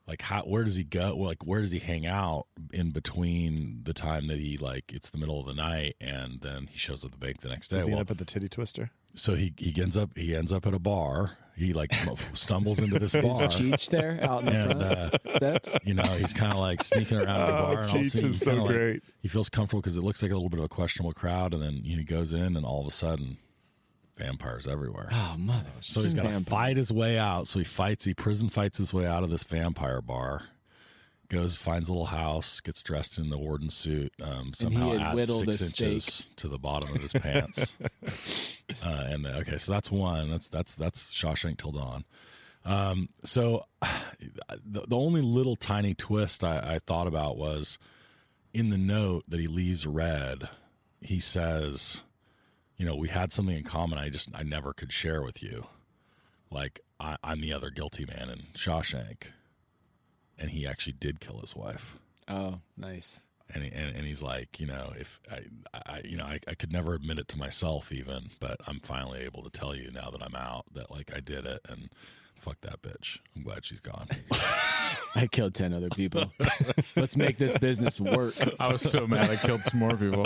like how where does he go? Like where does he hang out in between the time that he like it's the middle of the night and then he shows up at the bank the next day? Does he Well, end up at the titty twister? so he he ends up he ends up at a bar. He like *laughs* stumbles into this bar. Cheech there out in the And, front uh, steps. you know, he's kind of like sneaking around the Oh, bar, and all of a Cheech sudden is he kinda so like- great. he feels comfortable because it looks like a little bit of a questionable crowd, and then you know, he goes in, and all of a sudden, vampires everywhere. Oh mother! So he's got to fight his way out. So he fights, he prison fights his way out of this vampire bar. Goes, finds a little house, gets dressed in the warden suit. Um, somehow had adds six inches to the bottom of his pants. *laughs* uh, and uh, okay, so that's one. That's that's that's Shawshank till dawn. Um, so *sighs* the, the only little tiny twist I, I thought about was in the note that he leaves red. He says, "You know, we had something in common. I just I never could share with you. Like I, I'm the other guilty man in Shawshank, and he actually did kill his wife." Oh, nice. and, he, and and he's like, you know, if I, I you know, I, I could never admit it to myself even, but I'm finally able to tell you now that I'm out that like I did it and fuck that bitch. I'm glad she's gone. *laughs* *laughs* I killed ten other people. *laughs* Let's make this business work. I was so mad I killed some more people.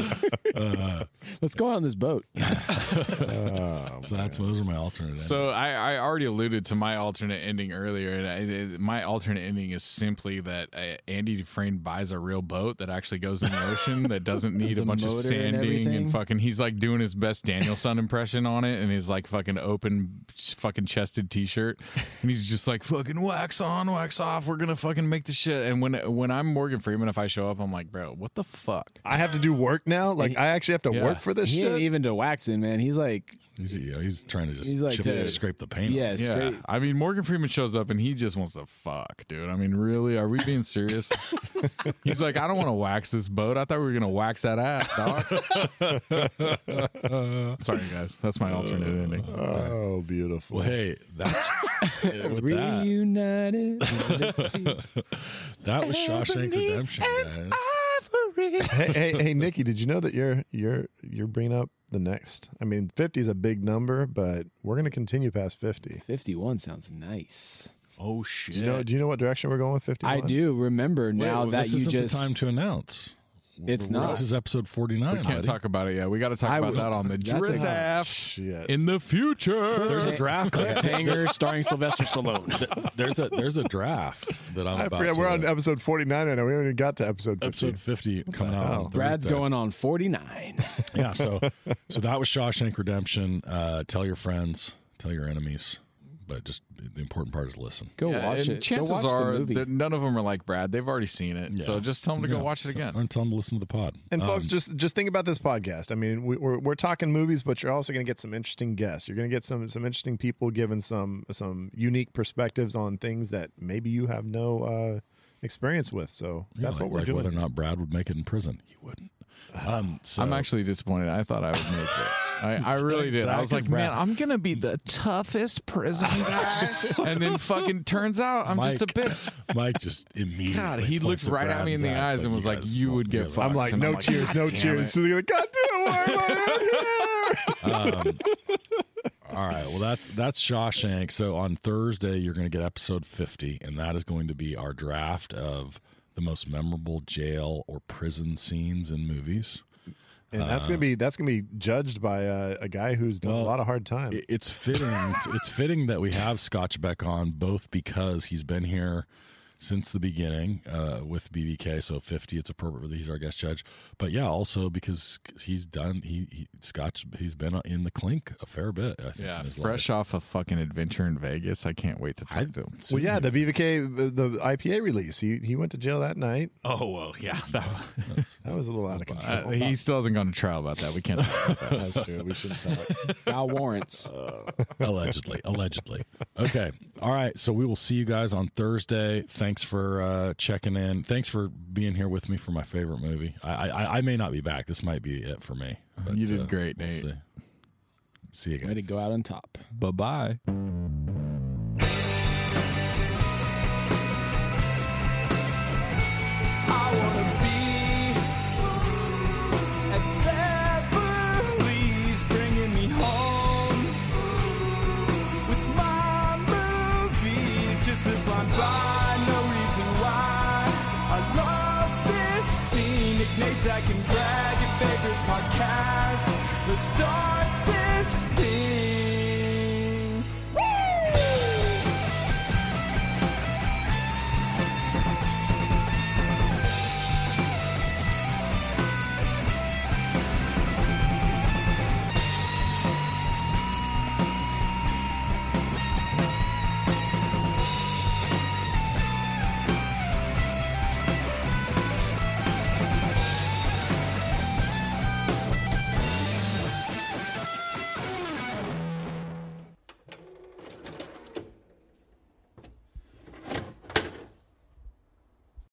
*laughs* Let's go out on this boat. so that's those are my alternate. So I, I already alluded to my alternate ending earlier, and I, it, my alternate ending is simply that uh, Andy Dufresne buys a real boat that actually goes in the ocean that doesn't need a a bunch of motor and sanding and, fucking. He's like doing his best Danielson impression on it, and he's like fucking open, fucking chested T-shirt, and he's just like fucking wax on, wax off. We're gonna fucking make the shit. And when when I'm Morgan Freeman, if I show up, I'm like, bro, what the fuck? I have to do work now. Like I actually have to Yeah. work for this He shit. ain't even to waxing, man. He's like, he's you know, he's trying to just He's like chip- to- scrape the paint. yeah, off. Yeah, straight. I mean Morgan Freeman shows up and he just wants to fuck, dude. I mean, really? Are we being serious? *laughs* He's like, I don't want to wax this boat. I thought we were gonna wax that ass, dog. *laughs* Sorry, guys. That's my alternate uh, ending. oh, beautiful. Well, hey, that's *laughs* with that. reunited. That was Shawshank Redemption, guys. Memory. *laughs* hey, hey, hey, Nikki, did you know that you're you're you're bringing up the next? I mean, fifty is a big number, but we're going to continue past fifty. 51 sounds nice. Oh shit! Do you know? Do you know what direction we're going with fifty? I do remember now Wait, that this you isn't just the time to announce. It's not. This is episode forty nine. we can't talk about it yet. We got to talk I about that on the that's a- Drizzaf in the future. There's a draft. *laughs* Cliffhanger starring *laughs* Sylvester Stallone. there's a there's a draft that I'm I about. forget. to, We're on episode forty nine right now. We haven't even got to episode fifty. episode fifty coming out. on Brad's going on 49. Yeah. So *laughs* so that was Shawshank Redemption. Uh, tell your friends. Tell your enemies. But just the important part is listen. Go Yeah, watch and it. Chances go watch are the movie. that none of them are like Brad. They've already seen it. So just tell them to Yeah. go watch it again. And tell them to listen to the pod. And folks, Um, just just think about this podcast. I mean, we, we're we're talking movies, but you're also going to get some interesting guests. You're going to get some some interesting people giving some some unique perspectives on things that maybe you have no uh, experience with. So yeah, that's like, what we're like doing. Whether or not Brad would make it in prison, he wouldn't. Um, so I'm actually disappointed. I thought I would make it. I, I really did. I was like, man, I'm gonna be the toughest prison *laughs* guy, and then fucking turns out I'm just a bitch. *laughs* Mike just immediately. God, he points looked right at me in the eyes and was like, guys "You would get fucked." I'm like, And no cheers, "God no damn cheers. So you're like, God damn, why am I out *laughs* here? Um, all right. Well, that's that's Shawshank. So on Thursday, you're going to get episode 50, and that is going to be our draft of the most memorable jail or prison scenes in movies. And that's gonna uh, be that's gonna be judged by a, a guy who's done a lot of hard time. It's fitting. it's fitting that we have Scotch Beck on both because he's been here since the beginning uh, with BVK. So 50, it's appropriate that he's our guest judge. But yeah, also because he's done. He, he Scotch. He's been in the clink a fair bit. I think. Yeah, fresh life. off a fucking adventure in Vegas. I can't wait to talk I- to him. well, yeah, the BVK, the, the IPA release. He he went to jail that night. Oh well, yeah. That, *laughs* That was a little out of control. uh, he still hasn't gone to trial about that. We can't. Talk about that. That's true. We shouldn't talk. Val warrants. *laughs* allegedly allegedly okay all right so we will see you guys on thursday thanks for uh checking in thanks for being here with me for my favorite movie i i, I may not be back this might be it for me but, You did uh, great, we'll Nate. see. see you Way to go out on top. Bye bye. I wanna